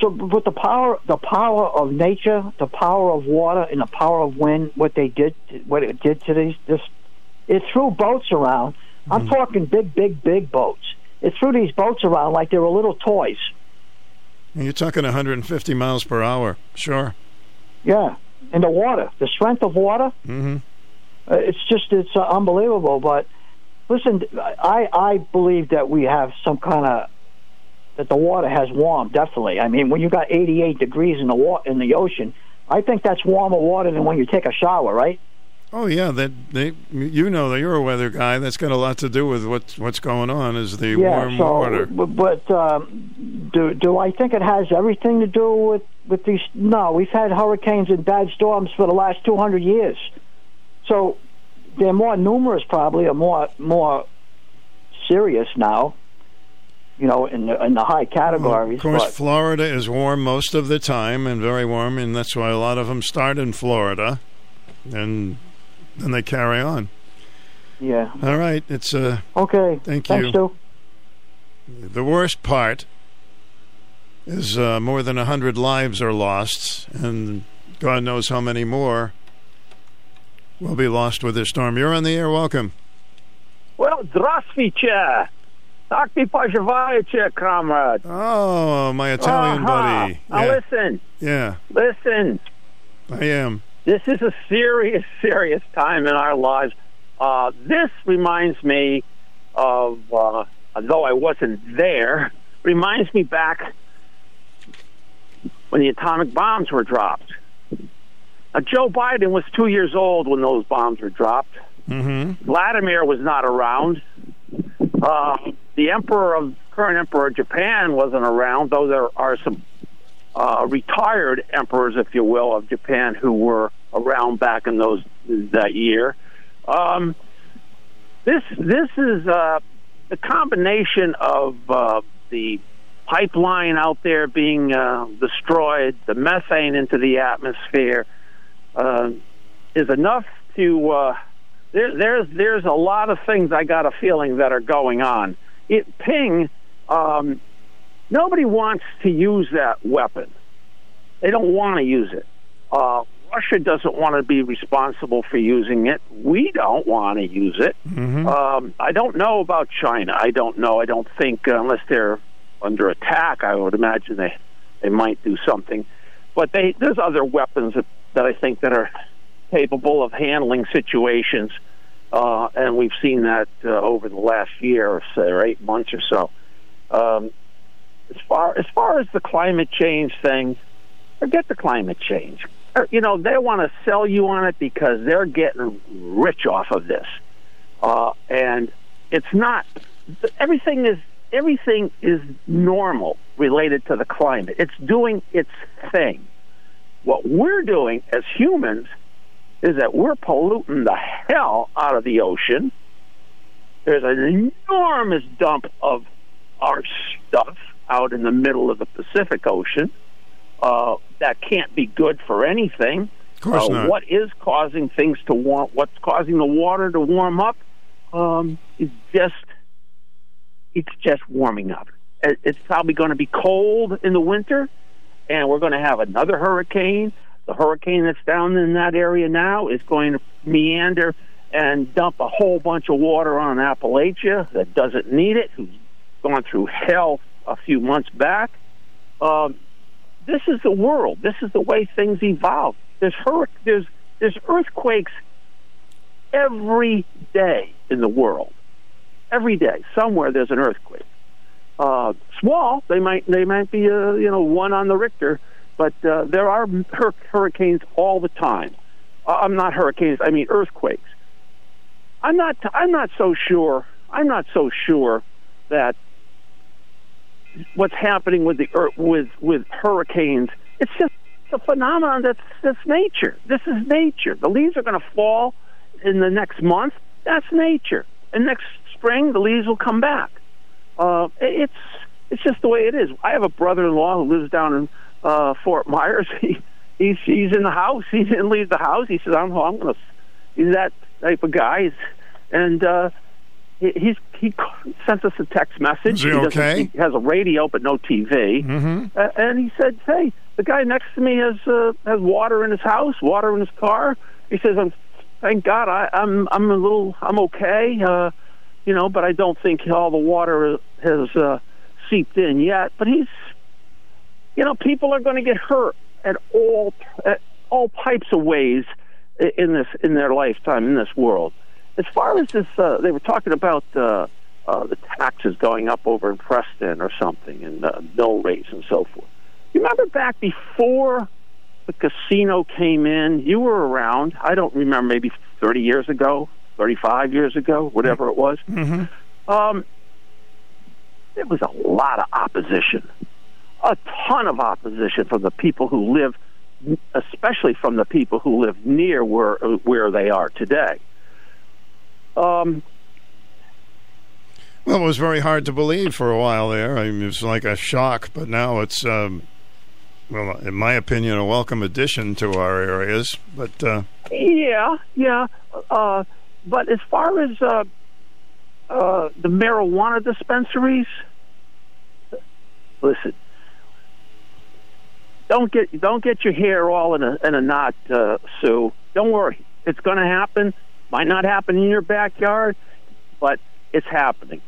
Speaker 29: So with the power, the power of nature, the power of water, and the power of wind, what they did, what it did to these, this, it threw boats around. I'm talking big, big, big boats. It threw these boats around like they were little toys.
Speaker 7: And You're talking 150 miles per hour. Sure.
Speaker 29: Yeah, and the water, the strength of water.
Speaker 7: Mm-hmm.
Speaker 29: Uh, it's just it's uh, unbelievable. But listen, I I believe that we have some kind of that the water has warmed. Definitely. I mean, when you got 88 degrees in the wa- in the ocean, I think that's warmer water than when you take a shower, right?
Speaker 7: Oh yeah, that they. You know that you're a weather guy. That's got a lot to do with what's what's going on. Is the
Speaker 29: yeah.
Speaker 7: warm
Speaker 29: so,
Speaker 7: water?
Speaker 29: but, but um, do do I think it has everything to do with with these? No, we've had hurricanes and bad storms for the last 200 years. So they're more numerous, probably, or more more serious now You know, in the in the high categories.
Speaker 7: Of course,
Speaker 29: but-
Speaker 7: Florida is warm most of the time and very warm, and that's why a lot of them start in Florida, and then they carry on.
Speaker 29: Yeah.
Speaker 7: All right, it's uh.
Speaker 29: Okay.
Speaker 7: Thank
Speaker 29: Thanks,
Speaker 7: you.
Speaker 29: Stu.
Speaker 7: The worst part is uh, more than a hundred lives are lost, and God knows how many more will be lost with this storm. You're on the air. Welcome.
Speaker 52: Well, здравствуйте. Tak mi comrade.
Speaker 7: Oh, my Italian
Speaker 52: uh-huh.
Speaker 7: buddy. Yeah.
Speaker 52: Now listen.
Speaker 7: Yeah.
Speaker 52: Listen.
Speaker 7: I am.
Speaker 52: This is a serious, serious time in our lives. Uh, this reminds me of, uh, though I wasn't there, reminds me back when the atomic bombs were dropped. Now, Joe Biden was two years old when those bombs were dropped.
Speaker 7: Mm-hmm.
Speaker 52: Vladimir was not around. Uh, the emperor of current emperor of Japan wasn't around, though there are some uh, retired emperors, if you will, of Japan who were around back in those that year. Um, this this is uh, the combination of uh, the pipeline out there being uh, destroyed, the methane into the atmosphere, uh, is enough to. Uh, there, there's there's a lot of things I got a feeling that are going on. It ping. Um, nobody wants to use that weapon. They don't want to use it. Uh, Russia doesn't want to be responsible for using it. We don't want to use it.
Speaker 7: Mm-hmm.
Speaker 52: Um, I don't know about China. I don't know. I don't think uh, unless they're under attack, I would imagine they they might do something. But they there's other weapons that, that I think that are capable of handling situations, uh, and we've seen that uh, over the last year or so, or eight months or so. Um, as far as far as the climate change thing, forget the climate change. Uh, You know they want to sell you on it because they're getting rich off of this, uh, and it's not. Everything is everything is normal related to the climate. It's doing its thing. What we're doing as humans is that we're polluting the hell out of the ocean. There's an enormous dump of our stuff out in the middle of the Pacific Ocean uh, that can't be good for anything.
Speaker 7: Of course
Speaker 52: uh,
Speaker 7: not.
Speaker 52: What is causing things to warm? What's causing the water to warm up? Um, is just it's just warming up. It's probably going to be cold in the winter, and we're going to have another hurricane. The hurricane that's down in that area now is going to meander and dump a whole bunch of water on Appalachia that doesn't need it, who's gone through hell a few months back. Um, this is the world. This is the way things evolve. There's hurric- there's there's earthquakes every day in the world. Every day, somewhere there's an earthquake. Uh, small, they might they might be uh, you know one on the Richter, but uh, there are hur- hurricanes all the time. Uh, I'm not hurricanes. I mean earthquakes. I'm not. I'm not so sure. I'm not so sure that what's happening with the earth, with with hurricanes. It's just a phenomenon that's that's nature. This is nature. The leaves are going to fall in the next month. That's nature. And next spring, the leaves will come back. Uh, it's it's just the way it is. I have a brother-in-law who lives down in uh, Fort Myers. He he's he's in the house. He didn't leave the house. He says, "I'm I'm going to." He's that type of guy. And uh, he, he's he sent us a text message.
Speaker 7: Is he
Speaker 52: doesn't-
Speaker 7: okay?
Speaker 52: He has a radio but no TV.
Speaker 7: Mm-hmm.
Speaker 52: Uh, and he said, "Hey, the guy next to me has uh, has water in his house, water in his car." He says, "I'm thank God, I, I'm I'm a little I'm okay, uh, you know, but I don't think all the water has uh, seeped in yet." But he's, you know, people are going to get hurt at all at all types of ways in this in their lifetime in this world. As far as this, uh, they were talking about uh, uh, the taxes going up over in Preston or something, and uh, mill rates and so forth. You remember back before the casino came in? You were around. I don't remember, maybe 30 years ago, 35 years ago, whatever it was.
Speaker 7: Mm-hmm.
Speaker 52: Um, there was a lot of opposition, a ton of opposition from the people who live, especially from the people who live near where where they are today. Um,
Speaker 7: Well, it was very hard to believe for a while there. I mean, it was like a shock, but now it's, um, well, in my opinion, a welcome addition to our areas. But uh,
Speaker 52: Yeah, yeah. Uh, but as far as uh, uh, the marijuana dispensaries, listen. Don't get don't get your hair all in a in a knot, uh, Sue. Don't worry, it's going to happen. Might not happen in your backyard, but it's happening.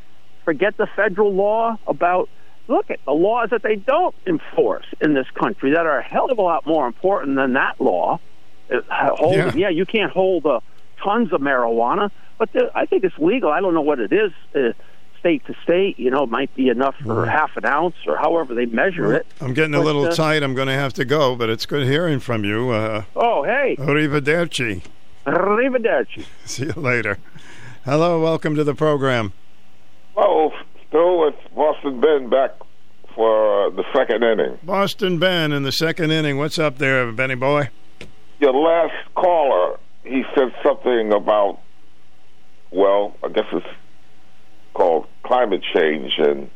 Speaker 52: Forget the federal law about look at the laws that they don't enforce in this country that are a hell of a lot more important than that law. Uh, hold,
Speaker 7: Yeah.
Speaker 52: yeah. you can't hold uh, tons of marijuana, but the, I think it's legal. I don't know what it is, uh, state to state. You know, it might be enough for half an ounce or however they measure it.
Speaker 7: I'm getting a little
Speaker 52: uh,
Speaker 7: tight. I'm going to have to go, but it's good hearing from you. Uh,
Speaker 52: Oh, hey,
Speaker 7: arrivederci.
Speaker 52: arrivederci.
Speaker 7: See you later. Hello, welcome to the program.
Speaker 53: Oh, still it's Boston Ben back for uh, the second inning.
Speaker 7: Boston Ben in the second inning. What's up there, Benny boy?
Speaker 53: Your last caller, he said something about, well, I guess it's called climate change, and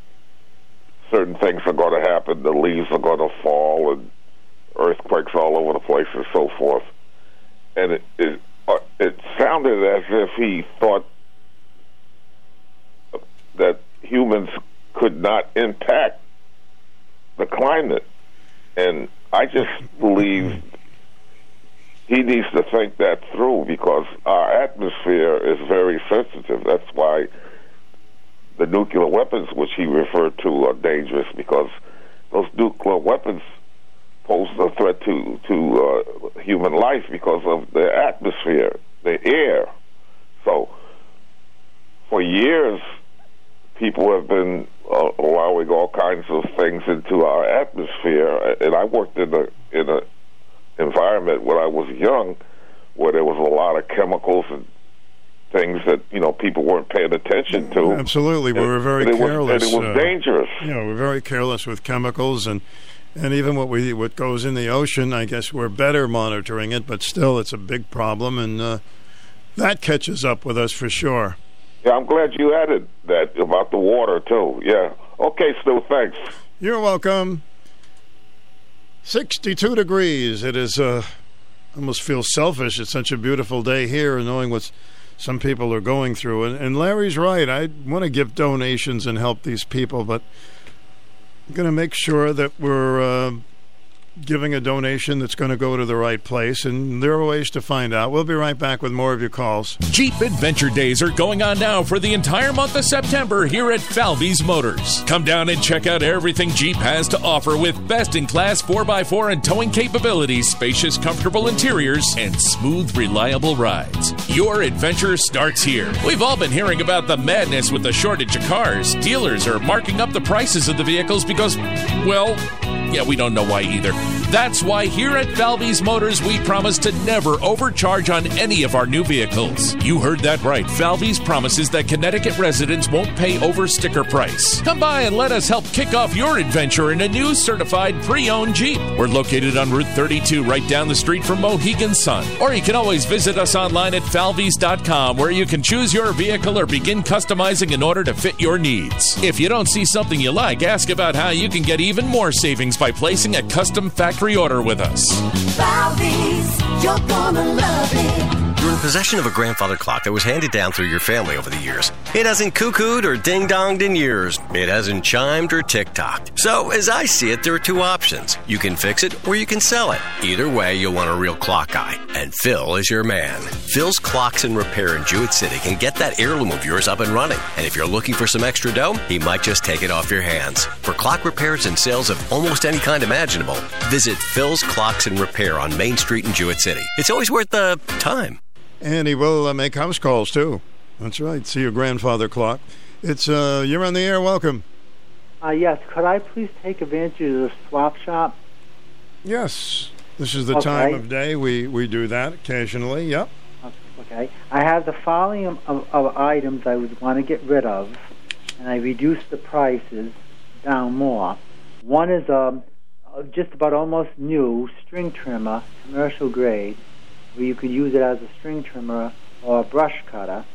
Speaker 53: certain things are going to happen. The leaves are going to fall, and earthquakes all over the place, and so forth. And it it, uh, it sounded as if he thought that humans could not impact the climate. And I just believe
Speaker 27: he needs to think that through because our atmosphere is very sensitive. That's why the nuclear weapons, which he referred to, are dangerous because those nuclear weapons pose a threat to to uh, human life because of the atmosphere, the air. So, for years, people have been uh, allowing all kinds of things into our atmosphere, and I worked in a in a environment when I was young, where there was a lot of chemicals and things that you know people weren't paying attention to.
Speaker 7: Absolutely, we were very
Speaker 27: and
Speaker 7: careless.
Speaker 27: Was, and it was
Speaker 7: uh,
Speaker 27: dangerous.
Speaker 7: You know, we're very careless with chemicals and and even what we what goes in the ocean. I guess we're better monitoring it, but still, it's a big problem, and uh, that catches up with us for sure.
Speaker 27: Yeah, I'm glad you added that about the water too. Yeah. Okay, Stu. Thanks.
Speaker 7: You're welcome. 62 degrees. It is, uh, I almost feel selfish. It's such a beautiful day here, knowing what some people are going through. And, and Larry's right. I want to give donations and help these people, but I'm going to make sure that we're uh, giving a donation that's going to go to the right place. And there are ways to find out. We'll be right back with more of your calls.
Speaker 30: Jeep Adventure Days are going on now for the entire month of September here at Falvey's Motors. Come down and check out everything Jeep has to offer with best in class 4x4 and towing capabilities, spacious, comfortable interiors, and smooth, reliable rides. Your adventure starts here. We've all been hearing about the madness with the shortage of cars. Dealers are marking up the prices of the vehicles because, well, yeah, we don't know why either. That's why here at Falvey's Motors, we promise to never overcharge on any of our new vehicles. You heard that right. Falvey's promises that Connecticut residents won't pay over sticker price. Come by and let us help kick off your adventure in a new certified pre owned Jeep. We're located on Route 32, right down the street from Mohegan Sun. Or you can always visit us online at falveys.com, where you can choose your vehicle or begin customizing in order to fit your needs. If you don't see something you like, ask about how you can get even more savings by placing a custom factory order with us.
Speaker 54: Falvey's, you're gonna love it.
Speaker 55: You're in possession of a grandfather clock that was handed down through your family over the years. It hasn't cuckooed or ding donged in years. It hasn't chimed or tick tocked. So, as I see it, there are two options. You can fix it or you can sell it. Either way, you'll want a real clock guy. And Phil is your man. Phil's Clocks and Repair in Jewett City can get that heirloom of yours up and running. And if you're looking for some extra dough, he might just take it off your hands. For clock repairs and sales of almost any kind imaginable, visit Phil's Clocks and Repair on Main Street in Jewett City. It's always worth the time.
Speaker 7: And he will uh, make house calls too. That's right. See your grandfather clock. It's uh, you're on the air. Welcome.
Speaker 56: Uh, yes, could I please take advantage of the swap shop?
Speaker 7: Yes, this is the
Speaker 56: Okay.
Speaker 7: time of day we we do that occasionally. Yep.
Speaker 56: Okay. I have the following of, of items I would want to get rid of, and I reduced the prices down more. One is um, uh, just about almost new string trimmer, commercial grade, where you could use it as a string trimmer or a brush cutter.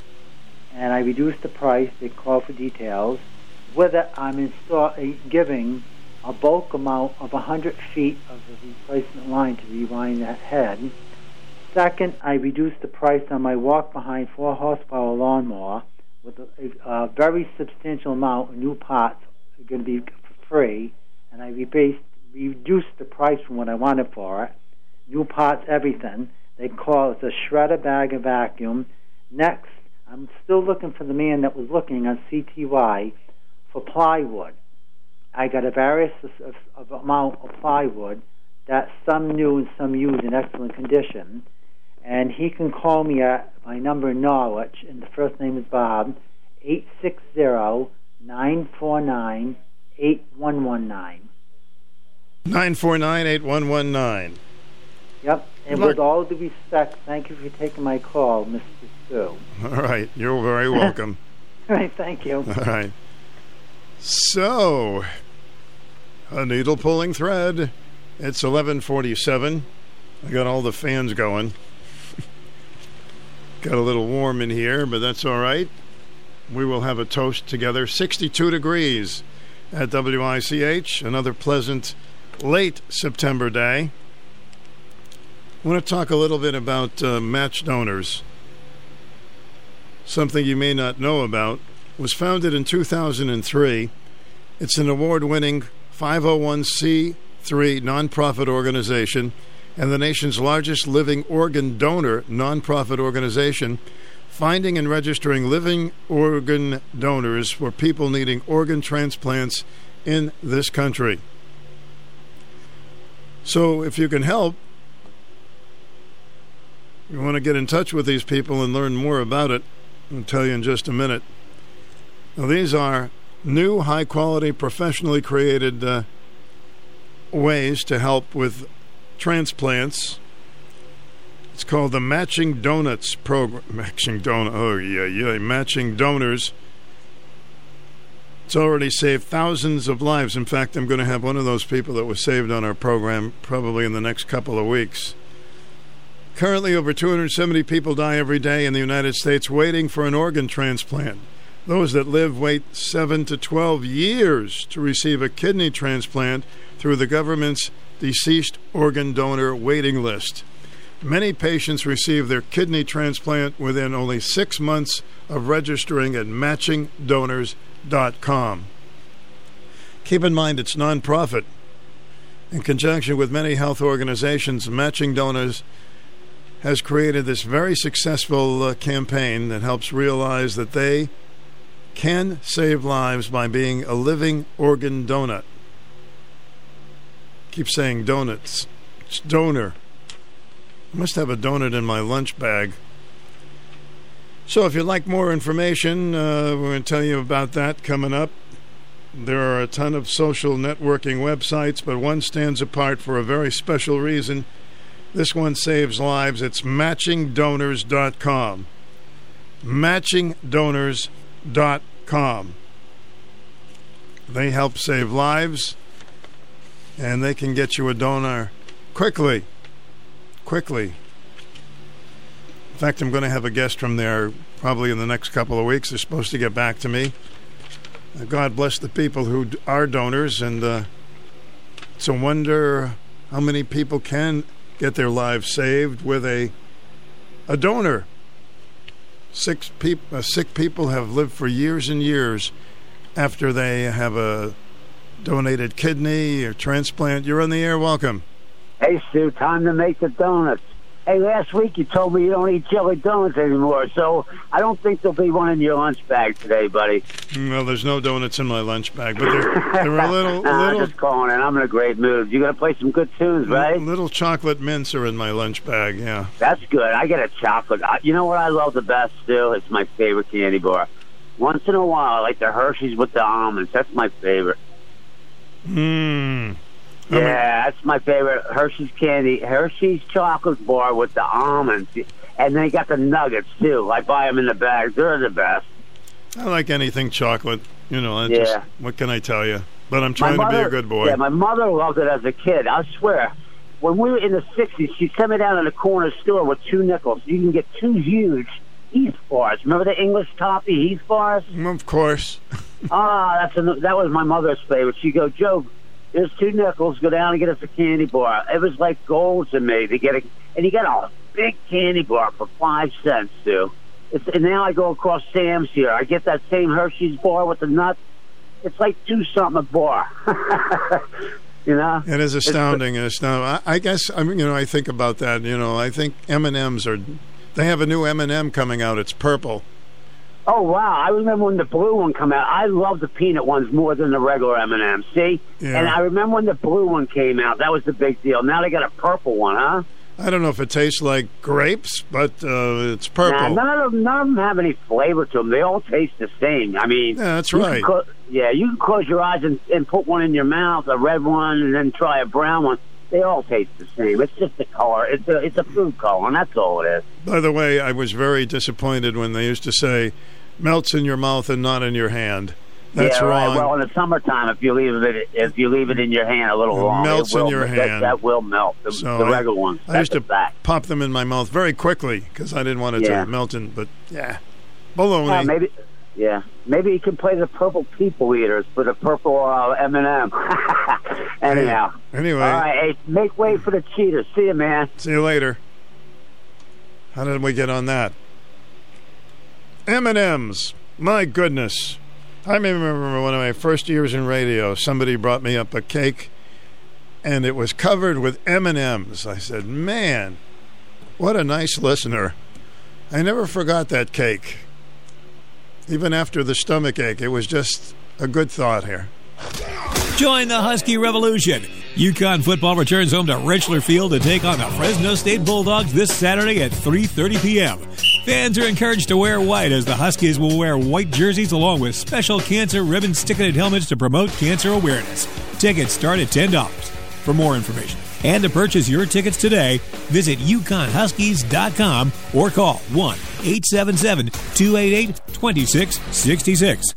Speaker 56: And I reduced the price. They call for details. Whether I'm install- uh, giving a bulk amount of 100 feet of the replacement line to rewind that head. Second, I reduced the price on my walk behind four horsepower lawnmower with a, a, a very substantial amount of new parts are going to be for free, and I rebased, reduced the price from what I wanted for it. New parts, everything. They call it a shredder bag and vacuum. Next, I'm still looking for the man that was looking on CTY for plywood. I got a various of, of amount of plywood that some new and some used in excellent condition. And he can call me at my number in Norwich, and the first name is Bob, 860-949-8119.
Speaker 7: Nine four nine eight one one nine.
Speaker 56: Yep. And with all due respect, thank you for taking my call, Mr.
Speaker 7: All right. You're very welcome.
Speaker 56: All right, thank you.
Speaker 7: All right. So, a needle pulling thread. It's 11:47. I got all the fans going. got a little warm in here, but that's all right. We will have a toast together. 62 degrees at WICH. Another pleasant late September day. I want to talk a little bit about uh, match donors. Something you may not know about was founded in 2003. It's an award winning 501c3 nonprofit organization, and the nation's largest living organ donor nonprofit organization, finding and registering living organ donors for people needing organ transplants in this country. So, if you can help, you want to get in touch with these people and learn more about it, I'll tell you in just a minute. Now, these are new, high quality, professionally created uh, ways to help with transplants. It's called the Matching Donuts Program. Matching Donut. Oh, yeah, yeah. Matching Donors. It's already saved thousands of lives. In fact, I'm going to have one of those people that was saved on our program probably in the next couple of weeks. Currently, over 270 people die every day in the United States waiting for an organ transplant. Those that live wait 7 to 12 years to receive a kidney transplant through the government's deceased organ donor waiting list. Many patients receive their kidney transplant within only six months of registering at matchingdonors.com. Keep in mind it's nonprofit. In conjunction with many health organizations, Matching Donors has created this very successful uh, campaign that helps realize that they can save lives by being a living organ donut. Keep saying donuts. It's donor. I must have a donut in my lunch bag. So, if you'd like more information, uh, we're going to tell you about that coming up. There are a ton of social networking websites, but one stands apart for a very special reason. This one saves lives. It's matchingdonors.com. Matchingdonors.com. They help save lives, and they can get you a donor quickly. Quickly. In fact, I'm going to have a guest from there probably in the next couple of weeks. They're supposed to get back to me. Uh, God bless the people who are donors, and uh, it's a wonder how many people can get their lives saved with a a donor. Six peop- uh, sick people have lived for years and years after they have a donated kidney or transplant. You're on the air. Welcome.
Speaker 14: Hey, Stu, time to make the donuts. Hey, last week you told me you don't eat jelly donuts anymore, so I don't think there'll be one in your lunch bag today, buddy.
Speaker 7: Well, there's no donuts in my lunch bag, but they're, they're a little, little,
Speaker 14: I'm just calling in. I'm in a great mood. You're gonna play some good tunes, right?
Speaker 7: little chocolate mints are in my lunch bag. Yeah.
Speaker 14: That's good. I get a chocolate. You know what I love the best, Stu? It's my favorite candy bar. Once in a while, I like the Hershey's with the almonds. That's my favorite.
Speaker 7: Hmm.
Speaker 14: Yeah, that's my favorite. Hershey's candy, Hershey's chocolate bar with the almonds, and they got the nuggets too. I buy them in the bag. They're the best.
Speaker 7: I like anything chocolate. You know, I
Speaker 14: Yeah.
Speaker 7: just what can I tell you? But I'm trying
Speaker 14: my
Speaker 7: to be a good boy.
Speaker 14: Yeah, my mother loved it as a kid. I swear. When we were in the '60s, she sent me down to the corner store with two nickels. You can get two huge Heath bars. Remember the English toffee Heath bars?
Speaker 7: Of course.
Speaker 14: Ah, that's a, that was my mother's favorite. She go, Joe, there's two nickels. Go down and get us a candy bar. It was like gold to me to get a, and you got a big candy bar for five cents, too. It's, and now I go across Sam's here. I get that same Hershey's bar with the nuts. It's like two something a bar. you know,
Speaker 7: It is astounding. It's astounding. I, I guess I mean, you know I think about that. You know I think M and M's are. They have a new M and m coming out. It's purple.
Speaker 14: Oh wow! I remember when the blue one came out. I love the peanut ones more than the regular M and M's. See,
Speaker 7: Yeah.
Speaker 14: and I remember when the blue one came out. That was the big deal. Now they got a purple one, huh?
Speaker 7: I don't know if it tastes like grapes, but uh, it's purple.
Speaker 14: Nah, none of them, none of them have any flavor to them. They all taste the same. I mean,
Speaker 7: Yeah, that's right.
Speaker 14: yeah, you can close your eyes and, and put one in your mouth, a red one, and then try a brown one. They all taste the same. It's just a color. It's a it's a food color, and that's all it is.
Speaker 7: By the way, I was very disappointed when they used to say melts in your mouth and not in your hand. That's
Speaker 14: yeah,
Speaker 7: wrong.
Speaker 14: Right. Well, in the summertime, if you leave it if you leave it in your hand a little
Speaker 7: It
Speaker 14: long,
Speaker 7: melts
Speaker 14: it will,
Speaker 7: in your
Speaker 14: that,
Speaker 7: hand.
Speaker 14: That will melt. The,
Speaker 7: So
Speaker 14: the
Speaker 7: I-
Speaker 14: regular ones.
Speaker 7: I used to
Speaker 14: fact.
Speaker 7: pop them in my mouth very quickly because I didn't want it
Speaker 14: Yeah.
Speaker 7: to melt in. But yeah, baloney.
Speaker 14: Yeah, maybe. Yeah, maybe you can play the purple people eaters for the purple uh, M and M. Anyhow.
Speaker 7: Anyway.
Speaker 14: All right. Hey, make way for the cheaters. See you, man.
Speaker 7: See you later. How did we get on that? M and M's. My goodness. I remember one of my first years in radio. Somebody brought me up a cake and it was covered with M&Ms. I said, "Man, what a nice listener." I never forgot that cake. Even after the stomach ache, it was just a good thought here.
Speaker 57: Join the Husky Revolution. UConn football returns home to Rentschler Field to take on the Fresno State Bulldogs this Saturday at 3:30 p.m. Fans are encouraged to wear white as the Huskies will wear white jerseys along with special cancer ribbon sticketed helmets to promote cancer awareness. Tickets start at $10. For more information and to purchase your tickets today, visit UConnHuskies.com or call 1 877 288 2666.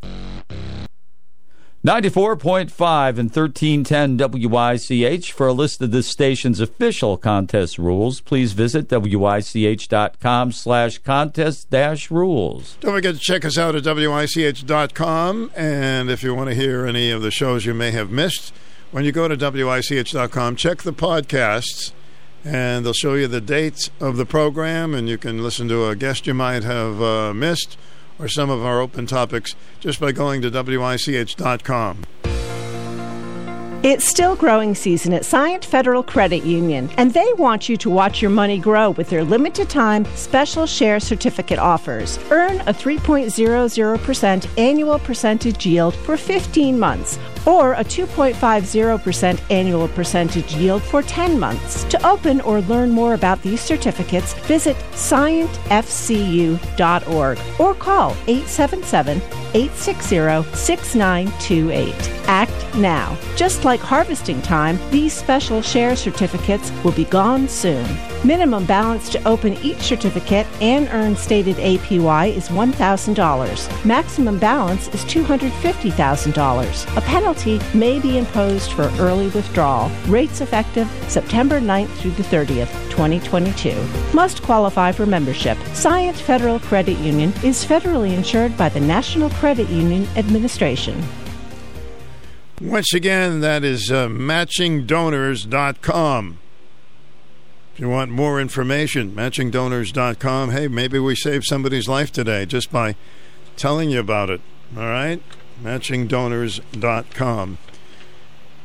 Speaker 58: 94.5 and 1310 WICH. For a list of this station's official contest rules, please visit WICH.com slash contest dash rules.
Speaker 7: Don't forget to check us out at WICH.com. And if you want to hear any of the shows you may have missed, when you go to WICH.com, check the podcasts, and they'll show you the dates of the program, and you can listen to a guest you might have uh, missed or some of our open topics just by going to WICH.com.
Speaker 32: It's still growing season at Scient Federal Credit Union, and they want you to watch your money grow with their limited time special share certificate offers. Earn a 3.00% annual percentage yield for 15 months or a 2.50% annual percentage yield for 10 months. To open or learn more about these certificates, visit scientfcu.org or call 877 860 6928. Act now. Just like harvesting time, these special share certificates will be gone soon. Minimum balance to open each certificate and earn stated APY is $1,000. Maximum balance is $250,000. A penalty may be imposed for early withdrawal. Rates effective September 9th through the 30th, 2022. Must qualify for membership. Scient Federal Credit Union is federally insured by the National Credit Union Administration.
Speaker 7: Once again, that is uh, matchingdonors.com. If you want more information, matchingdonors.com. Hey, maybe we saved somebody's life today just by telling you about it. All right? Matchingdonors.com.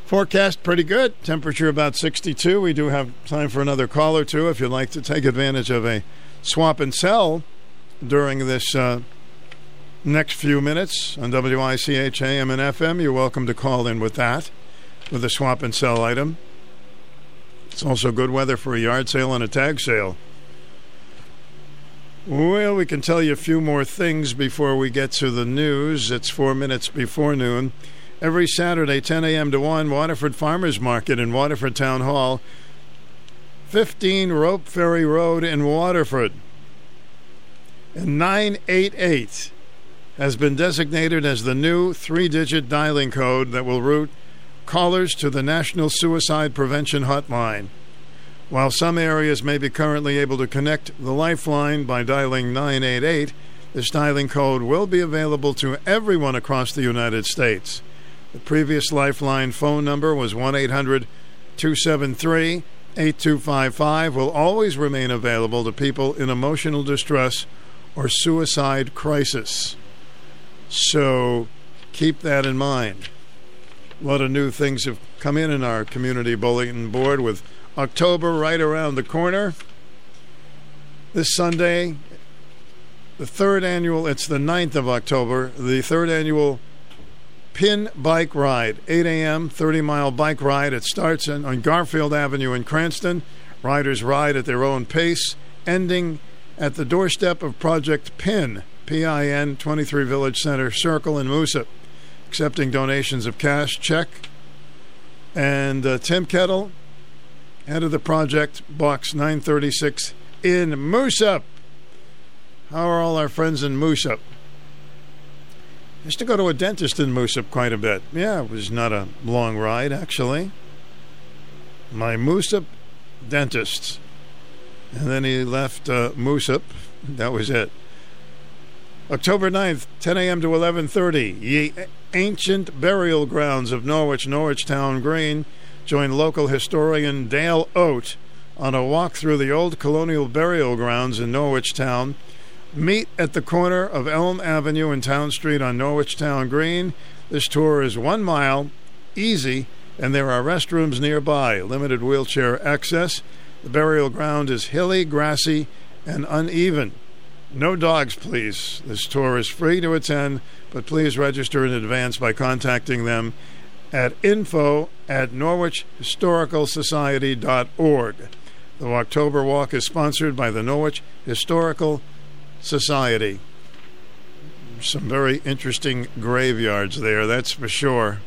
Speaker 7: Forecast pretty good. Temperature about 62. We do have time for another call or two if you'd like to take advantage of a swap and sell during this uh, next few minutes on WICH AM and FM. You're welcome to call in with that, with a swap and sell item. It's also good weather for a yard sale and a tag sale. Well, we can tell you a few more things before we get to the news. It's four minutes before noon. Every Saturday, 10 a.m. to 1, Waterford Farmers Market in Waterford Town Hall, 15 Rope Ferry Road in Waterford. And 988 has been designated as the new three digit dialing code that will route callers to the National Suicide Prevention Hotline. While some areas may be currently able to connect the lifeline by dialing 988, this dialing code will be available to everyone across the United States. The previous lifeline phone number was 1 800 273 8255, will always remain available to people in emotional distress or suicide crisis. So keep that in mind. A lot of new things have come in in our community bulletin board with October right around the corner. This Sunday, the third annual, it's the 9th of October, the third annual Pin Bike Ride, 8 a.m., 30 mile bike ride. It starts in, on Garfield Avenue in Cranston. Riders ride at their own pace, ending at the doorstep of Project PIN, PIN 23 Village Center Circle in Moosup, accepting donations of cash, check. And uh, Tim Kettle, head of the project, Box 936 in Moosup. How are all our friends in Moosup? I used to go to a dentist in Moosup quite a bit. Yeah, it was not a long ride, actually. My Moosup dentist. And then he left uh. That was it. October 9th, 10 a.m. to 11.30. Ye ancient burial grounds of Norwich, Norwich Town Green. Join local historian Dale Oat on a walk through the old colonial burial grounds in Norwich Town. Meet at the corner of Elm Avenue and Town Street on Norwich Town Green. This tour is one mile, easy, and there are restrooms nearby, limited wheelchair access. The burial ground is hilly, grassy, and uneven. No dogs, please. This tour is free to attend, but please register in advance by contacting them at info at norwichhistoricalsociety.org. The October Walk is sponsored by the Norwich Historical Society. Some very interesting graveyards there, that's for sure.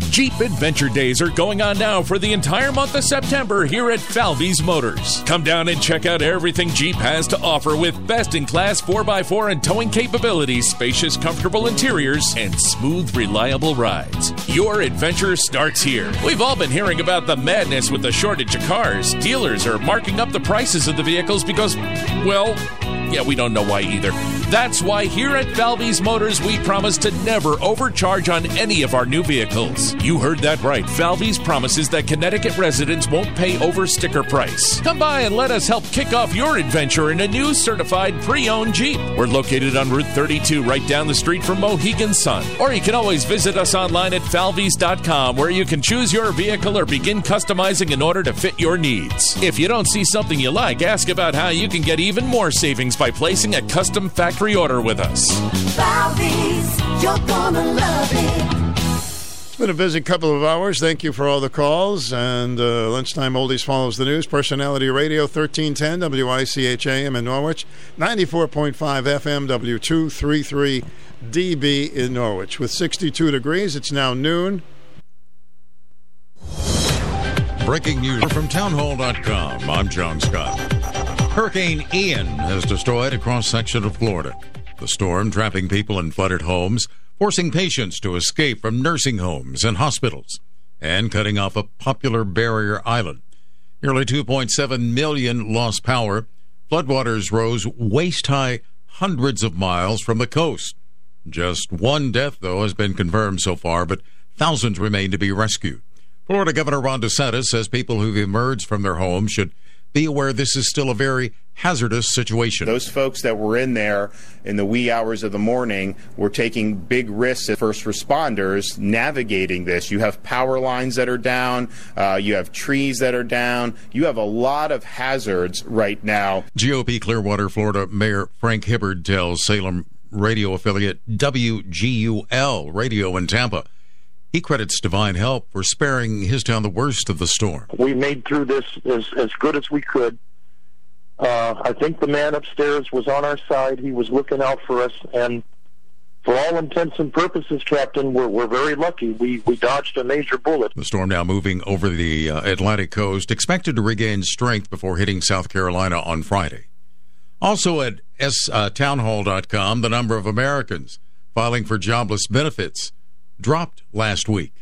Speaker 30: Jeep Adventure Days are going on now for the entire month of September here at Falvey's Motors. Come down and check out everything Jeep has to offer with best in class 4x4 and towing capabilities, spacious, comfortable interiors, and smooth, reliable rides. Your adventure starts here. We've all been hearing about the madness with the shortage of cars. Dealers are marking up the prices of the vehicles because, well, yeah, we don't know why either. That's why here at Falvey's Motors, we promise to never overcharge on any of our new vehicles. You heard that right. Falvey's promises that Connecticut residents won't pay over sticker price. Come by and let us help kick off your adventure in a new certified pre owned Jeep. We're located on Route 32, right down the street from Mohegan Sun. Or you can always visit us online at falveys.com, where you can choose your vehicle or begin customizing in order to fit your needs. If you don't see something you like, ask about how you can get even more savings by placing a custom factory order with us.
Speaker 59: Falvey's, you're gonna love it.
Speaker 7: It's been a busy couple of hours. Thank you for all the calls. And uh, lunchtime oldies follows the news. Personality Radio 1310 WICH AM in Norwich, 94.5 FM W233 DB in Norwich. With 62 degrees, it's now noon.
Speaker 60: Breaking news from townhall.com. I'm John Scott. Hurricane Ian has destroyed a cross section of Florida. The storm trapping people in flooded homes, forcing patients to escape from nursing homes and hospitals, and cutting off a popular barrier island. Nearly 2.7 million lost power. Floodwaters rose waist high hundreds of miles from the coast. Just one death, though, has been confirmed so far, but thousands remain to be rescued. Florida Governor Ron DeSantis says people who've emerged from their homes should be aware this is still a very hazardous situation.
Speaker 2: Those folks that were in there in the wee hours of the morning were taking big risks as first responders navigating this. You have power lines that are down, uh, you have trees that are down, you have a lot of hazards right now.
Speaker 60: GOP Clearwater, Florida Mayor Frank Hibbard tells Salem radio affiliate WGUL Radio in Tampa. He credits Divine Help for sparing his town the worst of the storm.
Speaker 61: We made through this as, as good as we could. Uh, I think the man upstairs was on our side. He was looking out for us, and for all intents and purposes, Captain, we're, we're very lucky. We we dodged a major bullet.
Speaker 60: The storm now moving over the uh, Atlantic coast, expected to regain strength before hitting South Carolina on Friday. Also at s, uh, townhall.com, the number of Americans filing for jobless benefits dropped last week.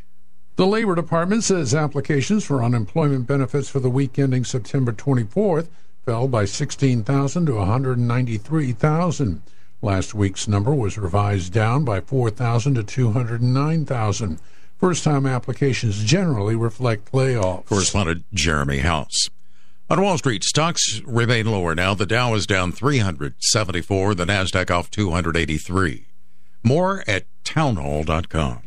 Speaker 62: The Labor Department says applications for unemployment benefits for the week ending September 24th fell by 16,000 to 193,000. Last week's number was revised down by 4,000 to 209,000. First time applications generally reflect layoffs.
Speaker 60: Correspondent Jeremy House. On Wall Street, stocks remain lower now. The Dow is down 374, the NASDAQ off 283. More at townhall.com.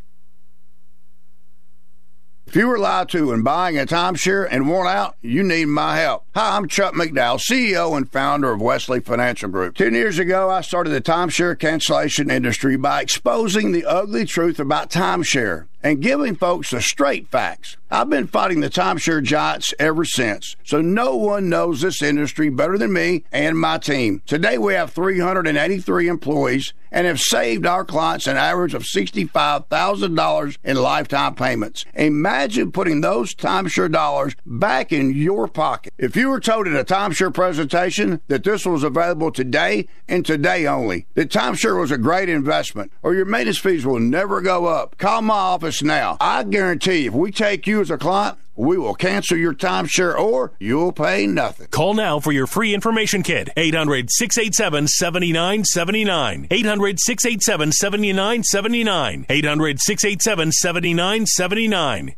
Speaker 63: If you were lied to when buying a timeshare and want out, you need my help. Hi, I'm Chuck McDowell, CEO and founder of Wesley Financial Group. Ten years ago, I started the timeshare cancellation industry by exposing the ugly truth about timeshare and giving folks the straight facts. I've been fighting the timeshare giants ever since, so no one knows this industry better than me and my team. Today we have 383 employees and have saved our clients an average of $65,000 in lifetime payments. Imagine putting those timeshare dollars back in your pocket. If you were told at a timeshare presentation that this was available today and today only, that timeshare was a great investment or your maintenance fees will never go up, call my office now. I guarantee if we take you as a client, we will cancel your timeshare or you'll pay nothing.
Speaker 64: Call now for your free information kit. 800 687 7979. 800 687 7979. 800 687 7979.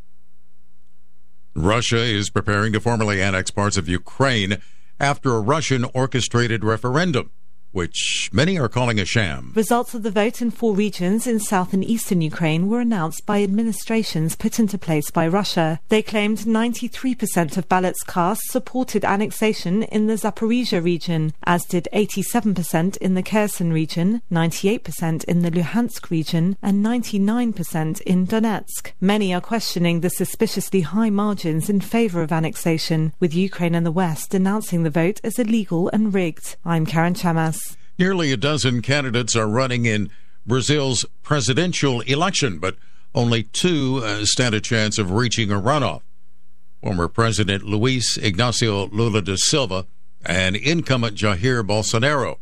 Speaker 60: Russia is preparing to formally annex parts of Ukraine after a Russian orchestrated referendum. Which many are calling a sham.
Speaker 37: Results of the vote in four regions in south and eastern Ukraine were announced by administrations put into place by Russia. They claimed 93% of ballots cast supported annexation in the Zaporizhia region, as did 87% in the Kherson region, 98% in the Luhansk region, and 99% in Donetsk. Many are questioning the suspiciously high margins in favor of annexation, with Ukraine and the West denouncing the vote as illegal and rigged. I'm Karen Chamas.
Speaker 60: Nearly a dozen candidates are running in Brazil's presidential election, but only two uh, stand a chance of reaching a runoff. Former President Luis Ignacio Lula da Silva and incumbent Jair Bolsonaro.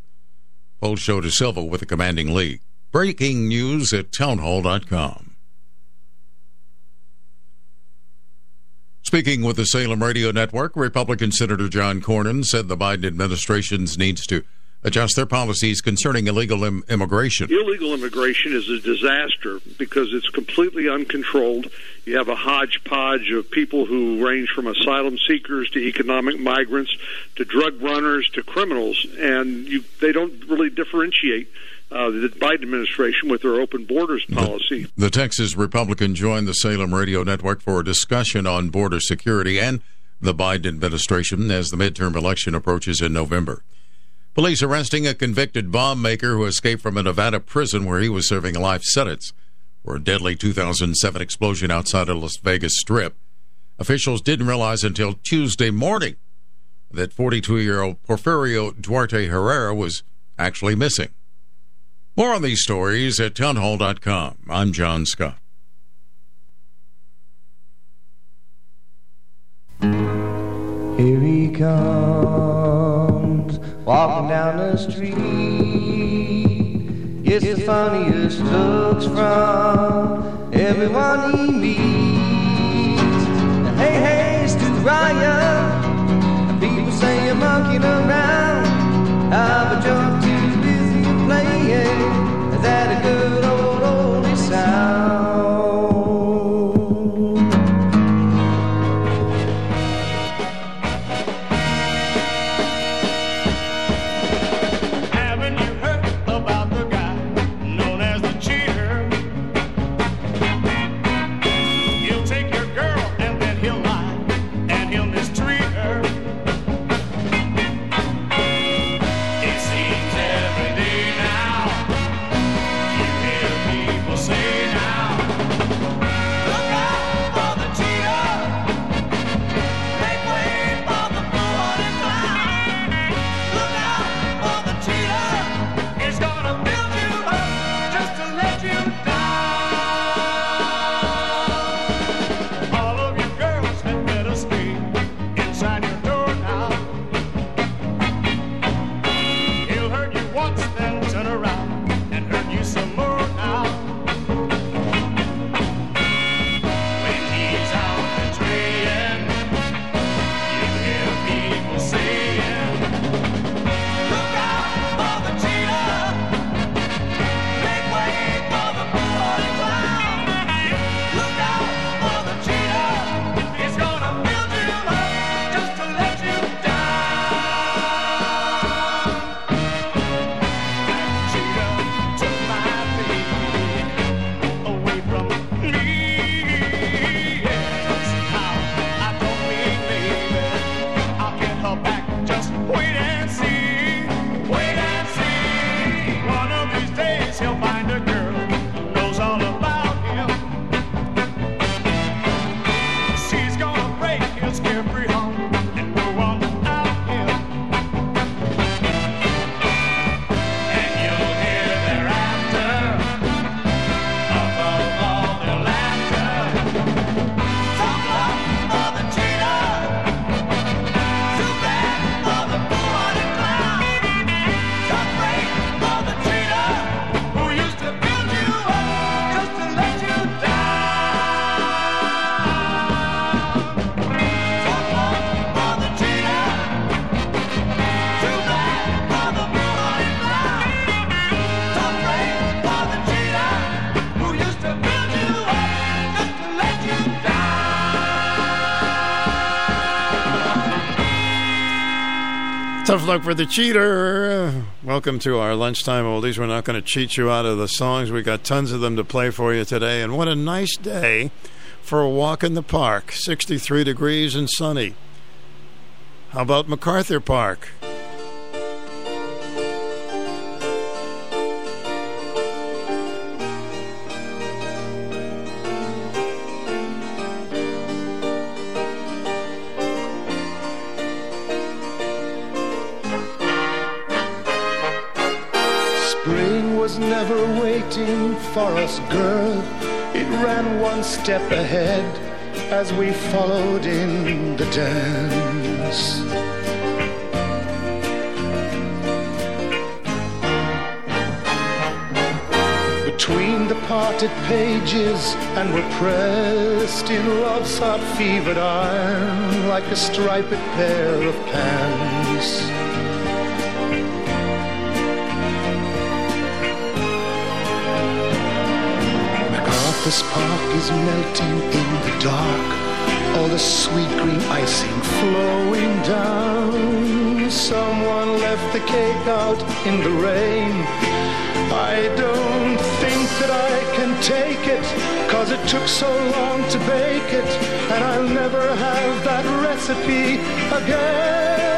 Speaker 60: Polls show da Silva with a commanding lead. Breaking news at townhall.com. Speaking with the Salem Radio Network, Republican Senator John Cornyn said the Biden administration needs to adjust their policies concerning illegal Im- immigration.
Speaker 65: Illegal immigration is a disaster because it's completely uncontrolled. You have a hodgepodge of people who range from asylum seekers to economic migrants to drug runners to criminals, and you, they don't really differentiate. Uh, the Biden administration with their open borders policy.
Speaker 60: The, the Texas Republican joined the Salem Radio Network for a discussion on border security and the Biden administration as the midterm election approaches in November. Police arresting a convicted bomb maker who escaped from a Nevada prison where he was serving a life sentence for a deadly 2007 explosion outside of Las Vegas Strip. Officials didn't realize until Tuesday morning that 42 year old Porfirio Duarte Herrera was actually missing. More on these stories at townhall.com. I'm John Scott.
Speaker 66: Here he comes, walking down the street. Gets the funniest looks from everyone he meets. Hey, hey, Stu Bryer, people say you're monkeying around. Ah, but you're too busy playing
Speaker 67: Is that a
Speaker 7: good Luck for the cheater. Welcome to our lunchtime oldies. We're not going to cheat you out of the songs. We got tons of them to play for you today. And what a nice day for a walk in the park. 63 degrees and sunny. How about MacArthur Park?
Speaker 68: Girl. It ran one step ahead as we followed in the dance. Between the parted pages, and we're pressed in love's hot fevered iron like a striped pair of pants. MacArthur's Park is melting in the dark. All the sweet green icing flowing down. Someone left the cake out in the rain. I don't think that I can take it, cause it took so long to bake it, and I'll never have that recipe again.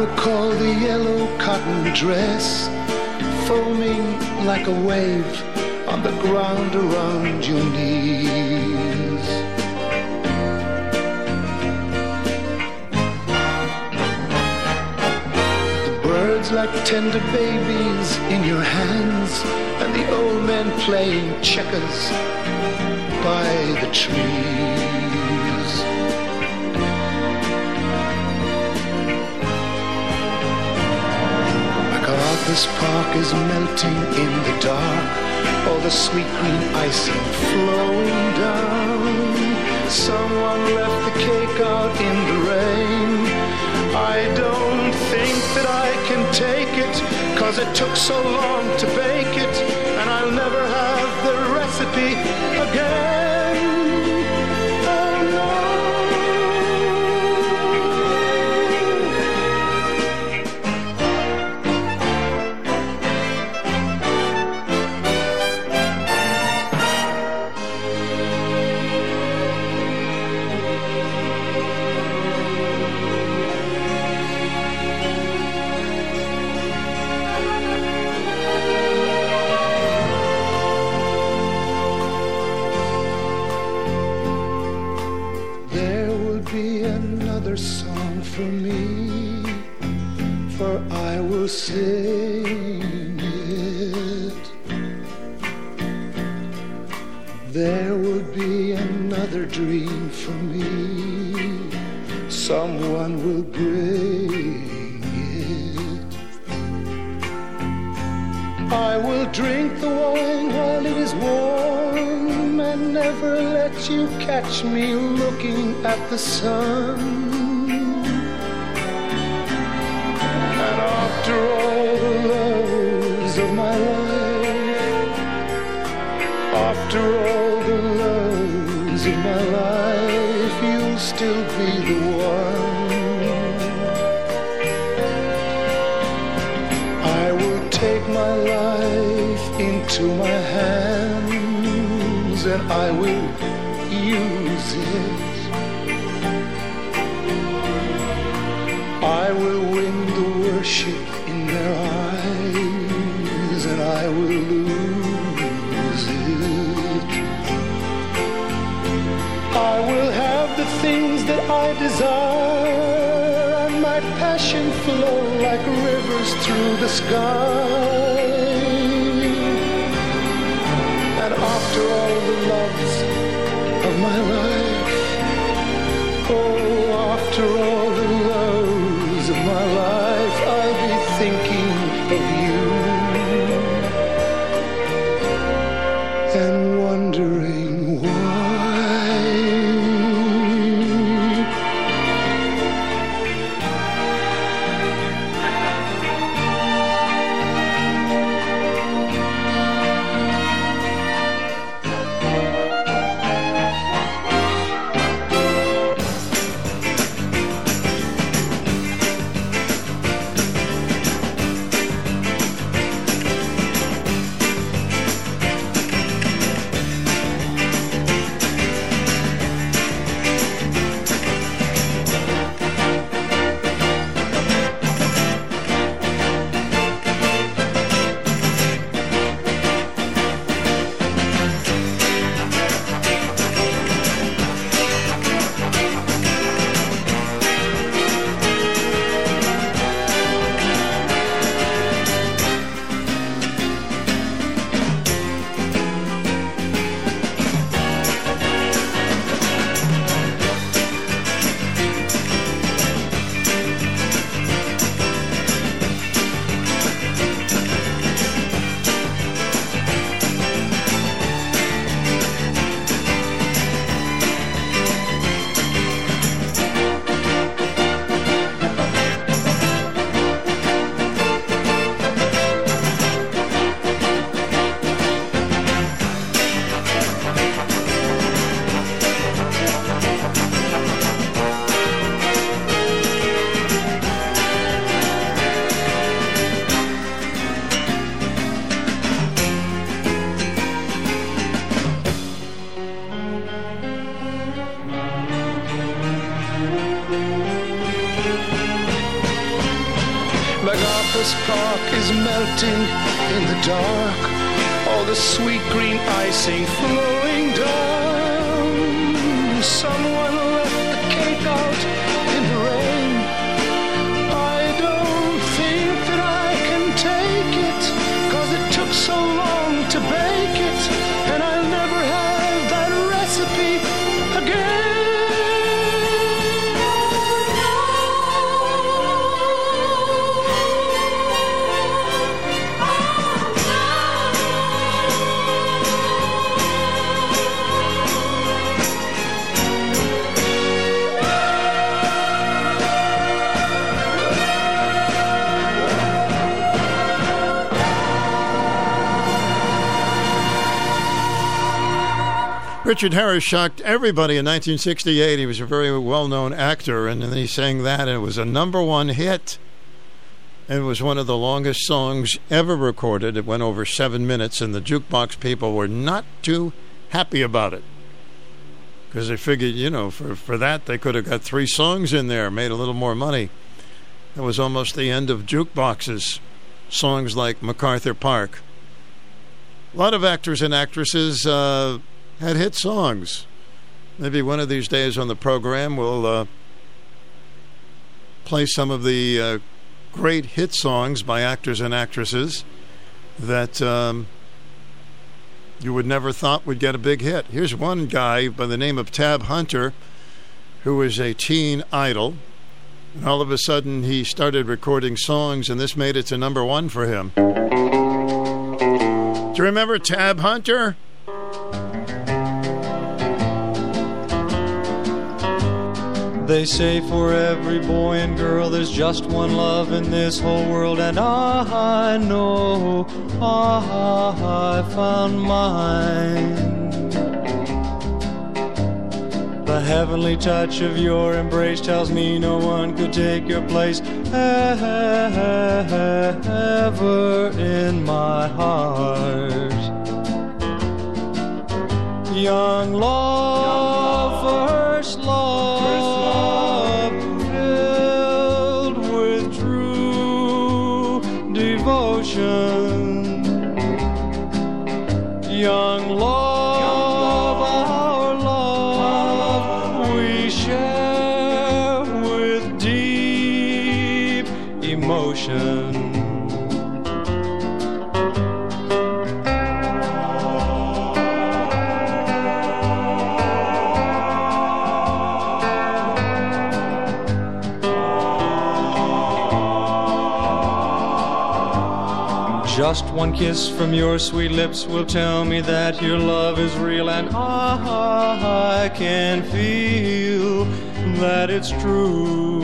Speaker 68: Recall the yellow cotton dress foaming like a wave on the ground around your knees. The birds like tender babies in your hands, and the old men playing checkers by the trees. MacArthur's Park is melting in the dark. All the sweet green icing flowing down. Someone left the cake out in the rain. I don't think that I can take it, cause it took so long to bake it, and I'll never have the recipe again. Catch me looking at the sun. And after all the loves of my life, after all flow like rivers through the sky. And after all
Speaker 7: Richard Harris shocked everybody in 1968. He was a very well known actor, and then he sang that, and it was a number one hit. It was one of the longest songs ever recorded. It went over seven minutes, and the jukebox people were not too happy about it. Because they figured, you know, for, for that, they could have got three songs in there, made a little more money. It was almost the end of jukeboxes. Songs like MacArthur Park. A lot of actors and actresses uh, had hit songs. Maybe one of these days on the program we'll uh, play some of the uh, great hit songs by actors and actresses that um, you would never thought would get a big hit. Here's one guy by the name of Tab Hunter who was a teen idol. And all of a sudden he started recording songs, and this made it to number one for him. Do you remember Tab Hunter?
Speaker 67: They say for every boy and girl there's just one love in this whole world, and ah, I know ah, I found mine. The heavenly touch of your embrace tells me no one could take your place ever in my heart. Young love, Just one kiss from your sweet lips will tell me that your love is real, and I can feel that it's true.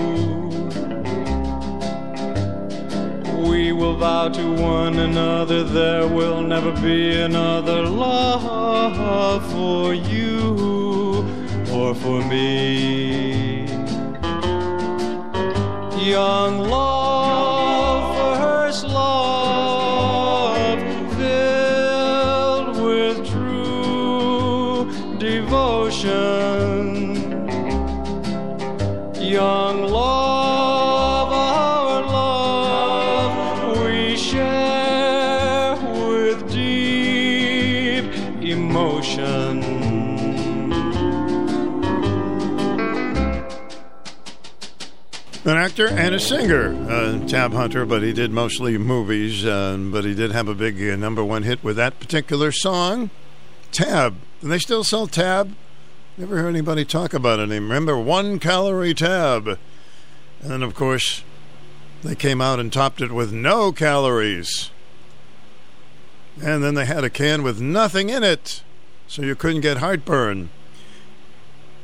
Speaker 67: We will vow to one another there will never be another love for you or for me. Young love,
Speaker 7: actor and a singer, uh, Tab Hunter, but he did mostly movies. Uh, but he did have a big uh, number one hit with that particular song, Tab. And they still sell Tab. Never heard anybody talk about it. Remember, one calorie Tab. And then, of course, they came out and topped it with no calories. And then they had a can with nothing in it, so you couldn't get heartburn.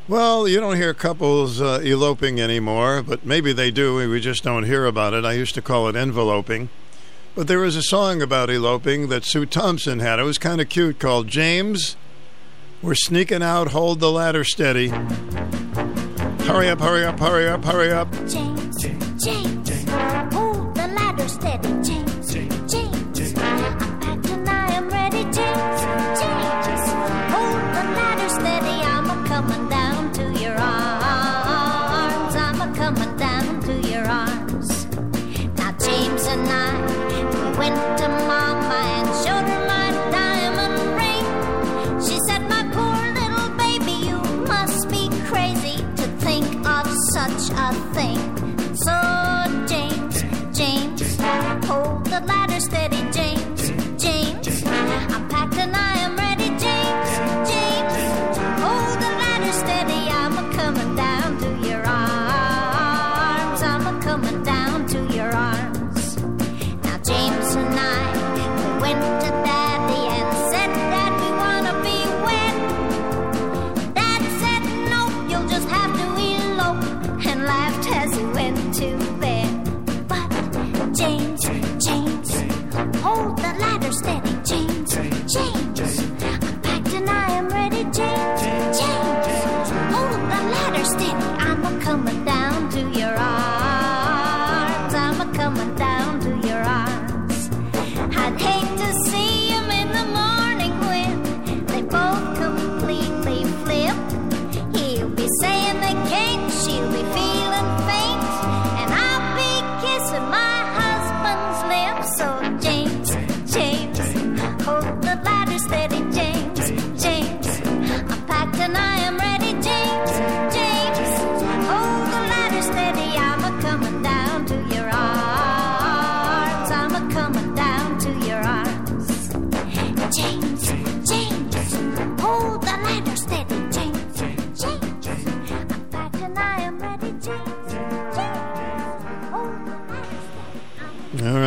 Speaker 7: Well, you don't hear couples uh, eloping anymore, but maybe they do. We just don't hear about it. I used to call it enveloping. But there was a song about eloping that Sue Thompson had. It was kind of cute called James, We're Sneaking Out, Hold the Ladder Steady. Hurry up, hurry up, hurry up, hurry up.
Speaker 59: James,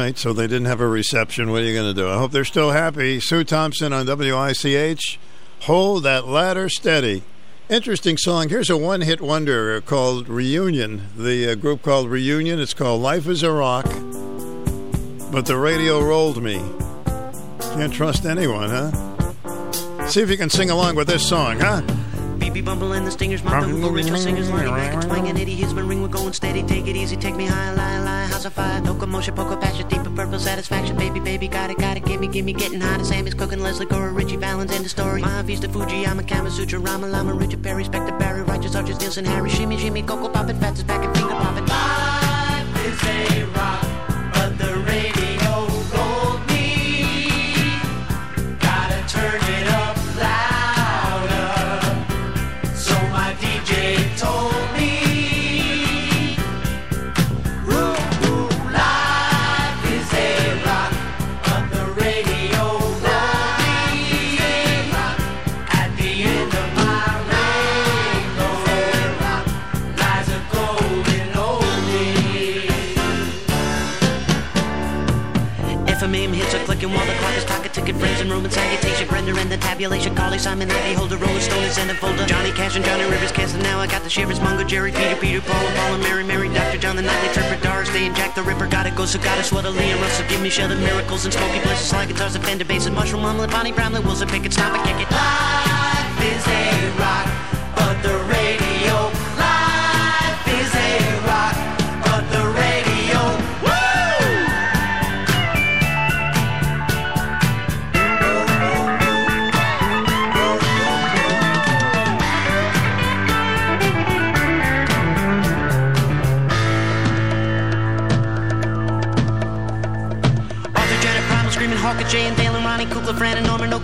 Speaker 7: right, so they didn't have a reception. What are you going to do? I hope they're still happy. Sue Thompson on WICH. Hold that ladder steady. Interesting song. Here's a one hit wonder called Reunion. The uh, group called Reunion. It's called Life is a Rock. But the radio rolled me. Can't trust anyone, huh? See if you can sing along with this song, huh?
Speaker 69: BB Bumble and the Stingers, my Bumble ritual singers, Lonnie Mack and Twang and Eddie Hisman ring, we're going steady, take it easy, take me high, lie, lie, house of fire, no commotion, poker passion, deeper purple satisfaction, baby, baby, got it, got it, gimme, gimme, getting hot, Sammy's cooking, Lesley Gore, Ritchie Valens, end the story, Mahavista Fuji, I'm a Kama Sutra, Rama Lama, Richard Perry, Spector Barry, Righteous Arches, Nilsson, Harry, Shimmy, Shimmy, Coco Poppin', Fats is back and finger poppin'. Life is a rock, but the radio Brenda and the tabulation, Carly Simon, Ivy Holder, Rolling Stone, and a folder. Johnny Cash and Johnny Rivers canceled now. I got the shivers, Mungo, Jerry, Peter, Peter, Paul, and Paul, and Mary, Mary, Dr. John, the Nightly Tripper, Doris Day, and Jack the Ripper. Gotta go, so gotta sweat a and Russell. Give me shelter, miracles, and smoky places, slide guitars, and Fender basses, Mushroom Omelet, Bonnie Brown, Wilson, pick it, stop it, kick it. Life is a rock,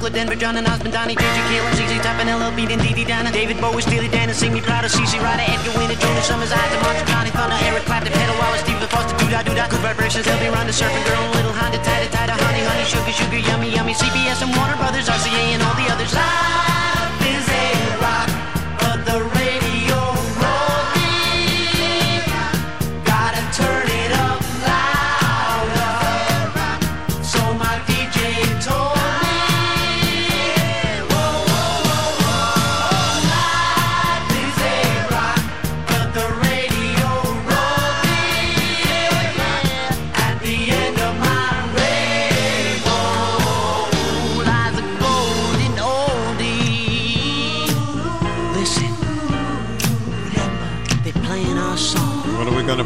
Speaker 69: And Oakland, Denver, John and Osmond, Donnie, JJ, Caleb, ZZ Top and LLB, and Dee Dee Dana, David Bowie, Steely Dan and Sing Me Proud of CC Ryder, Edgar Winter, Jonas Summers, Eyes, Monster, Johnny Thunder, Eric Clapton, Pedal Wallace, Steve Foster, Doodah Doodah, Good Vibrations, be Rhonda, Surfing Girl, Little Honda, Tida Tida, Honey Honey, Sugar Sugar, Yummy Yummy, CBS and Warner Brothers, RCA and all the others.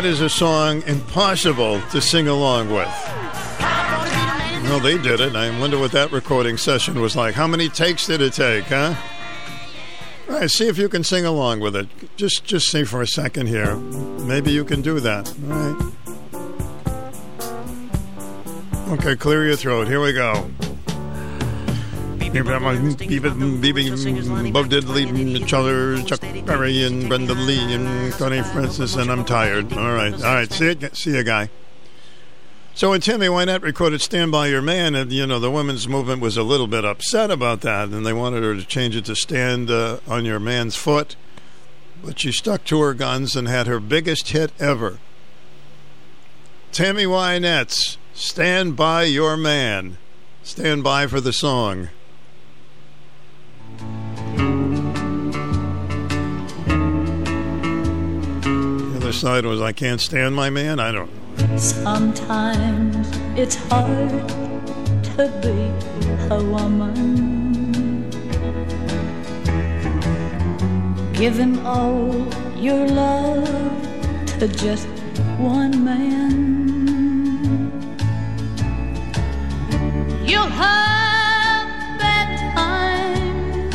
Speaker 7: That is a song impossible to sing along with. Well, they did it. I wonder what that recording session was like. How many takes did it take, huh? All right, see if you can sing along with it. Just, just see for a second here. Maybe you can do that. All right. Okay, clear your throat. Here we go. Bo Diddley, other, Chuck Berry, and Brenda Lee, and Connie Francis, and I'm tired. All right, all right. See you, see you, guy. So when Tammy Wynette recorded "Stand by Your Man," and you know the women's movement was a little bit upset about that, and they wanted her to change it to "Stand uh, on Your Man's Foot," but she stuck to her guns and had her biggest hit ever. Tammy Wynette's "Stand by Your Man." Stand by for the song. Side was "I Can't Stand My Man." I don't. know.
Speaker 70: Sometimes it's hard to be a woman. Giving all your love to just one man. You'll have bad times,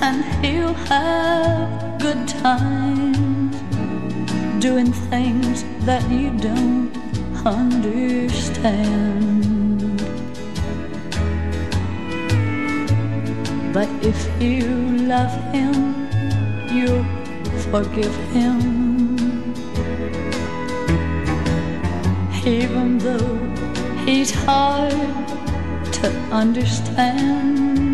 Speaker 70: and he'll have good times doing things that you don't understand. But if you love him, you'll forgive him. Even though he's hard to understand.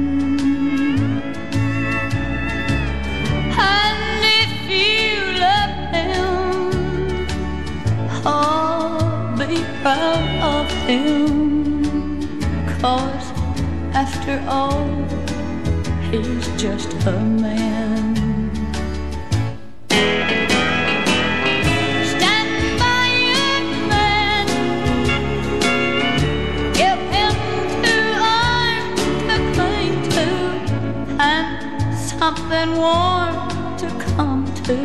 Speaker 70: Proud of him. Cause after all, he's just a man. Something warm to come to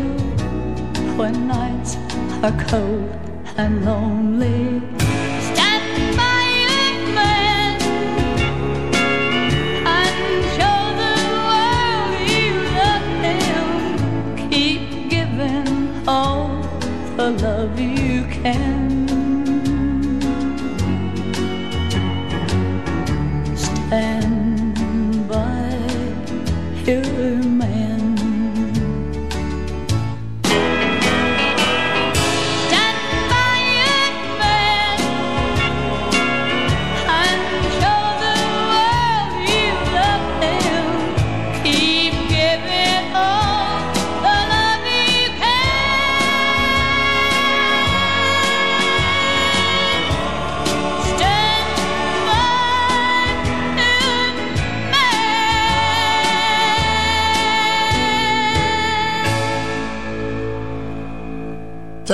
Speaker 70: when nights are cold and lonely.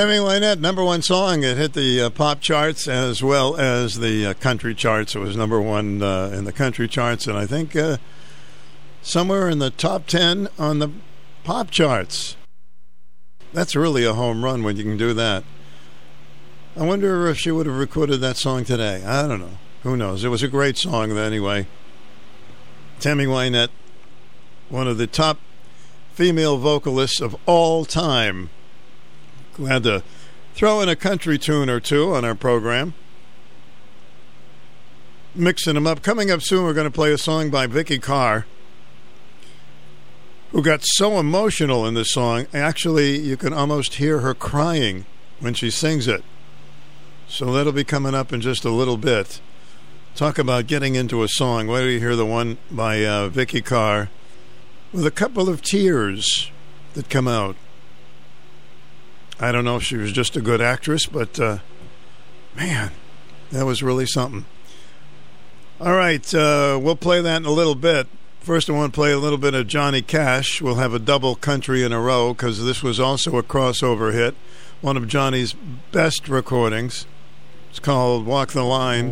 Speaker 7: Tammy Wynette, number one song. It hit the uh, pop charts as well as the uh, country charts. It was number one uh, in the country charts, and I think uh, somewhere in the top 10 on the pop charts. That's really a home run when you can do that. I wonder if she would have recorded that song today. I don't know. Who knows? It was a great song though anyway. Tammy Wynette, one of the top female vocalists of all time. Glad to throw in a country tune or two on our program. Mixing them up. Coming up soon, we're going to play a song by Vikki Carr, who got so emotional in this song. Actually, you can almost hear her crying when she sings it. So that'll be coming up in just a little bit. Talk about getting into a song. Why do you hear the one by uh, Vikki Carr with a couple of tears that come out? I don't know if she was just a good actress, but uh, man, that was really something. All right, uh, we'll play that in a little bit. First, I want to play a little bit of Johnny Cash. We'll have a double country in a row because this was also a crossover hit, one of Johnny's best recordings. It's called Walk the Line.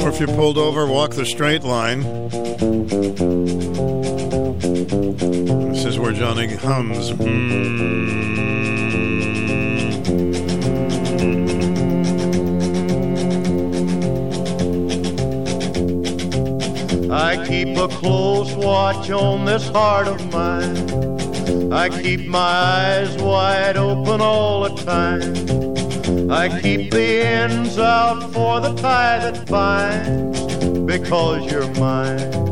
Speaker 7: Or if you're pulled over, walk the straight line. This is where Johnny hums. Mm.
Speaker 67: I keep a close watch on this heart of mine. I keep my eyes wide open all the time. I keep the ends out for the tie that binds. Because you're mine,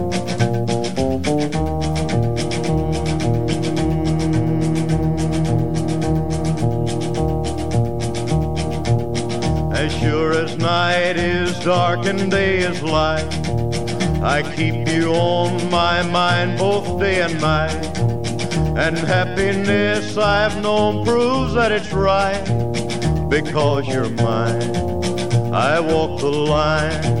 Speaker 67: Night is dark and day is light, I keep you on my mind both day and night. And happiness I've known proves that it's right because you're mine. I walk the line.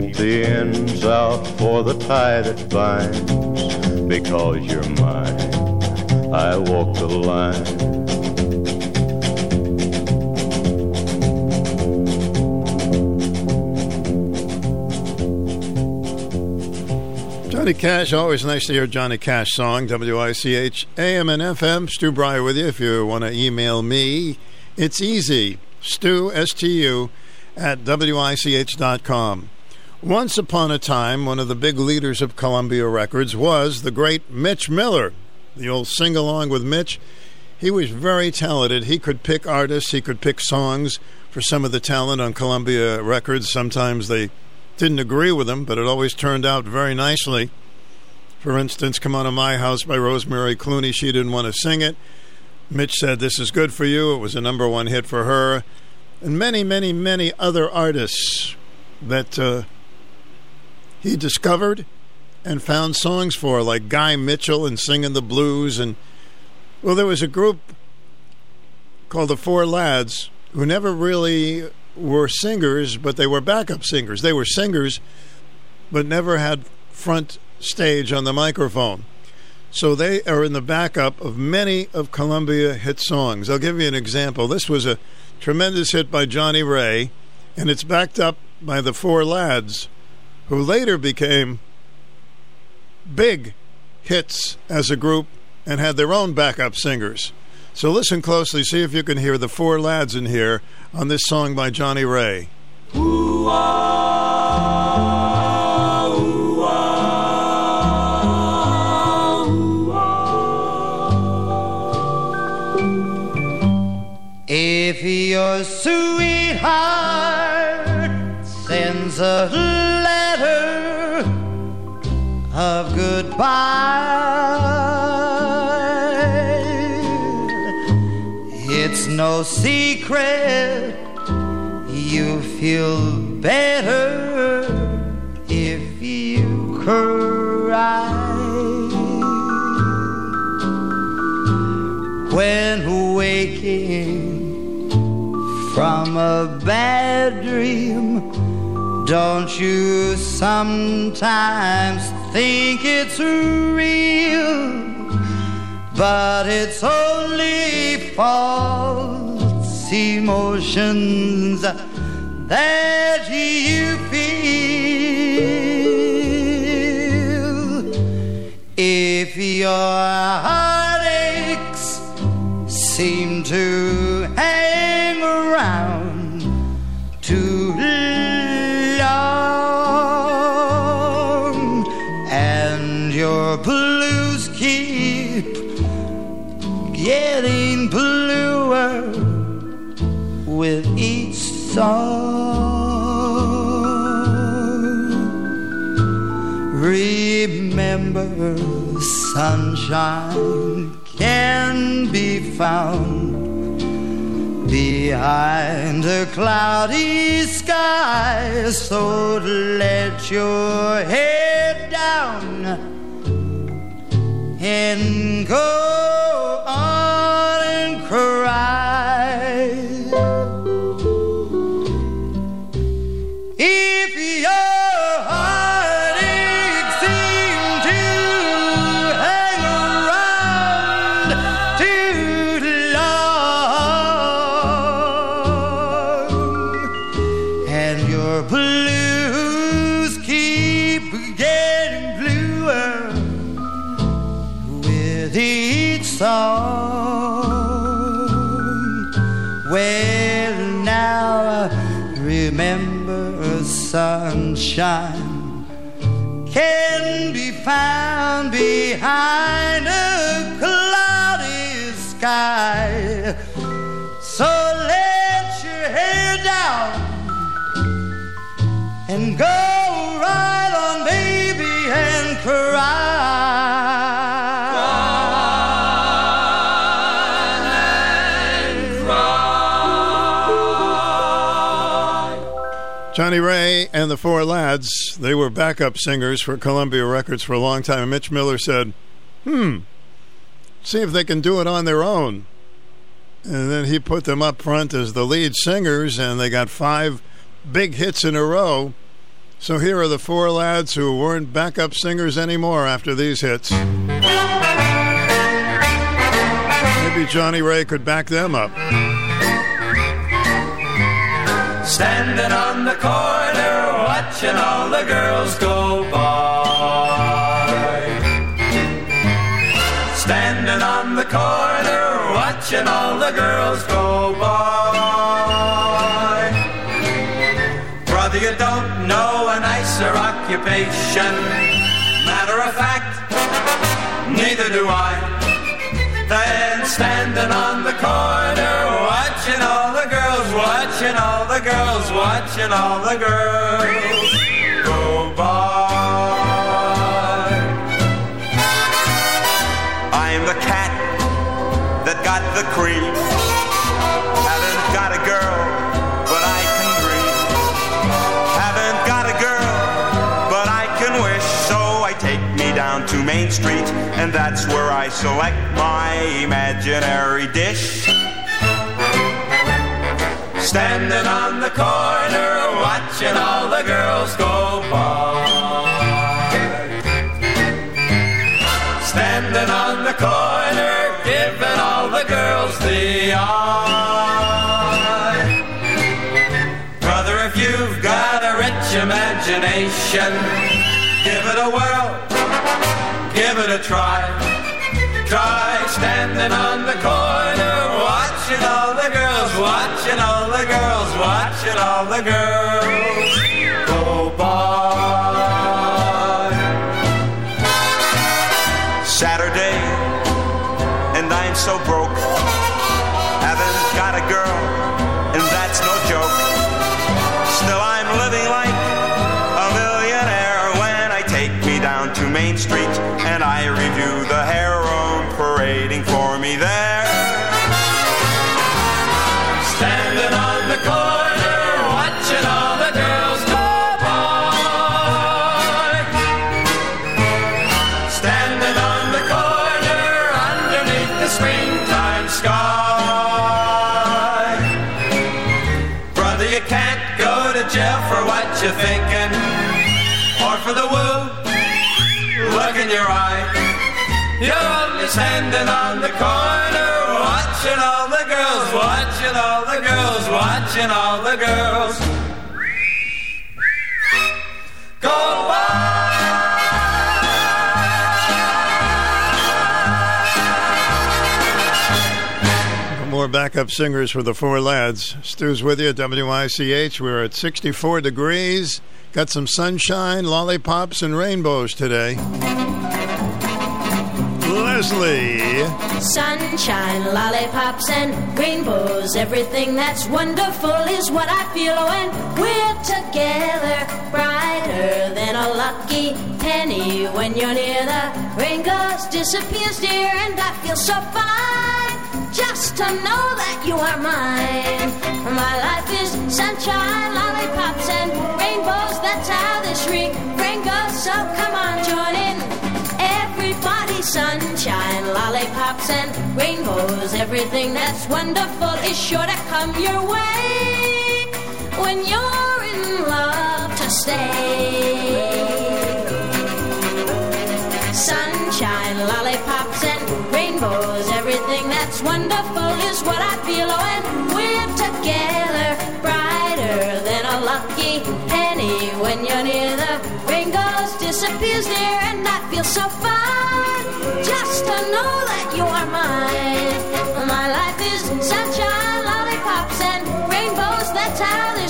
Speaker 67: Keep the ends out for the tie that binds. Because you're mine, I walk the line.
Speaker 7: Johnny Cash, always nice to hear Johnny Cash song, WICH and FM. Stu Bryer with you. If you want to email me, it's easy. Stu, S-T-U, at WICH.com. Once upon a time, one of the big leaders of Columbia Records was the great Mitch Miller. The old sing along with Mitch. He was very talented. He could pick artists, he could pick songs for some of the talent on Columbia Records. Sometimes they didn't agree with him, but it always turned out very nicely. For instance, Come On to My House by Rosemary Clooney. She didn't want to sing it. Mitch said, This is good for you. It was a number one hit for her. And many, many, many other artists that uh, he discovered and found songs for, like Guy Mitchell and Singing the Blues. And, well, there was a group called the Four Lads who never really were singers, but they were backup singers. They were singers, but never had front stage on the microphone. So they are in the backup of many of Columbia hit songs. I'll give you an example. This was a tremendous hit by Johnnie Ray, and it's backed up by the Four Lads, who later became big hits as a group and had their own backup singers. So listen closely, see if you can hear the Four Lads in here on this song by Johnnie Ray.
Speaker 66: If your sweetheart of goodbye, it's no secret you feel better if you cry. When waking from a bad dream, don't you sometimes think it's real? But it's only false emotions that you feel. If your heartaches seem to hang around your blues keep getting bluer with each song. Remember, sunshine can be found
Speaker 71: behind a cloudy sky. So let your head down and go on and cry. Sunshine can be found behind a cloudy sky. So let your hair down and go right on, baby, and cry.
Speaker 7: And the Four Lads, they were backup singers for Columbia Records for a long time. And Mitch Miller said, hmm, see if they can do it on their own. And then he put them up front as the lead singers, and they got five big hits in a row. So here are the four lads who weren't backup singers anymore after these hits. Maybe Johnnie Ray could back them up.
Speaker 71: Standing on the corner, watching all the girls go by. Standing on the corner, watching all the girls go by. Brother, you don't know a nicer occupation. Matter of fact, neither do I. Then standing on the corner, watching all the girls, watching all the girls, watching all the girls go by. I'm the cat that got the cream. Haven't got a girl, but I can dream. Haven't got a girl, but I can wish. So I take me down to Main Street, and that's where I select my imaginary dish. Standing on the corner, watching all the girls go by. Standing on the corner, giving all the girls the eye. Brother, if you've got a rich imagination, give it a whirl, give it a try. Try standing on the corner, all the girls watching all the girls. Go
Speaker 7: More backup singers for the four lads. Stu's with you at WICH. We're at 64 degrees. Got some sunshine, lollipops, and rainbows today.
Speaker 72: Sunshine, lollipops, and rainbows. Everything that's wonderful is what I feel oh, when we're together. Brighter than a lucky penny when you're near. The rain goes, disappears, dear, and I feel so fine. just to know that you are mine. My life is sunshine, lollipops, and rainbows. That's how this refrain goes. So come on, join in. Sunshine, lollipops, and rainbows. Everything that's wonderful is sure to come your way when you're in love to stay. Sunshine, lollipops, and rainbows. Everything that's wonderful is what I feel when we're together. When you're near. The rain goes, disappears there, and I feel so fine. Just to know that you are mine. My life is sunshine, lollipops, and rainbows. That's how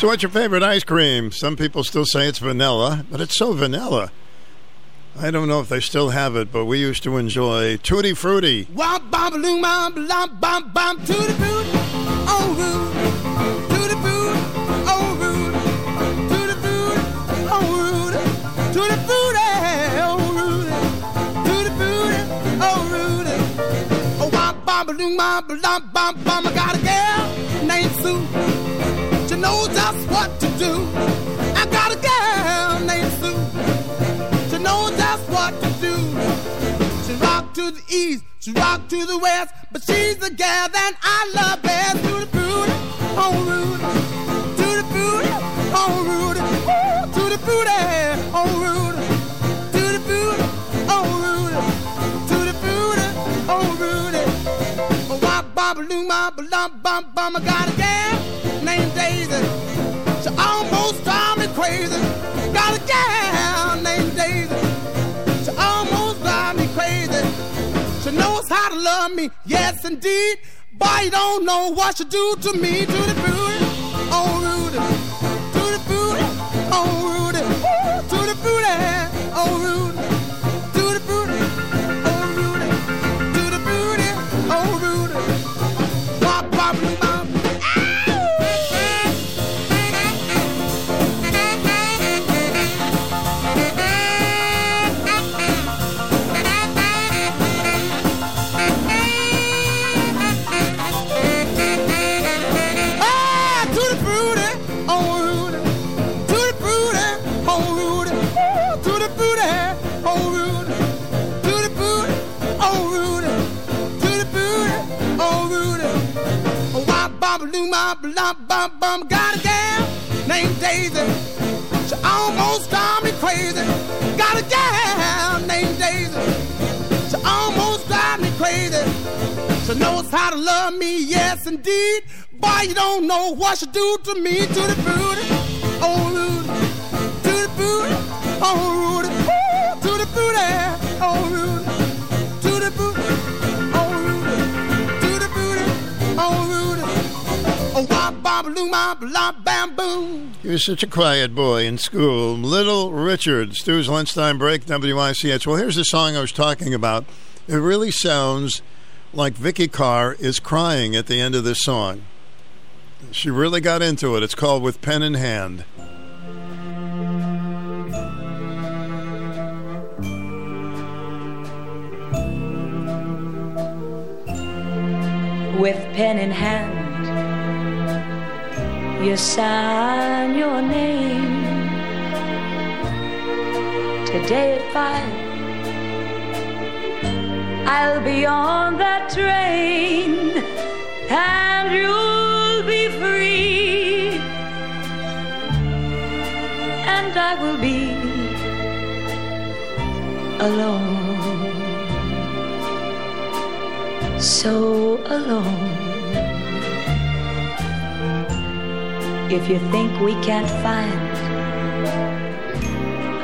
Speaker 72: So,
Speaker 7: what's your favorite ice cream? Some people still say it's vanilla, but it's so vanilla. I don't know if they still have it, but we used to enjoy Tutti Frutti.
Speaker 73: Bom balloon bom bom bom bom to the boot, oh rude, the boot, oh rude, the boot, oh rude, the boot, oh rude, the boot, oh rude. Oh womp bom balloon bom bom bom bom. I got a girl named Sue. Knows just what to do. I got a girl named Sue. She knows just what to do. She rock to the east, she rock to the west, but she's the gal that I love best. To the booty, oh rude, to the booty, oh rude, Ooh, to the booty, oh rude, to the booty, oh rude, to the booty, oh rude. Wop bop balloon bop bum bum bum. I got a gal named Daisy. She almost drive me crazy. Got a gal named Daisy. She almost drive me crazy. She knows how to love me, yes indeed. But you don't know what she do to me. To the booty, oh Rudy. Bop, bop, bop, bop. Got a gal named Daisy. She almost drive me crazy. Got a gal named Daisy. She almost drive me crazy. She knows how to love me, yes indeed. Boy, you don't know what she do to me. To the booty, oh Rudy. To the booty, oh Rudy. Ooh, to the booty, oh Rudy.
Speaker 7: He was such a quiet boy in school. Little Richard, Stu's lunchtime break, WICH. Well, here's the song I was talking about. It really sounds like Vikki Carr is crying at the end of this song. She really got into it. It's called With Pen in Hand.
Speaker 70: with pen in hand. You sign your name today at five. I'll be on that train and you'll be free, and I will be alone so alone. if you think we can't find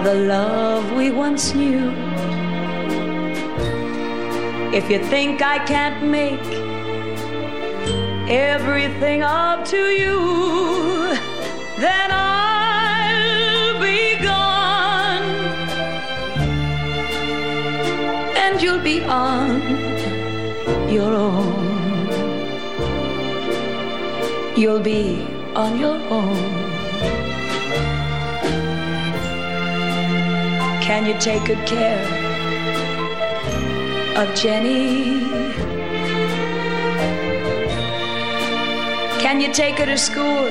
Speaker 70: the love we once knew. If you think I can't make everything up to you, then I'll be gone and you'll be on your own. You'll be on your own. Can you take good care of Jenny? Can you take her to school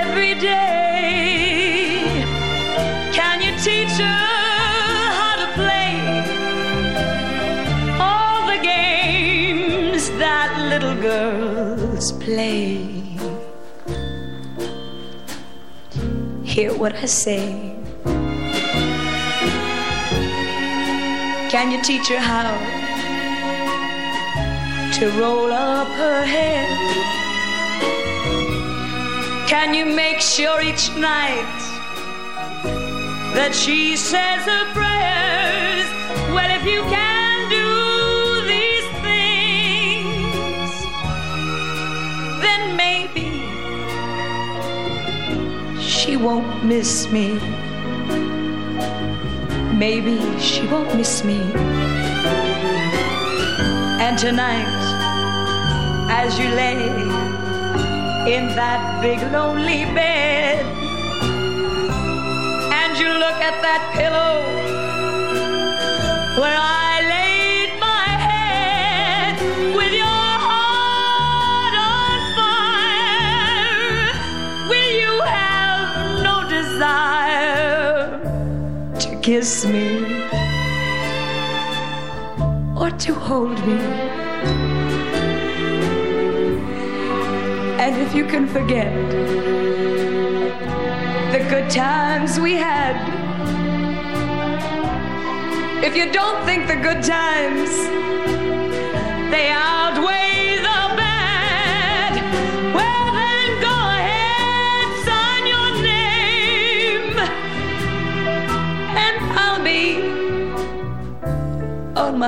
Speaker 70: every day? Can you teach her how girls play? Hear what I say. Can you teach her how to roll up her hair? Can you make sure each night that she says her prayers? Well, if you can won't miss me. Maybe she won't miss me. And tonight, as you lay in that big lonely bed, and you look at that pillow where I kiss me or to hold me? And if you can forget the good times we had, if you don't think the good times they outweigh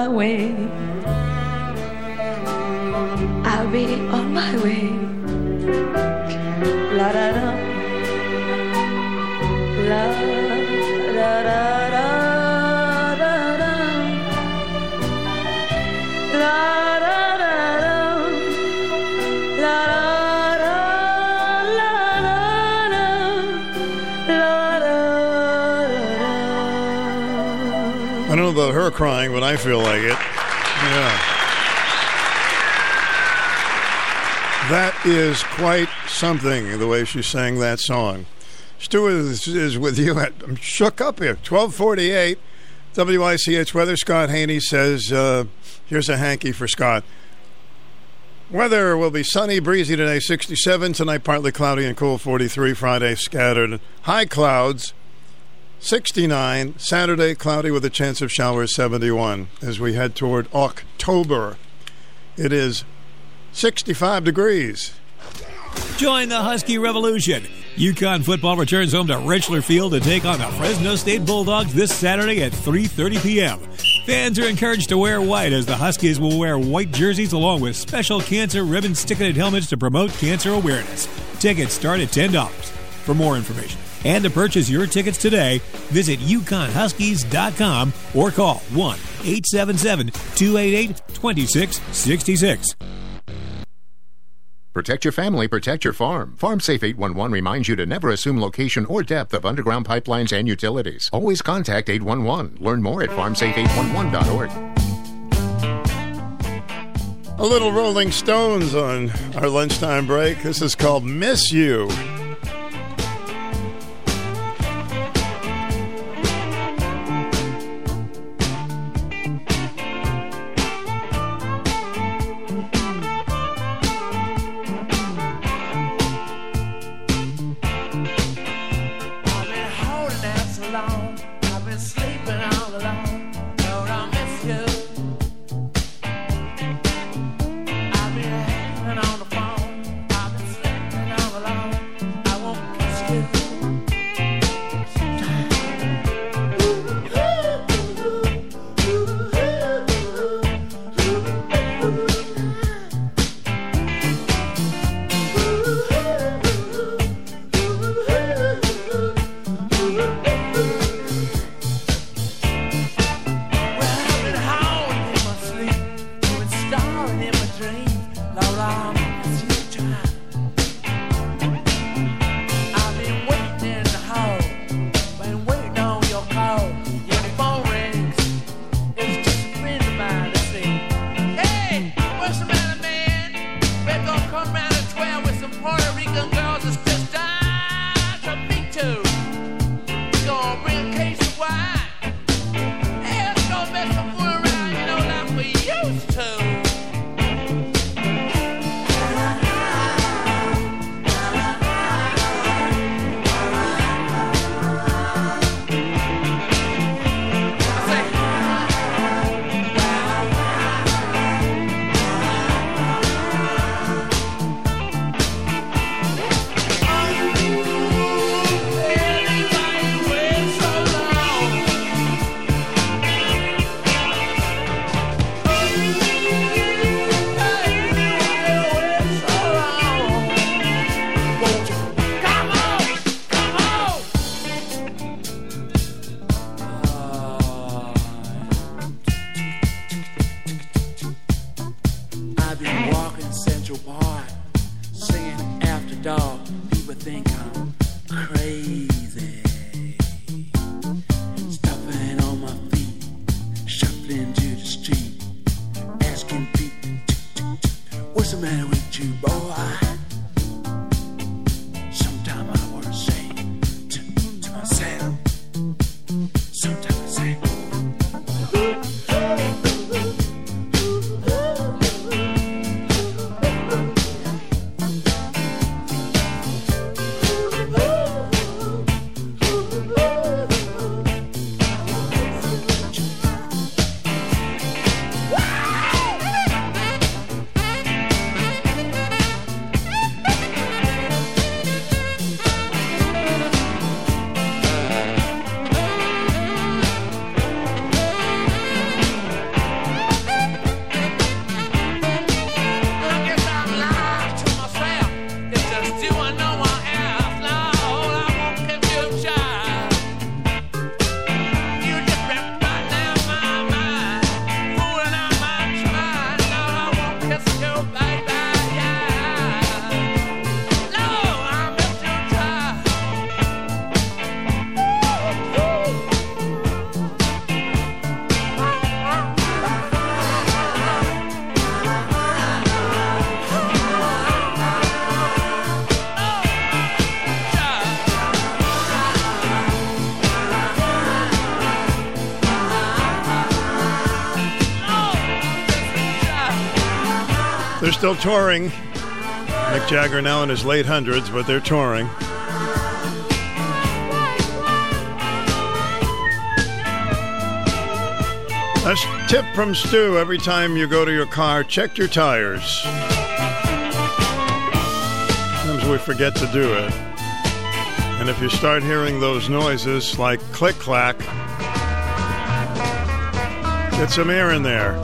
Speaker 70: my way. I'll be on my way. La da da.
Speaker 7: Her crying, but I feel like it. Yeah. That is quite something, the way she sang that song. Stuart is, with you. At, I'm shook up here. 1248, WICH weather. Scott Haney says, uh, here's a hanky for Scott. Weather will be sunny, breezy today, 67. Tonight, partly cloudy and cool, 43. Friday, scattered. High clouds, 69. Saturday, cloudy with a chance of showers, 71. As we head toward October, it is 65 degrees.
Speaker 74: Join the Husky Revolution. UConn football returns home to Rentschler Field to take on the Fresno State Bulldogs this Saturday at 3:30 p.m. Fans are encouraged to wear white as the Huskies will wear white jerseys along with special cancer ribbon sticketed helmets to promote cancer awareness. Tickets start at $10. For more information and to purchase your tickets today, visit UConnHuskies.com or call 1-877-288-2666.
Speaker 75: Protect your family, protect your farm. FarmSafe 811 reminds you to never assume location or depth of underground pipelines and utilities. Always contact 811. Learn more at farmsafe811.org.
Speaker 7: A little Rolling Stones on our lunchtime break. This is called Miss You.
Speaker 66: still touring. Mick Jagger now in his late hundreds, but they're touring. A tip from Stu every time you go to your car, check your tires. Sometimes we forget to do it. And if you start hearing those noises like click clack, get some air in there.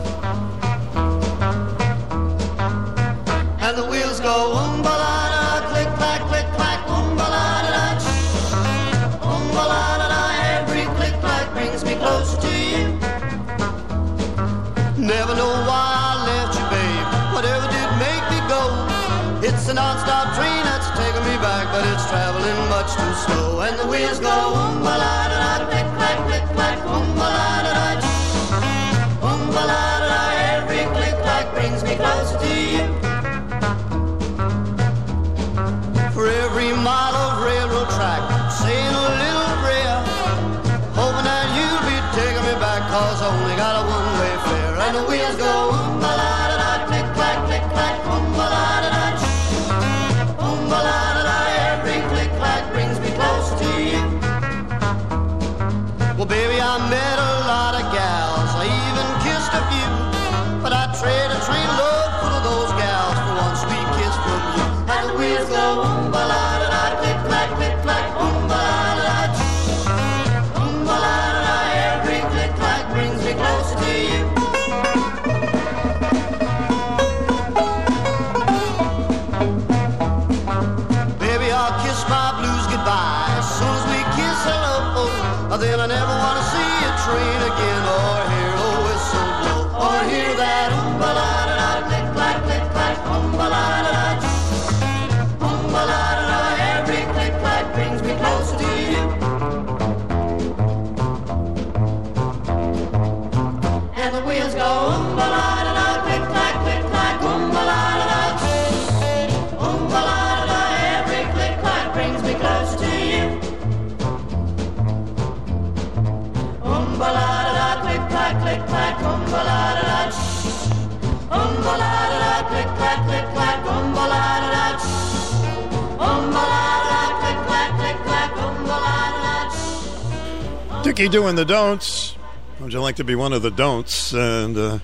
Speaker 7: Dickey Doo and the
Speaker 66: Don'ts. Would you like to be one of the don'ts? And uh,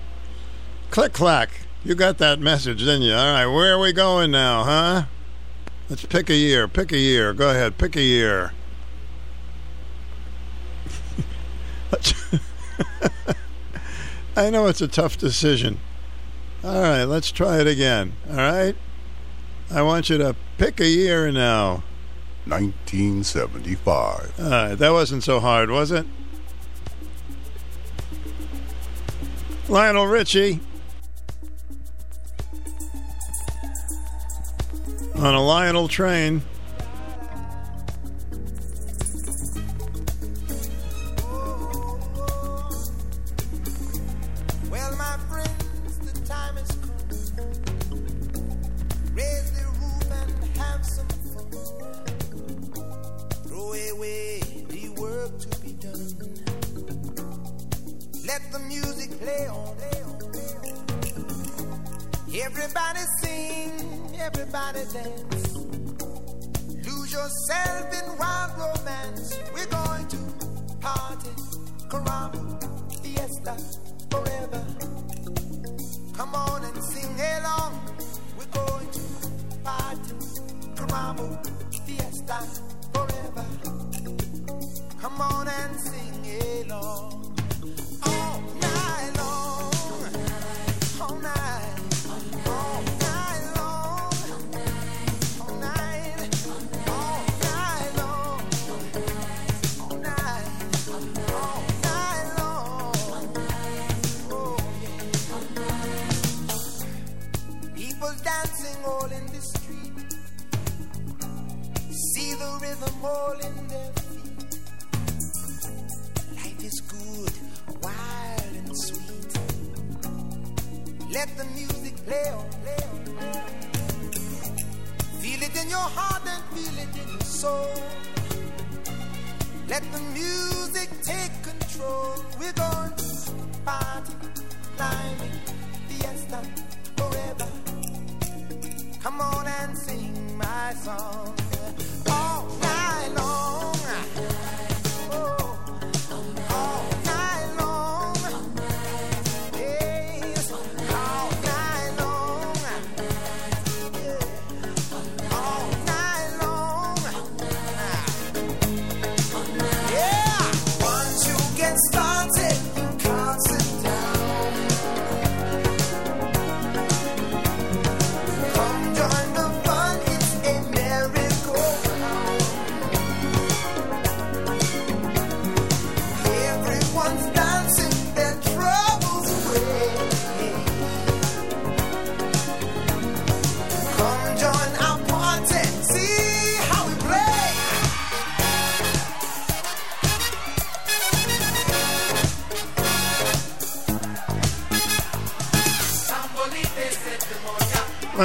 Speaker 66: click clack. You got that message, didn't you? All right, where are we going now, huh? Let's pick a year. Pick a year. Go ahead. Pick a year. I know it's a tough decision. All right, let's try it again. All right? I want you to pick a year now.
Speaker 76: 1975.
Speaker 66: Uh, that wasn't so hard, was it? Lionel Richie on a Lionel train.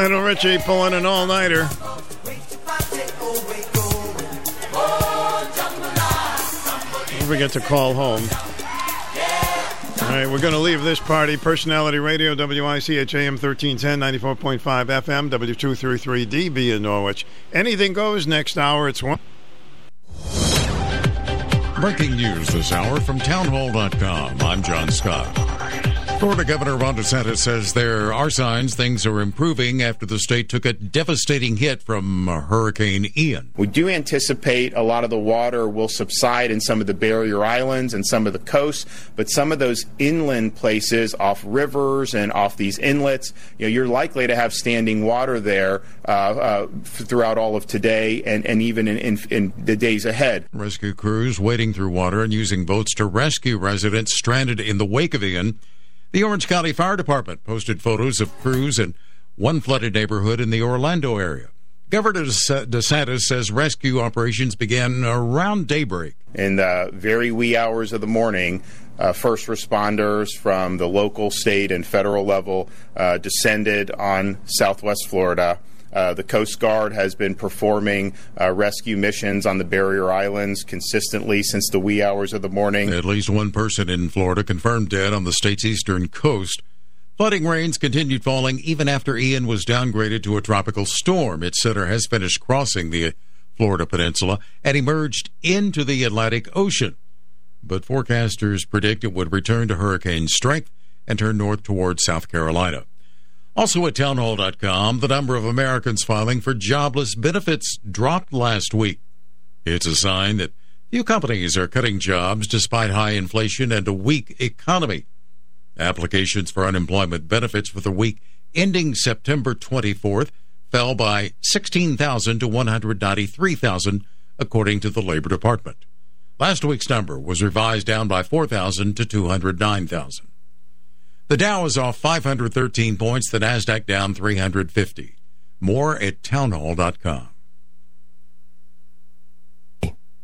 Speaker 7: Lionel Richie pulling an all nighter. Don't forget to call home. All right, we're going to leave this party. Personality Radio, WICH AM 1310, 94.5 FM, W233DB in Norwich. Anything goes next hour. It's one.
Speaker 60: Breaking news this hour from townhall.com. I'm John Scott. Florida Governor Ron DeSantis says there are signs things are improving after the state took a devastating hit from Hurricane Ian.
Speaker 2: We do anticipate a lot of the water will subside in some of the barrier islands and some of the coasts, but some of those inland places off rivers and off these inlets, you know, you're likely to have standing water there uh, uh, throughout all of today and, and even in, in, in the days ahead.
Speaker 60: Rescue crews wading through water and using boats to rescue residents stranded in the wake of Ian. The Orange County Fire Department posted photos of crews in one flooded neighborhood in the Orlando area. Governor DeSantis says rescue operations began around daybreak.
Speaker 2: In the very wee hours of the morning, uh, first responders from the local, state, and federal level uh, descended on southwest Florida. Uh, the Coast Guard has been performing uh, rescue missions on the barrier islands consistently since the wee hours of the morning.
Speaker 60: At least one person in Florida confirmed dead on the state's eastern coast. Flooding rains continued falling even after Ian was downgraded to a tropical storm. Its center has finished crossing the Florida peninsula and emerged into the Atlantic Ocean. But forecasters predict it would return to hurricane strength and turn north towards South Carolina. Also at townhall.com, the number of Americans filing for jobless benefits dropped last week. It's a sign that few companies are cutting jobs despite high inflation and a weak economy. Applications for unemployment benefits for the week ending September 24th fell by 16,000 to 193,000, according to the Labor Department. Last week's number was revised down by 4,000 to 209,000. The Dow is off 513 points, the NASDAQ down 350. More at townhall.com.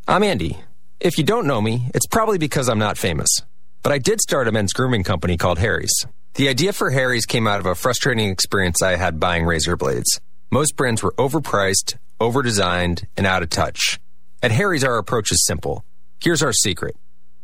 Speaker 77: I'm Andy. If you don't know me, it's probably because I'm not famous. But I did start a men's grooming company called Harry's. The idea for Harry's came out of a frustrating experience I had buying razor blades. Most brands were overpriced, overdesigned, and out of touch. At Harry's, our approach is simple. Here's our secret.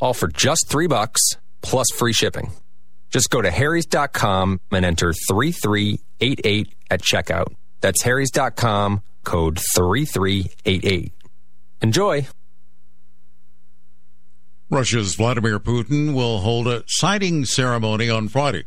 Speaker 77: All for just three bucks plus free shipping. Just go to harrys.com and enter 3388 at checkout. That's harrys.com, code 3388. Enjoy.
Speaker 60: Russia's Vladimir Putin will hold a signing ceremony on Friday,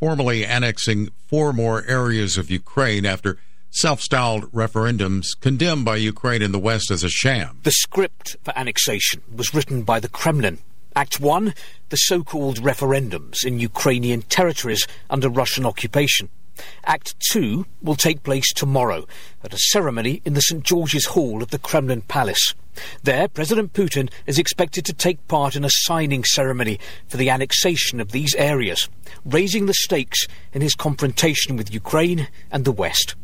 Speaker 60: formally annexing four more areas of Ukraine after self styled referendums condemned by Ukraine and the West as a sham.
Speaker 78: The script for annexation was written by the Kremlin. Act 1 the so called referendums in Ukrainian territories under Russian occupation. Act 2 will take place tomorrow at a ceremony in the St George's Hall of the Kremlin Palace. There, President Putin is expected to take part in a signing ceremony for the annexation of these areas, raising the stakes in his confrontation with Ukraine and the West.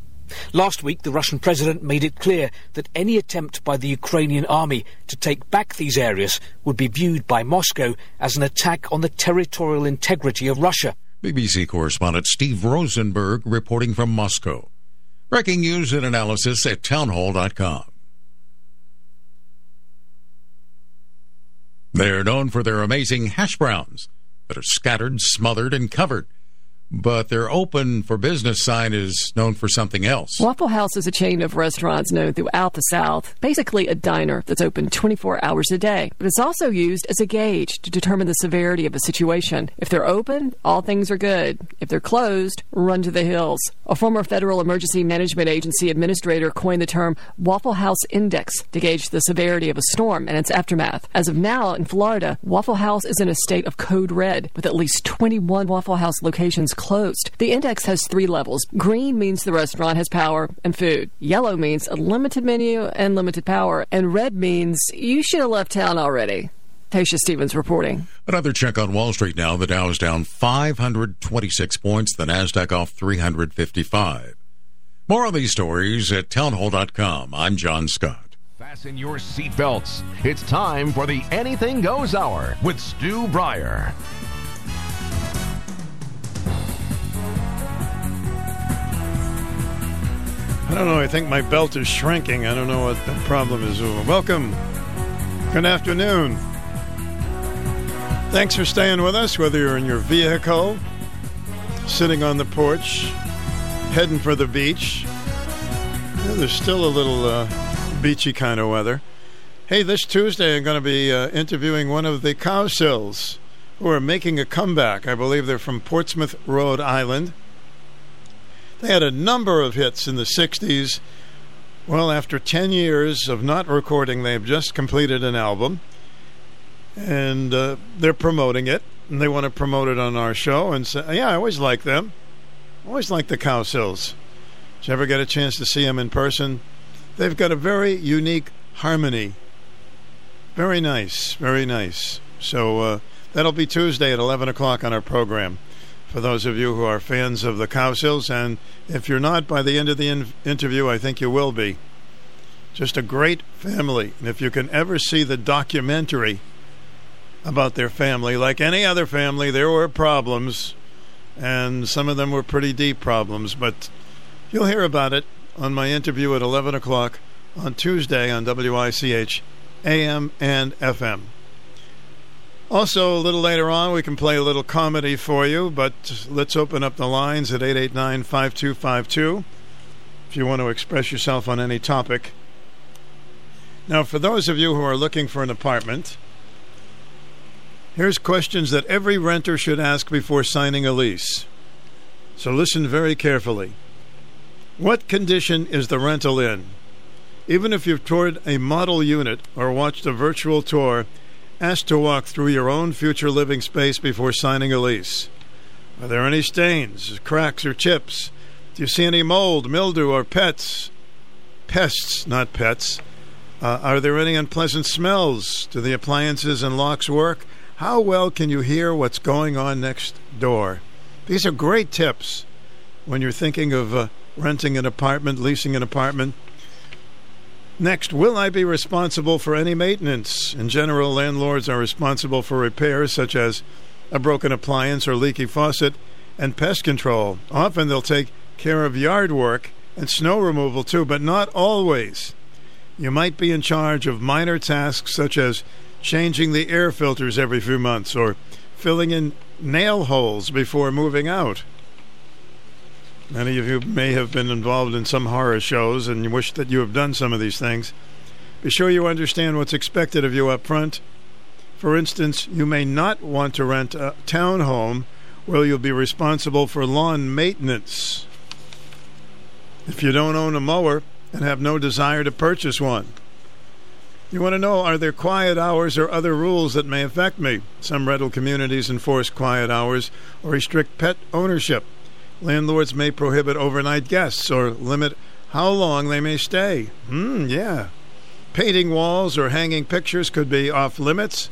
Speaker 78: Last week, the Russian president made it clear that any attempt by the Ukrainian army to take back these areas would be viewed by Moscow as an attack on the territorial integrity of Russia.
Speaker 60: BBC correspondent Steve Rosenberg reporting from Moscow. Breaking news and analysis at townhall.com. They're known for their amazing hash browns that are scattered, smothered, and covered but their open for business sign is known for something else.
Speaker 79: Waffle House is a chain of restaurants known throughout the South, basically a diner that's open 24 hours a day. But it's also used as a gauge to determine the severity of a situation. If they're open, all things are good. If they're closed, run to the hills. A former Federal Emergency Management Agency administrator coined the term Waffle House Index to gauge the severity of a storm and its aftermath. As of now, in Florida, Waffle House is in a state of code red, with at least 21 Waffle House locations closed. The index has three levels. Green means the restaurant has power and food. Yellow means a limited menu and limited power. And red means you should have left town already. Tasha Stevens reporting.
Speaker 60: Another check on Wall Street now. The Dow is down 526 points, the NASDAQ off 355. More on these stories at townhall.com. I'm John Scott.
Speaker 80: Fasten your seatbelts. It's time for the Anything Goes Hour with Stu Bryer.
Speaker 7: I don't know. I think my belt is shrinking. I don't know what the problem is. Welcome. Good afternoon. Thanks for staying with us, whether you're in your vehicle, sitting on the porch, heading for the beach. Yeah, there's still a little uh, beachy kind of weather. Hey, this Tuesday I'm going to be uh, interviewing one of the Cowsills who are making a comeback. I believe they're from Portsmouth, Rhode Island. They had a number of hits in the 60s. Well, after 10 years of not recording, they've just completed an album. And uh, they're promoting it. And they want to promote it on our show. And say, yeah, I always like them. Always like the Cowsills. Did you ever get a chance to see them in person? They've got a very unique harmony. Very nice. Very nice. So uh, that'll be Tuesday at 11 o'clock on our program for those of you who are fans of the Cowsills. And if you're not, by the end of the in- interview, I think you will be. Just a great family. And if you can ever see the documentary about their family, like any other family, there were problems, and some of them were pretty deep problems. But you'll hear about it on my interview at 11 o'clock on Tuesday on WICH AM and FM. Also, a little later on, we can play a little comedy for you, but let's open up the lines at 889 5252 if you want to express yourself on any topic. Now, for those of you who are looking for an apartment, here's questions that every renter should ask before signing a lease. So listen very carefully. What condition is the rental in? Even if you've toured a model unit or watched a virtual tour, ask to walk through your own future living space before signing a lease. Are there any stains, cracks, or chips? Do you see any mold, mildew, or pets? Pests, not pets. Uh, are there any unpleasant smells? Do the appliances and locks work? How well can you hear what's going on next door? These are great tips when you're thinking of uh, renting an apartment, leasing an apartment. Next, will I be responsible for any maintenance? In general, landlords are responsible for repairs such as a broken appliance or leaky faucet and pest control. Often they'll take care of yard work and snow removal too, but not always. You might be in charge of minor tasks such as changing the air filters every few months or filling in nail holes before moving out. Many of you may have been involved in some horror shows and you wish that you have done some of these things. Be sure you understand what's expected of you up front. For instance, you may not want to rent a townhome where you'll be responsible for lawn maintenance. If you don't own a mower and have no desire to purchase one, you want to know are there quiet hours or other rules that may affect me? Some rental communities enforce quiet hours or restrict pet ownership. Landlords may prohibit overnight guests or limit how long they may stay. Hmm, yeah. Painting walls or hanging pictures could be off limits.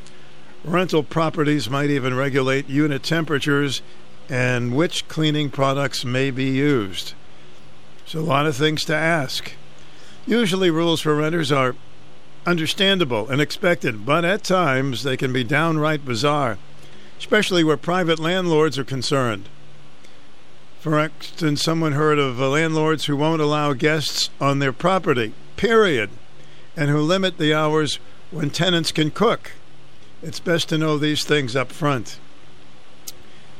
Speaker 7: Rental properties might even regulate unit temperatures and which cleaning products may be used. There's a lot of things to ask. Usually, rules for renters are understandable and expected, but at times they can be downright bizarre, especially where private landlords are concerned. For instance, someone heard of uh, landlords who won't allow guests on their property, period, and who limit the hours when tenants can cook. It's best to know these things up front.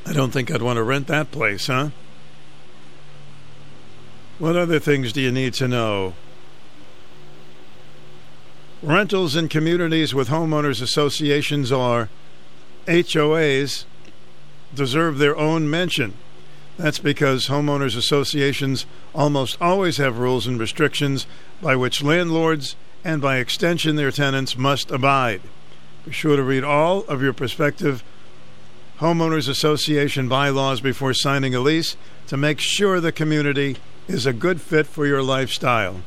Speaker 7: I don't think I'd want to rent that place, huh? What other things do you need to know? Rentals in communities with homeowners associations or HOAs deserve their own mention. That's because homeowners associations almost always have rules and restrictions by which landlords and by extension their tenants must abide. Be sure to read all of your prospective homeowners association bylaws before signing a lease to make sure the community is a good fit for your lifestyle.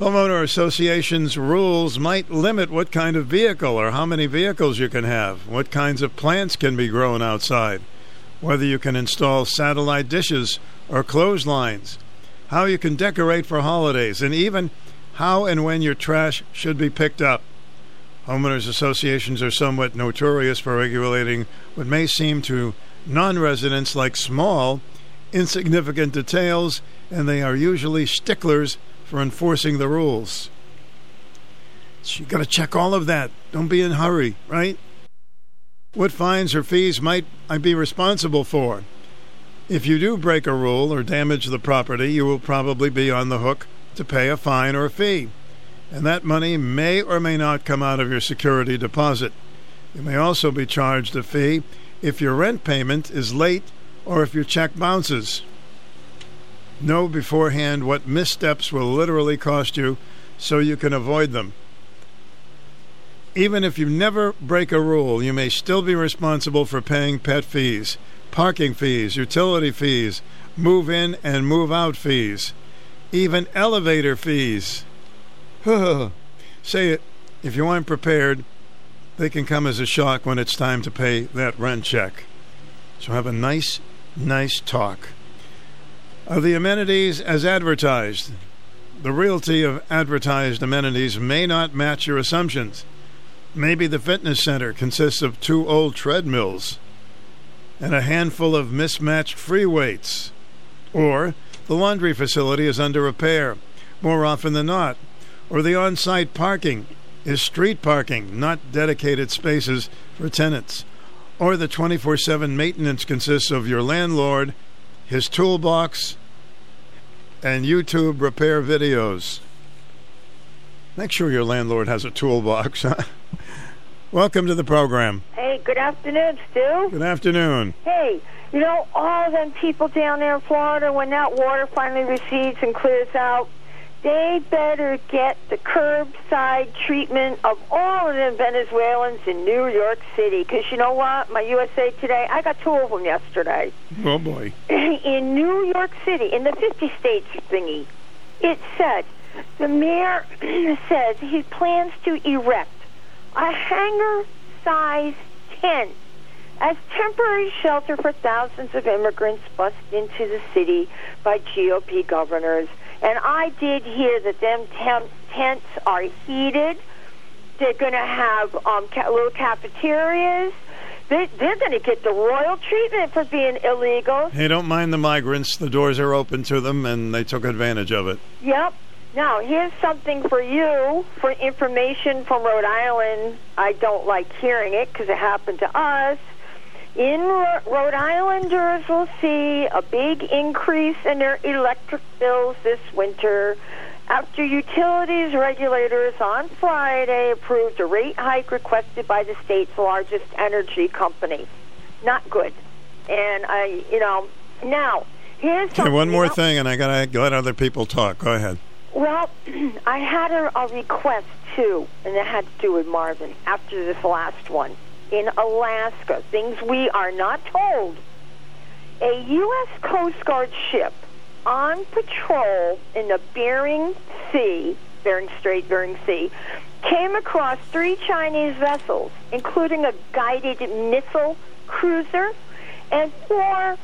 Speaker 7: Homeowner associations rules might limit what kind of vehicle or how many vehicles you can have, what kinds of plants can be grown outside, whether you can install satellite dishes or clotheslines, how you can decorate for holidays, and even how and when your trash should be picked up. Homeowners associations are somewhat notorious for regulating what may seem to non residents like small, insignificant details, and they are usually sticklers for enforcing the rules. So you got to check all of that. Don't be in a hurry, right? What fines or fees might I be responsible for? If you do break a rule or damage the property, you will probably be on the hook to pay a fine or a fee. And that money may or may not come out of your security deposit. You may also be charged a fee if your rent payment is late or if your check bounces. Know beforehand what missteps will literally cost you so you can avoid them. Even if you never break a rule, you may still be responsible for paying pet fees, parking fees, utility fees, move in and move out fees, even elevator fees. Say it, if you aren't prepared, they can come as a shock when it's time to pay that rent check. So have a nice, nice talk. Are the amenities as advertised? The realty of advertised amenities may not match your assumptions. Maybe the fitness center consists of two old treadmills and a handful of mismatched free weights. Or the laundry facility is under repair, more often than not. Or the on site parking is street parking, not dedicated spaces for tenants. Or the 24 7 maintenance consists of your landlord, his toolbox, and YouTube repair videos. Make sure your landlord has a toolbox. Welcome to the program.
Speaker 12: Hey, good afternoon, Stu.
Speaker 7: Good afternoon.
Speaker 12: Hey, you know, all them people down there in Florida, when that water finally recedes and clears out, they better get the curbside treatment of all of them Venezuelans in New York City. Because you know what? My USA Today, I got two of them yesterday.
Speaker 7: Oh, boy.
Speaker 12: in New York City, in the 50 states thingy, it said the mayor says he plans to erect a hangar size tent as temporary shelter for thousands of immigrants bussed into the city by GOP governors. And I did hear that them temp- tents are heated. They're going to have um, ca- little cafeterias. They, they're going to get the royal treatment for being illegal.
Speaker 7: They don't mind the migrants. The doors are open to them, and they took advantage of it.
Speaker 12: Yep. Now, here's something for you for information from Rhode Island. I don't like hearing it because it happened to us. In Ro- Rhode Islanders will see a big increase in their electric bills this winter after utilities regulators on Friday approved a rate hike requested by the state's largest energy company. Not good. And I, you know, now here's
Speaker 7: Okay, one more
Speaker 12: you know-
Speaker 7: thing, and I got to let other people talk. Go ahead.
Speaker 12: Well, I had a, a request too, and it had to do with Marvin after this last one. In Alaska, things we are not told. A U.S. Coast Guard ship on patrol in the Bering Sea, Bering Strait, Bering Sea, came across three Chinese vessels, including a guided missile cruiser and four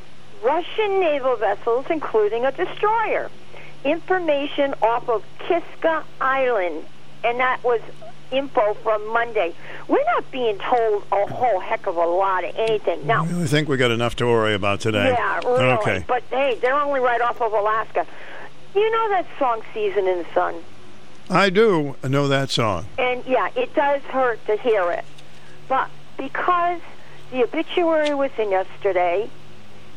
Speaker 81: Russian naval vessels, including a destroyer. Information off of Kiska Island, and that was info from Monday. We're not being told a whole heck of a lot of anything. Now,
Speaker 7: I think we got enough to worry about today.
Speaker 81: yeah, really.
Speaker 7: Okay.
Speaker 81: But hey, they're only right off of Alaska. You know that song "Season in the Sun,"
Speaker 7: I do know that song.
Speaker 81: and yeah, it does hurt to hear it. But because the obituary was in yesterday,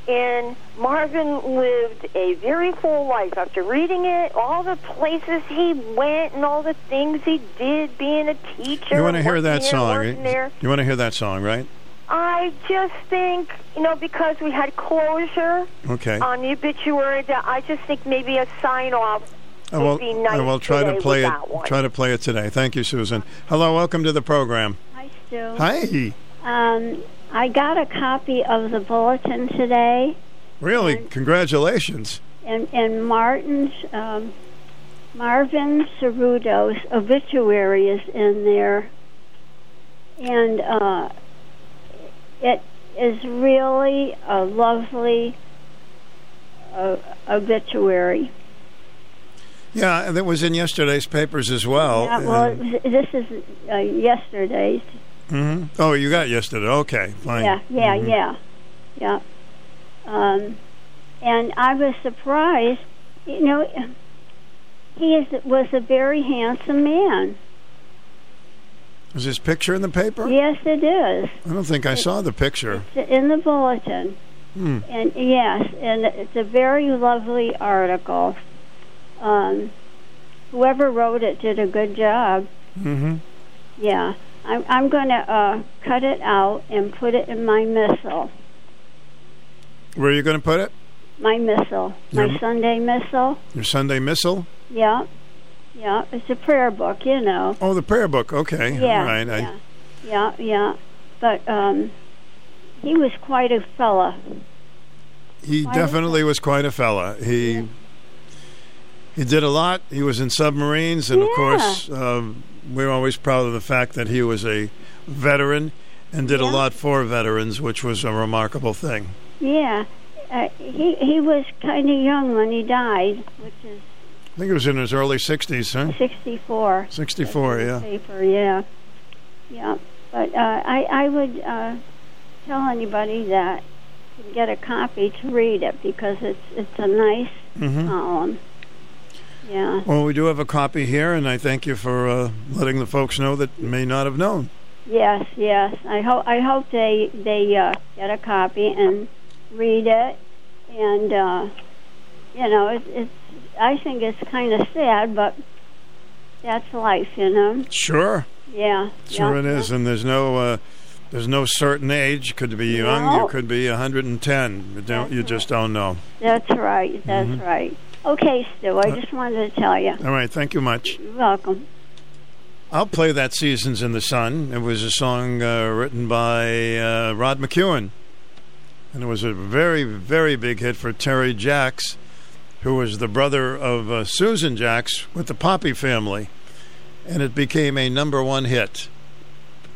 Speaker 81: and Marvin lived a very full life after reading it, all the places he went and all the things he did, being a teacher.
Speaker 7: You want to hear that
Speaker 81: here,
Speaker 7: song?
Speaker 81: working there.
Speaker 7: You want to hear that song, right?
Speaker 81: I just think, you know, because we had closure
Speaker 7: Okay.
Speaker 81: on the obituary, that I just think maybe a sign off
Speaker 7: I
Speaker 81: would
Speaker 7: will.
Speaker 81: be nice
Speaker 7: I will try
Speaker 81: today
Speaker 7: to play it. Try to play it today. Thank you, Susan. Hello, welcome to the program.
Speaker 82: Hi, Stu.
Speaker 7: Hi.
Speaker 82: Um, I got a copy of the bulletin today,
Speaker 7: Really, congratulations.
Speaker 82: and and Martin's um, Marvin Cerudo's obituary is in there, and uh, it is really a lovely uh, obituary.
Speaker 7: Yeah, and that was in yesterday's papers as well.
Speaker 82: Yeah, well, it this is uh, yesterday's.
Speaker 7: Hmm Oh, you got yesterday. Okay, fine.
Speaker 82: Yeah, yeah,
Speaker 7: Mhm.
Speaker 82: yeah, yeah. Um, and I was surprised. You know, he is was a very handsome man.
Speaker 7: Was his picture in the paper?
Speaker 82: Yes, it is.
Speaker 7: I don't think I saw the picture.
Speaker 82: It's in the bulletin.
Speaker 7: Hmm.
Speaker 82: And yes, and it's a very lovely article. Um, whoever wrote it did a good job.
Speaker 7: Mm-hmm.
Speaker 82: Yeah, I'm I'm going to uh, cut it out and put it in my missal.
Speaker 7: Where are you going to put it?
Speaker 82: My missal, my Sunday missal.
Speaker 7: Your Sunday Missal?
Speaker 82: Yeah, yeah. It's a prayer book, you know.
Speaker 7: Oh, the prayer book. Okay.
Speaker 82: Yeah,
Speaker 7: All right. I,
Speaker 82: yeah, yeah, yeah. But um, he was quite a fella.
Speaker 7: He
Speaker 82: Quite a
Speaker 7: definitely was quite a fella. He he did a lot. He was in submarines, and of course, um, we're always proud of the fact that he was a veteran and did a lot for veterans, which was a remarkable thing.
Speaker 82: Yeah, uh, he he was kind of young when he died, which is
Speaker 7: I think it was in his early 60s, huh?
Speaker 82: sixty-four.
Speaker 7: 64, yeah.
Speaker 82: Paper, yeah, yeah. But uh, I I would uh, tell anybody that can get a copy to read it because it's it's a nice
Speaker 7: Mhm.
Speaker 82: column. Yeah.
Speaker 7: Well, we do have a copy here, and I thank you for uh, letting the folks know that may not have known.
Speaker 82: Yes, yes. I hope I hope they they uh, get a copy and read it, and uh, you know it, it's. I think it's kind of sad, but that's life, you know.
Speaker 7: Sure.
Speaker 82: Yeah.
Speaker 7: Sure
Speaker 82: yeah.
Speaker 7: it is, and there's no uh, there's no certain age. Could be young,
Speaker 82: No.
Speaker 7: you could be 110. You don't you just don't know.
Speaker 82: That's right. That's
Speaker 7: Mhm.
Speaker 82: right. Okay, Stu. I just wanted to tell you.
Speaker 7: All right, thank you much.
Speaker 82: You're welcome.
Speaker 7: I'll play that "Seasons in the Sun." It was a song uh, written by uh, Rod McKuen, and it was a very very big hit for Terry Jacks, who was the brother of uh, Susan Jacks with the Poppy family, and it became a number one hit.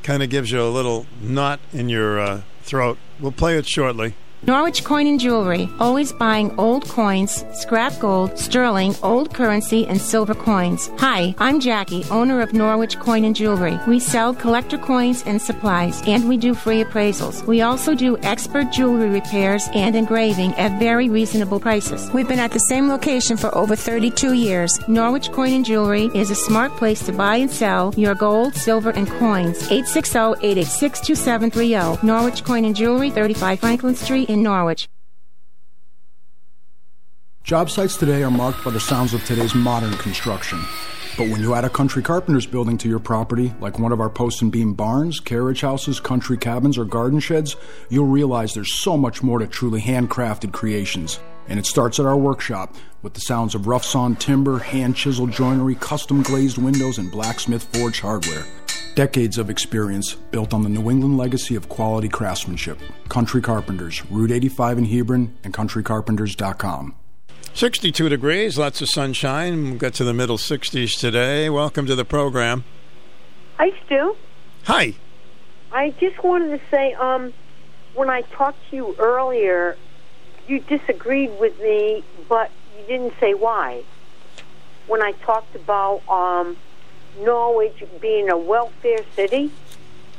Speaker 7: Kind of gives you a little knot in your uh, throat. We'll play it shortly.
Speaker 83: Norwich Coin and Jewelry, always buying old coins, scrap gold, sterling, old currency, and silver coins. Hi, I'm Jackie, owner of Norwich Coin and Jewelry. We sell collector coins and supplies, and we do free appraisals. We also do expert jewelry repairs and engraving at very reasonable prices. We've been at the same location for over 32 years. Norwich Coin and Jewelry is a smart place to buy and sell your gold, silver, and coins. 860-886-2730. Norwich Coin and Jewelry, 35 Franklin Street in Norwich.
Speaker 84: Job sites today are marked by the sounds of today's modern construction. But when you add a country carpenter's building to your property, like one of our post and beam barns, carriage houses, country cabins, or garden sheds, you'll realize there's so much more to truly handcrafted creations. And it starts at our workshop with the sounds of rough sawn timber, hand chiseled joinery, custom glazed windows, and blacksmith forged hardware. Decades of experience built on the New England legacy of quality craftsmanship. Country Carpenters, Route 85 in Hebron, and countrycarpenters.com.
Speaker 7: 62 degrees, lots of sunshine. We'll get to the middle 60s today. Welcome to the program.
Speaker 81: Hi, Stu.
Speaker 7: Hi.
Speaker 81: I just wanted to say, um, when I talked to you earlier,
Speaker 28: you disagreed with me, but you didn't say why. When I talked about um, Norwich being a welfare city,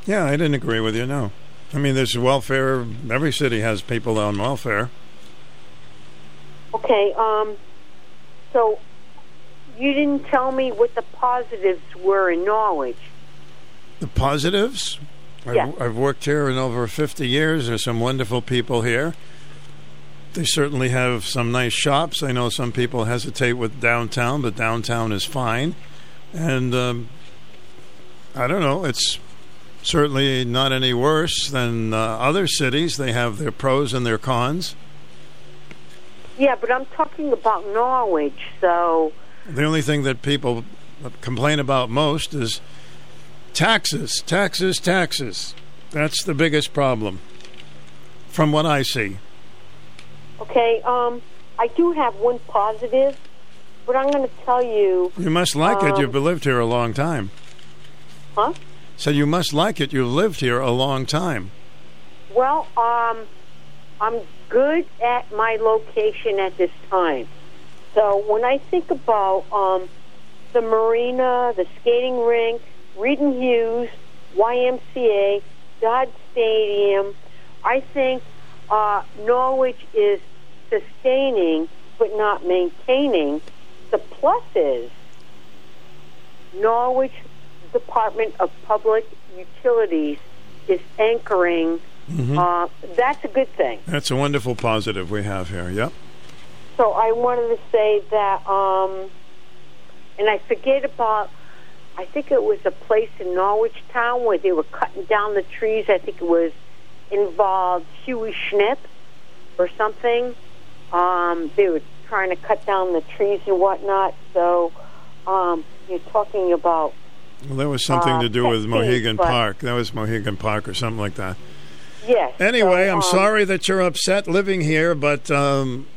Speaker 7: Yeah, I didn't agree with you. No, I mean there's welfare. Every city has people on welfare.
Speaker 28: okay. Um, so you didn't tell me what the positives were in Norwich.
Speaker 7: The positives. I've,
Speaker 28: Yeah.
Speaker 7: I've worked here in over 50 years. There's some wonderful people here. They certainly have some nice shops. I know some people hesitate with downtown, but downtown is fine. And um, I don't know, it's certainly not any worse than uh, other cities. They have their pros and their cons.
Speaker 28: Yeah, but I'm talking about Norwich. So
Speaker 7: The only thing that people complain about most is taxes, taxes, taxes. That's the biggest problem, from what I see.
Speaker 28: okay. Um, I do have one positive, but I'm going to tell you.
Speaker 7: You must like it.
Speaker 28: um,
Speaker 7: You've lived here a long time.
Speaker 28: Huh?
Speaker 7: So you must like it. You've lived here a long time.
Speaker 28: Well, um, I'm good at my location at this time. So when I think about um, the marina, the skating rink, Reid and Hughes, YMCA, Dodd Stadium, I think uh, Norwich is sustaining but not maintaining. The plus is Norwich Department of Public Utilities is anchoring.
Speaker 7: Mhm.
Speaker 28: Uh, that's a good thing.
Speaker 7: That's a wonderful positive we have here. Yep.
Speaker 28: So I wanted to say that, um, and I forget about. I think it was a place in Norwich Town where they were cutting down the trees. I think it was involved Huey Schnipp or something. Um, they were trying to cut down the trees and whatnot. So um, you're talking about
Speaker 7: Well, that was something
Speaker 28: Uh,
Speaker 7: to do with Mohegan
Speaker 28: but-
Speaker 7: Park. That was Mohegan Park or something like that.
Speaker 28: yes.
Speaker 7: Anyway,
Speaker 28: so,
Speaker 7: I'm
Speaker 28: um,
Speaker 7: sorry that you're upset living here, but um,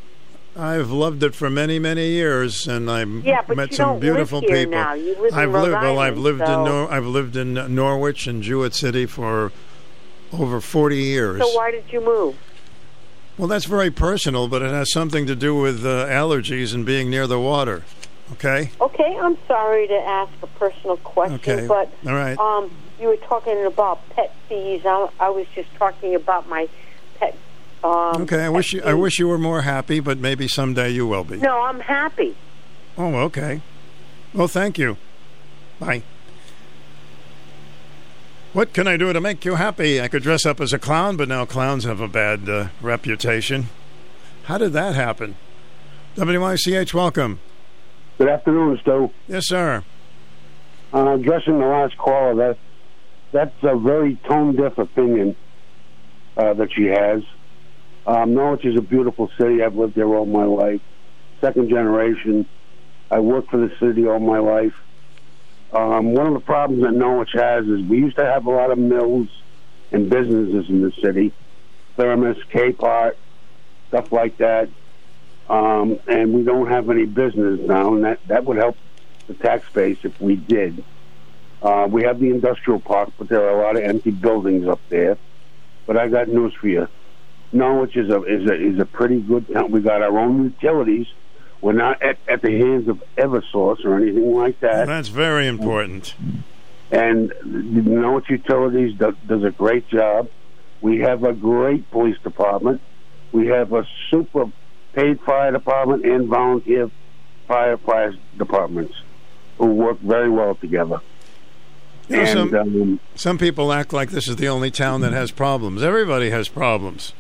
Speaker 7: I've loved it for many, many years, and I've
Speaker 28: Yeah,
Speaker 7: met some beautiful people.
Speaker 28: now. You live
Speaker 7: I've lived well. I've
Speaker 28: Island,
Speaker 7: lived in Nor- I've lived in Norwich and Jewett City for over 40 years.
Speaker 28: So why did you move?
Speaker 7: Well, that's very personal, but it has something to do with uh, allergies and being near the water. Okay.
Speaker 28: Okay, I'm sorry to ask a personal question,
Speaker 7: Okay,
Speaker 28: but
Speaker 7: all right.
Speaker 28: um, you were talking about pet fees. I, I was just talking about my pet. Um,
Speaker 7: Okay. I wish you, I wish you were more happy, but maybe someday you will be.
Speaker 28: No, I'm happy.
Speaker 7: Oh, okay. Well, thank you. Bye. What can I do to make you happy? I could dress up as a clown, but now clowns have a bad uh, reputation. How did that happen? WICH, welcome.
Speaker 85: Good afternoon, Stu.
Speaker 7: Yes, sir.
Speaker 85: Uh, addressing the last caller, that that's a very tone deaf opinion uh, that she has. Um, Norwich is a beautiful city. I've lived there all my life. Second generation. I worked for the city all my life. Um, one of the problems that Norwich has is we used to have a lot of mills and businesses in the city, Thermos, K-Part, stuff like that. Um, and we don't have any business now, and that, that would help the tax base if we did. Uh, we have the industrial park, but there are a lot of empty buildings up there. But I got news for you. Norwich is a is a is a pretty good town. We got our own utilities. We're not at, at the hands of EverSource or anything like that.
Speaker 7: That's very important.
Speaker 85: And Norwich Utilities does, does a great job. We have a great police department. We have a super paid fire department and volunteer fire fire departments who work very well together.
Speaker 7: You know,
Speaker 85: and
Speaker 7: some,
Speaker 85: um,
Speaker 7: some people act like this is the only town that has problems. Everybody has problems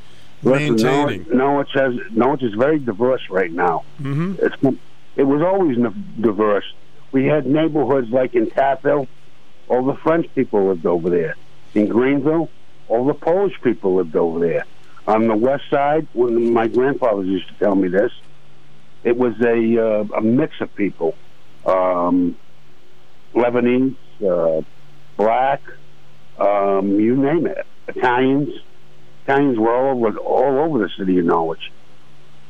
Speaker 85: listen,
Speaker 7: maintaining.
Speaker 85: Norwich, Norwich has Norwich is very diverse right now.
Speaker 7: Mm-hmm.
Speaker 85: It's it was always diverse. We had neighborhoods like in Taftville, all the French people lived over there. In Greenville, all the Polish people lived over there. On the west side, when my grandfather used to tell me this, it was a uh, a mix of people, um, Lebanese, uh, black, um, you name it, Italians. Italians were all over all over the city of Norwich,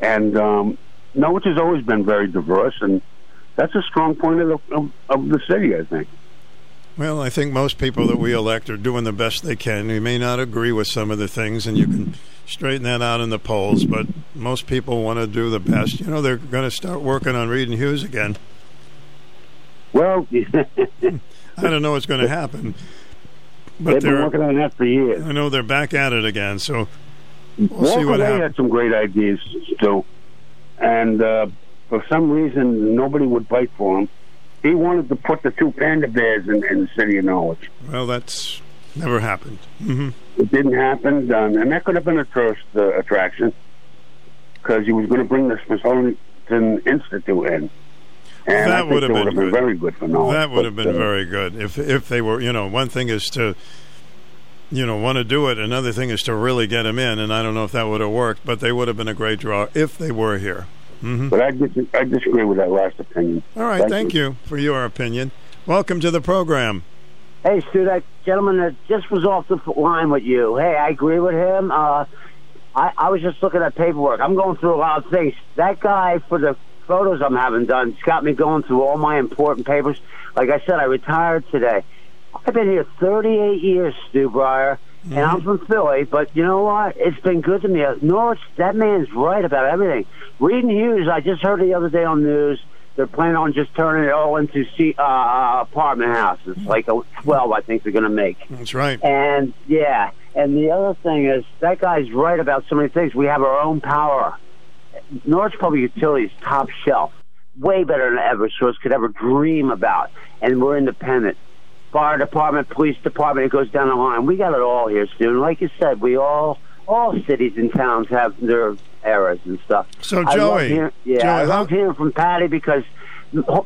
Speaker 85: and um, Norwich has always been very diverse, and that's a strong point of the, of, of the city, I think.
Speaker 7: Well, I think most people that we elect are doing the best they can. We may not agree with some of the things, and you can straighten that out in the polls. But most people want to do the best. You know, they're going to start working on Reid and Hughes again.
Speaker 85: Well,
Speaker 7: I don't know what's going to happen. But
Speaker 85: they've been
Speaker 7: they're
Speaker 85: working on that for years.
Speaker 7: I know they're back at it again. So we'll see what happens.
Speaker 85: had some great ideas too, and uh, for some reason nobody would bite for him. He wanted to put the two panda bears in, in the city of Norwich.
Speaker 7: Well, that's never happened. hmm
Speaker 85: It didn't happen, um, and that could have been a tourist uh, attraction because he was going to bring the Smithsonian Institute in. And
Speaker 7: that would have been,
Speaker 85: been very good for Norwich.
Speaker 7: That would have been
Speaker 85: uh,
Speaker 7: very good if if they were. You know, one thing is to, you know, want to do it. Another thing is to really get them in. And I don't know if that would have worked, but they would have been a great draw if they were here. hmm
Speaker 85: But I, dis- I disagree with that last opinion.
Speaker 7: All right, thank, you. for your opinion. Welcome to the program.
Speaker 14: Hey, Stu, that gentleman that just was off the line with you. Hey, I agree with him. Uh, I, I was just looking at paperwork. I'm going through a lot of things. That guy for the photos I'm having done, it's got me going through all my important papers. Like I said, I retired today. I've been here 38 years, Stu Bryer, and I'm mm-hmm. from Philly. But you know what? It's been good to me. Norwich, that man's right about everything. Reid and Hughes, I just heard the other day on news. They're planning on just turning it all into see, uh, uh, apartment houses, mm. like a 12, I think they're going to make.
Speaker 7: That's right.
Speaker 14: And yeah, and the other thing is that guy's right about so many things. We have our own power. Norwich Public Utilities top shelf, way better than Eversource could ever dream about, and we're independent. Fire department, police department, it goes down the line. We got it all here, Stu. Like you said, we all all cities and towns have their errors and stuff.
Speaker 7: So,
Speaker 14: I
Speaker 7: Joey,
Speaker 14: hearing- yeah,
Speaker 7: Joey,
Speaker 14: I
Speaker 7: how-
Speaker 14: love hearing from Patty because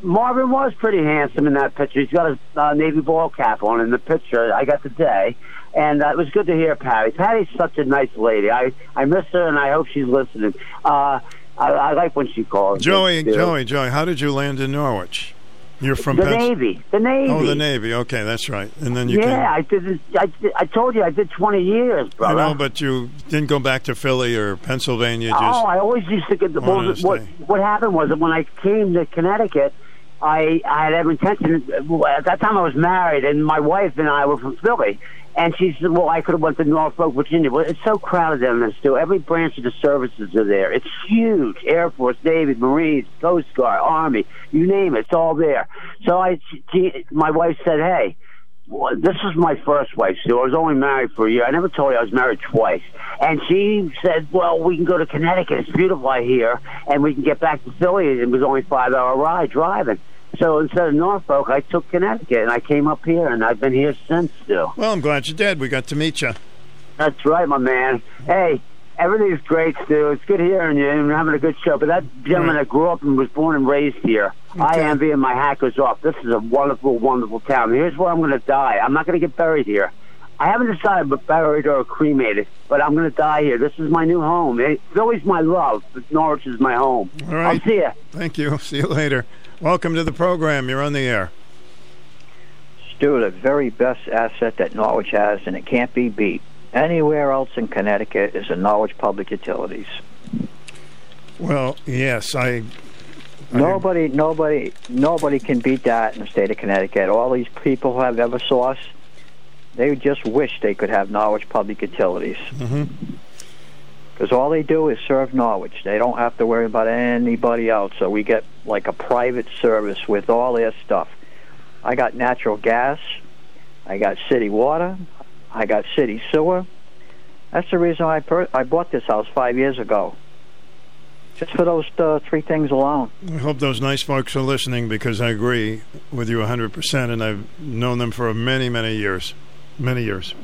Speaker 14: Marvin was pretty handsome in that picture. He's got a uh, navy ball cap on in the picture I got today, and uh, it was good to hear Patty. Patty's such a nice lady. I I miss her, and I hope she's listening. Uh, I, I like when she calls.
Speaker 7: Joey. Joey, Joey, how did you land in Norwich? You're from
Speaker 14: the Navy. The Navy.
Speaker 7: Oh, the Navy. Okay, that's right. And then you
Speaker 14: yeah,
Speaker 7: came.
Speaker 14: I did. I, I told you I did twenty years,
Speaker 7: I
Speaker 14: brother.
Speaker 7: know, but you didn't go back to Philly or Pennsylvania. Just
Speaker 14: Oh, I always used to get the. Well, what what happened was that when I came to Connecticut, I I had every intention. At that time, I was married, and my wife and I were from Philly. And she said, "Well, I could have went to Norfolk, Virginia, but it's so crowded down there. Still, every branch of the services are there. It's huge: Air Force, Navy, Marines, Coast Guard, Army, you name it, it's all there." So I, she, my wife said, "Hey." Well, this is my first wife, Sue. I was only married for a year. I never told you I was married twice. And she said, "Well, we can go to Connecticut. It's beautiful I hear, and we can get back to Philly. It was only five-hour ride driving." So instead of Norfolk, I took Connecticut, and I came up here, and I've been here since. Still,
Speaker 7: well, I'm glad you did. We got to meet you.
Speaker 14: that's right, my man. Hey, everything's great, Stu. It's good hearing you and having a good show. But that gentleman that grew up and was born and raised here, I envy him. My hat goes off. This is a wonderful, wonderful town. Here's where I'm going to die. I'm not going to get buried here. I haven't decided but buried or cremated, but I'm going to die here. This is my new home. It's always my love, but Norwich is my home.
Speaker 7: All right.
Speaker 14: I'll see you.
Speaker 7: Thank you. See you later. Welcome to the program. You're on the air.
Speaker 29: Stu, the very best asset that Norwich has, and it can't be beat. Anywhere else in Connecticut is the Norwich Public Utilities.
Speaker 7: Well, yes, I.
Speaker 29: Nobody, nobody, nobody can beat that in the state of Connecticut. All these people who have EverSource, they just wish they could have Norwich Public Utilities
Speaker 7: hmm
Speaker 29: because all they do is serve Norwich. They don't have to worry about anybody else. So we get like a private service with all their stuff. I got natural gas. I got city water. I got city sewer. That's the reason I per- I bought this house five years ago. Just for those uh, three things alone.
Speaker 7: I hope those nice folks are listening because I agree with you 100%, and I've known them for many, many years. Many years.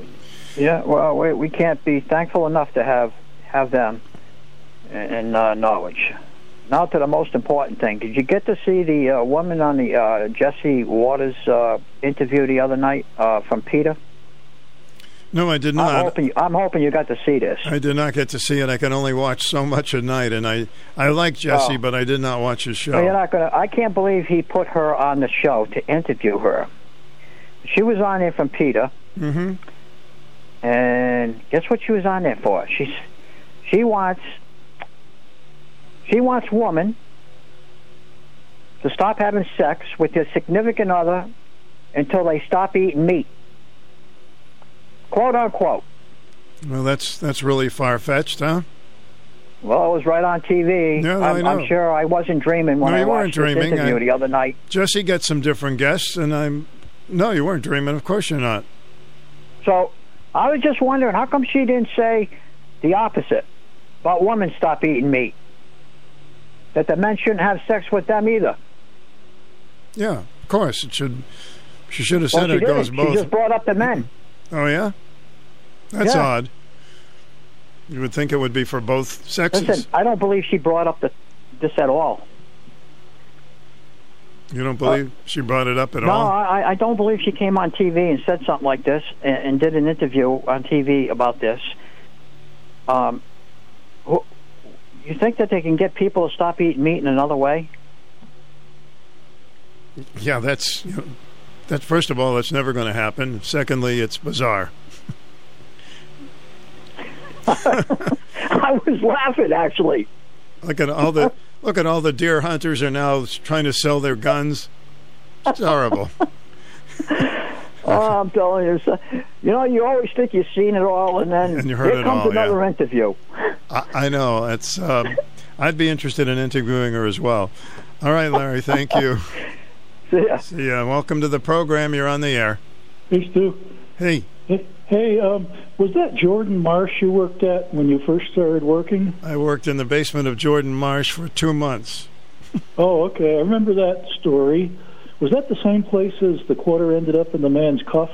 Speaker 29: Yeah, well, we, we can't be thankful enough to have have them in, uh, Norwich. Now to the most important thing. Did you get to see the uh, woman on the uh, Jesse Watters uh, interview the other night uh, from PETA?
Speaker 7: No, I did
Speaker 29: I'm
Speaker 7: not.
Speaker 29: hoping, I'm hoping you got to see this.
Speaker 7: I did not get to see it. I can only watch so much a night, and I I like Jesse,
Speaker 29: Oh.
Speaker 7: but I did not watch his show.
Speaker 29: Well, you're not gonna. I can't believe he put her on the show to interview her. She was on there from PETA,
Speaker 7: mm-hmm.
Speaker 29: and guess what she was on there for? She's she wants she wants woman to stop having sex with their significant other until they stop eating meat. Quote unquote.
Speaker 7: Well, that's that's really far fetched, huh?
Speaker 29: Well, it was right on TV.
Speaker 7: Yeah,
Speaker 29: I'm,
Speaker 7: I.
Speaker 29: I'm sure I wasn't dreaming when
Speaker 7: no,
Speaker 29: I
Speaker 7: you weren't
Speaker 29: watched
Speaker 7: dreaming.
Speaker 29: interview
Speaker 7: I-
Speaker 29: the other night.
Speaker 7: Jesse gets some different guests, and I'm. No, you weren't dreaming. Of course you're not.
Speaker 29: So I was just wondering, how come she didn't say the opposite about women stop eating meat? That the men shouldn't have sex with them either.
Speaker 7: Yeah, of course it should. She should have said
Speaker 29: she
Speaker 7: it goes
Speaker 29: didn't. She
Speaker 7: both.
Speaker 29: just brought up the men.
Speaker 7: Oh yeah, that's
Speaker 29: Yeah.
Speaker 7: odd. You would think it would be for both sexes.
Speaker 29: Listen, I don't believe she brought up the, this at all.
Speaker 7: you don't believe she brought it up at
Speaker 29: no,
Speaker 7: all?
Speaker 29: I, I don't believe she came on TV and said something like this and, and did an interview on TV about this. Um, you think that they can get people to stop eating meat in another way?
Speaker 7: Yeah, that's you know, that. First of all, that's never going to happen. Secondly, it's bizarre.
Speaker 29: I was laughing actually.
Speaker 7: Look at all the look at all the deer hunters are now trying to sell their guns. It's horrible.
Speaker 29: Oh, I'm telling you, you know, you always think you've seen it all, and then
Speaker 7: And you heard
Speaker 29: here
Speaker 7: it
Speaker 29: comes
Speaker 7: all,
Speaker 29: another
Speaker 7: yeah.
Speaker 29: interview.
Speaker 7: I, I know. It's. Um, I'd be interested in interviewing her as well. All right, Larry. Thank you.
Speaker 29: See ya.
Speaker 7: See ya. Welcome to the program. You're on the air.
Speaker 40: Hey, Stu.
Speaker 7: Hey.
Speaker 40: Hey, um, was that Jordan Marsh you worked at when you first started working?
Speaker 7: I worked in the basement of Jordan Marsh for two months.
Speaker 40: Oh, okay. I remember that story. Was that the same place as the quarter ended up in the man's cuff?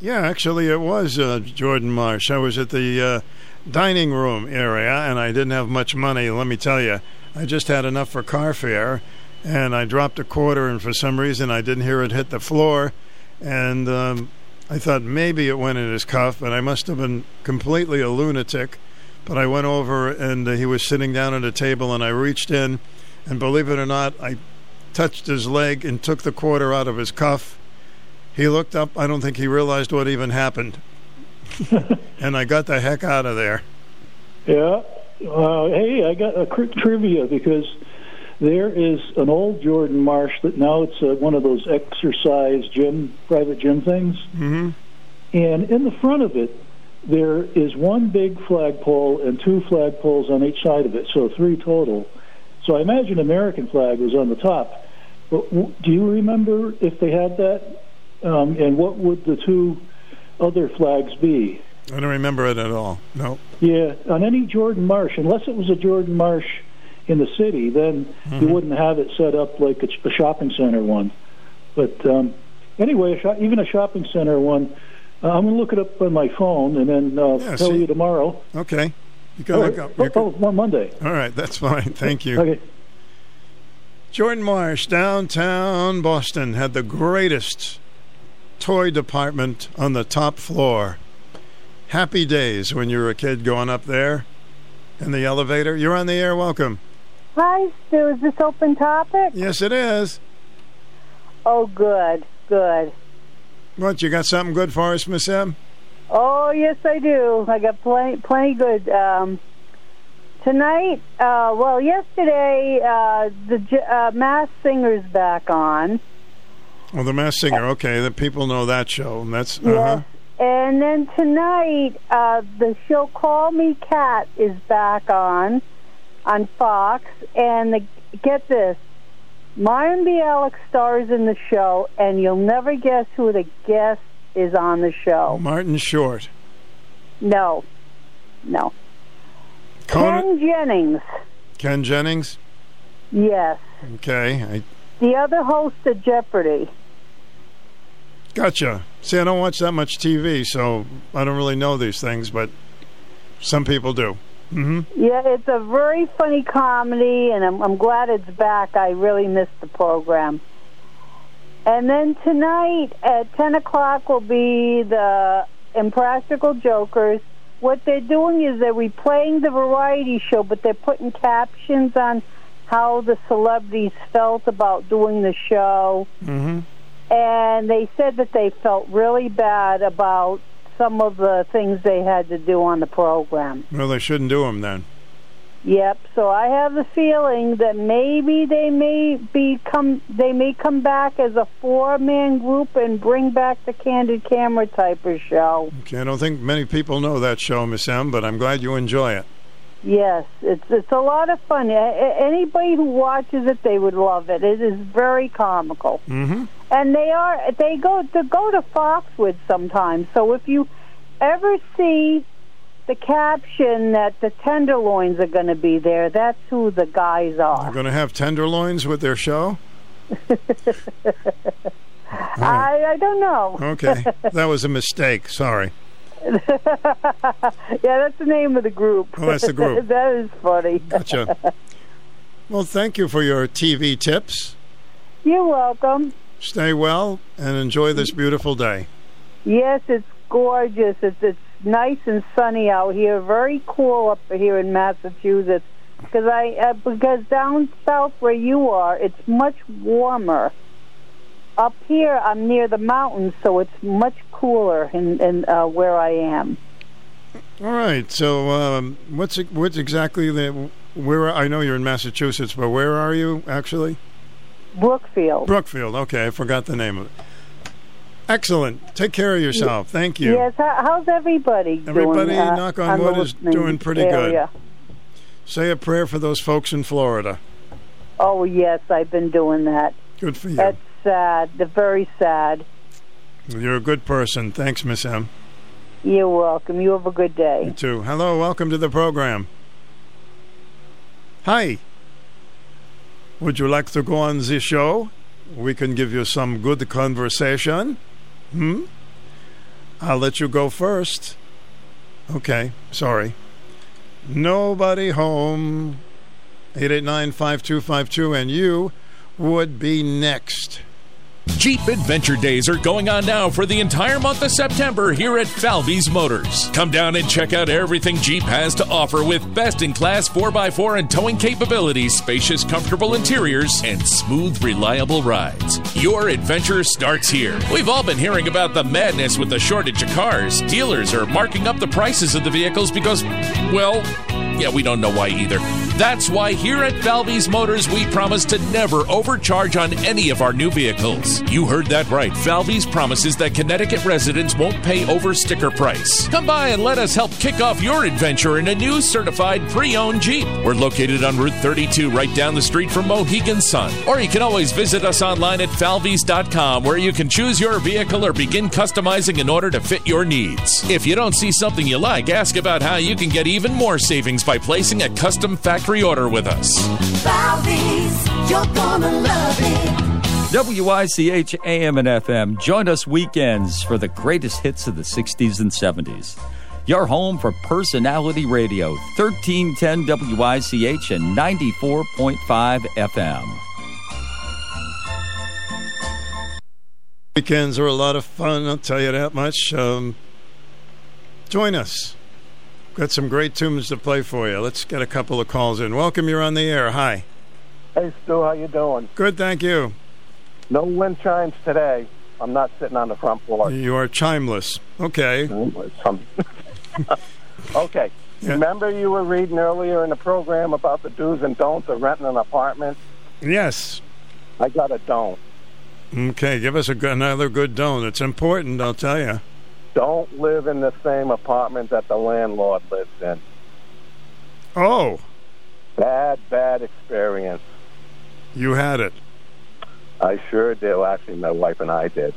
Speaker 7: Yeah, actually, it was uh, Jordan Marsh. I was at the uh, dining room area, and I didn't have much money. Let me tell you, I just had enough for car fare, and I dropped a quarter, and for some reason, I didn't hear it hit the floor, and um, I thought maybe it went in his cuff, but I must have been completely a lunatic. But I went over, and uh, he was sitting down at a table, and I reached in, and believe it or not, I touched his leg and took the quarter out of his cuff. He looked up. I don't think he realized what even happened. and I got the heck out of there.
Speaker 40: Yeah. Uh, hey, I got a cri- trivia because there is an old Jordan Marsh that now it's uh, one of those exercise gym, private gym things.
Speaker 7: Mm-hmm.
Speaker 40: And in the front of it, there is one big flagpole and two flagpoles on each side of it, so three total. So I imagine American flag was on the top. Do you remember if they had that? Um, and what would the two other flags be?
Speaker 7: I don't remember it at all. No.
Speaker 40: Yeah, on any Jordan Marsh, unless it was a Jordan Marsh in the city, then you
Speaker 7: Mhm.
Speaker 40: wouldn't have it set up like a, a shopping center one. But um, anyway, a sho- even a shopping center one, uh, I'm going to look it up on my phone and then uh,
Speaker 7: Yeah,
Speaker 40: tell
Speaker 7: see-
Speaker 40: you tomorrow.
Speaker 7: Okay. You can
Speaker 40: All
Speaker 7: look
Speaker 40: right.
Speaker 7: up. You
Speaker 40: Oh, oh, Monday.
Speaker 7: All right, that's fine. Thank you.
Speaker 40: Okay.
Speaker 7: Jordan Marsh, downtown Boston, had the greatest toy department on the top floor. Happy days when you were a kid going up there in the elevator. You're on the air. Welcome.
Speaker 86: Hi, Stu. Is this open topic?
Speaker 7: Yes, it is.
Speaker 86: Oh, good, good.
Speaker 7: What, you got something good for us, Miss M?
Speaker 86: Oh, yes, I do. I got plenty, plenty good. Um, tonight, uh, well, yesterday, uh, the uh, Mass Singer's back on.
Speaker 7: Well, The Masked Singer. Okay, the people know that show. and That's uh
Speaker 86: Yes. And then tonight, uh, the show Call Me Kat is back on on Fox. And the, get this, Mayim Bialik stars in the show, and you'll never guess who the guest is on the show.
Speaker 7: Martin Short.
Speaker 86: No, no.
Speaker 7: Conan-
Speaker 86: Ken Jennings.
Speaker 7: Ken Jennings.
Speaker 86: Yes,
Speaker 7: Okay, I
Speaker 86: the other host of Jeopardy.
Speaker 7: gotcha. See, I don't watch that much TV, so I don't really know these things, but some people do. hmm
Speaker 86: Yeah, it's a very funny comedy, and I'm, I'm glad it's back. I really missed the program. And then tonight at 10 o'clock will be the Impractical Jokers. What they're doing is they're replaying the variety show, but they're putting captions on how the celebrities felt about doing the show.
Speaker 7: hmm
Speaker 86: And they said that they felt really bad about some of the things they had to do on the program.
Speaker 7: Well, they shouldn't do them then.
Speaker 86: Yep. So I have the feeling that maybe they may become they may come back as a four man group and bring back the candid camera type of show.
Speaker 7: Okay, I don't think many people know that show, Miss M, but I'm glad you enjoy it.
Speaker 86: Yes, it's it's a lot of fun. Anybody who watches it, they would love it. It is very comical,
Speaker 7: Mm-hmm.
Speaker 86: and they are they go to go to Foxwood sometimes. So if you ever see the caption that the Tenderloins are going to be there, that's who the guys are.
Speaker 7: They're going to have tenderloins with their show.
Speaker 86: I I don't know.
Speaker 7: Okay, that was a mistake. Sorry.
Speaker 86: yeah, that's the name of the group.
Speaker 7: Oh, that's the group.
Speaker 86: that is funny.
Speaker 7: Gotcha. Well, thank you for your TV tips.
Speaker 86: You're welcome.
Speaker 7: Stay well and enjoy this mm-hmm. beautiful day.
Speaker 86: Yes, it's gorgeous. It's it's nice and sunny out here. Very cool up here in Massachusetts. Because I uh, because down south where you are, it's much warmer. Up here, I'm near the mountains, so it's much cooler in, in uh, where I am.
Speaker 7: All right. So, um, what's it- what's exactly the where? I know you're in Massachusetts, but where are you actually?
Speaker 86: Brookfield.
Speaker 7: Brookfield. Okay, I forgot the name of it. Excellent. Take care of yourself. Thank you.
Speaker 86: Yes. How's everybody?
Speaker 7: Everybody,
Speaker 86: doing, uh,
Speaker 7: knock on
Speaker 86: the
Speaker 7: wood, is doing pretty
Speaker 86: area?
Speaker 7: good. Say a prayer for those folks in Florida.
Speaker 86: Oh yes, I've been doing that.
Speaker 7: Good for you.
Speaker 86: That's sad. They're very sad.
Speaker 7: You're a good person. Thanks, Miss M.
Speaker 86: You're welcome. You have a good day.
Speaker 7: You too. Hello, welcome to the program. Hi. Would you like to go on the show? We can give you some good conversation. Hmm? I'll let you go first. Okay, sorry. Nobody home. 889 5252, and you would be next.
Speaker 30: Jeep Adventure Days are going on now for the entire month of September here at Falvey's Motors. Come down and check out everything Jeep has to offer with best in class 4x4 and towing capabilities, spacious, comfortable interiors, and smooth, reliable rides. Your adventure starts here. We've all been hearing about the madness with the shortage of cars. Dealers are marking up the prices of the vehicles because, well, yeah, we don't know why either. That's why here at Falvey's Motors, we promise to never overcharge on any of our new vehicles. You heard that right. Falvey's promises that Connecticut residents won't pay over sticker price. Come by and let us help kick off your adventure in a new certified pre owned Jeep. We're located on Route 32, right down the street from Mohegan Sun. Or you can always visit us online at falveys.com, where you can choose your vehicle or begin customizing in order to fit your needs. If you don't see something you like, ask about how you can get even more savings by placing a custom factory order with us.
Speaker 87: Falvey's, you're gonna love it.
Speaker 88: WICH AM and FM. Join us weekends for the greatest hits of the 60s and 70s. Your home for personality radio, 1310 WICH and 94.5 FM.
Speaker 7: Weekends are a lot of fun, I'll tell you that much. Um, join us. Got some great tunes to play for you. Let's get a couple of calls in. Welcome, you're on the air. Hi.
Speaker 89: Hey Stu, how you doing?
Speaker 7: Good, thank you.
Speaker 89: No wind chimes today. I'm not sitting on the front porch.
Speaker 7: You are chimeless. Okay.
Speaker 89: okay. Remember you were reading earlier in the program about the do's and don'ts of renting an apartment?
Speaker 7: Yes.
Speaker 89: I got a don't.
Speaker 7: Okay, give us a good, another good don't. It's important, I'll tell you.
Speaker 89: Don't live in the same apartment that the landlord lives in.
Speaker 7: Oh,
Speaker 89: Bad, bad experience.
Speaker 7: you had it
Speaker 89: I sure did. Well, actually, my wife and I did.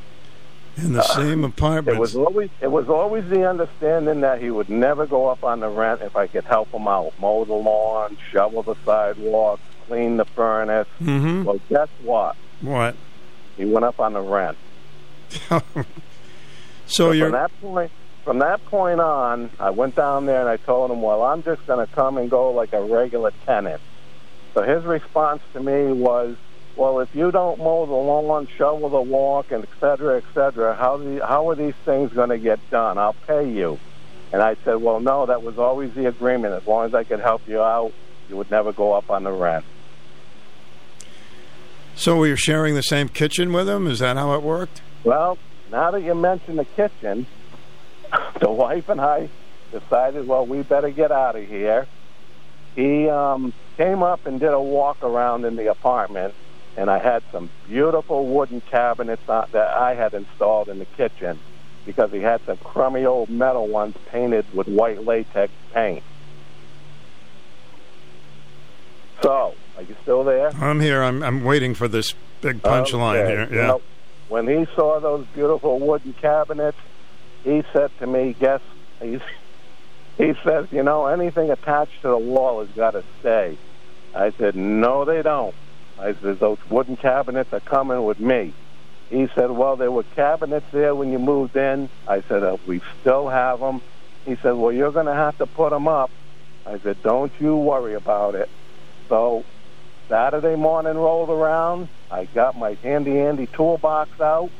Speaker 7: in the same apartment.
Speaker 89: It was always it was always the understanding that he would never go up on the rent if I could help him out, mow the lawn, shovel the sidewalk, clean the furnace.
Speaker 7: Mhm.
Speaker 89: Well, guess what?
Speaker 7: What?
Speaker 89: He went up on the rent.
Speaker 7: So you're
Speaker 89: from that point from that point on, I went down there and I told him, "Well, I'm just going to come and go like a regular tenant." So his response to me was, "Well, if you don't mow the lawn, shovel the walk, and et cetera, et cetera, how do you, how are these things going to get done? I'll pay you." And I said, "Well, no, that was always the agreement. As long as I could help you out, you would never go up on the rent."
Speaker 7: so you're sharing the same kitchen with him? Is that how it worked?
Speaker 89: Well, now that you mention the kitchen, the wife and I decided, well, we better get out of here. he um, came up and did a walk around in the apartment, and I had some beautiful wooden cabinets uh, that I had installed in the kitchen because he had some crummy old metal ones painted with white latex paint. So, are you still there?
Speaker 7: I'm here. I'm I'm waiting for this big punchline
Speaker 89: Okay.
Speaker 7: here. Yeah.
Speaker 89: when he saw those beautiful wooden cabinets, he said to me, "Guess he's." He says, "You know, anything attached to the wall has got to stay." I said, "No, they don't." I said, "Those wooden cabinets are coming with me." He said, "Well, there were cabinets there when you moved in." I said, uh, "We still have them." He said, "Well, you're going to have to put them up." I said, "Don't you worry about it." So Saturday morning rolled around. I got my handy andy toolbox out.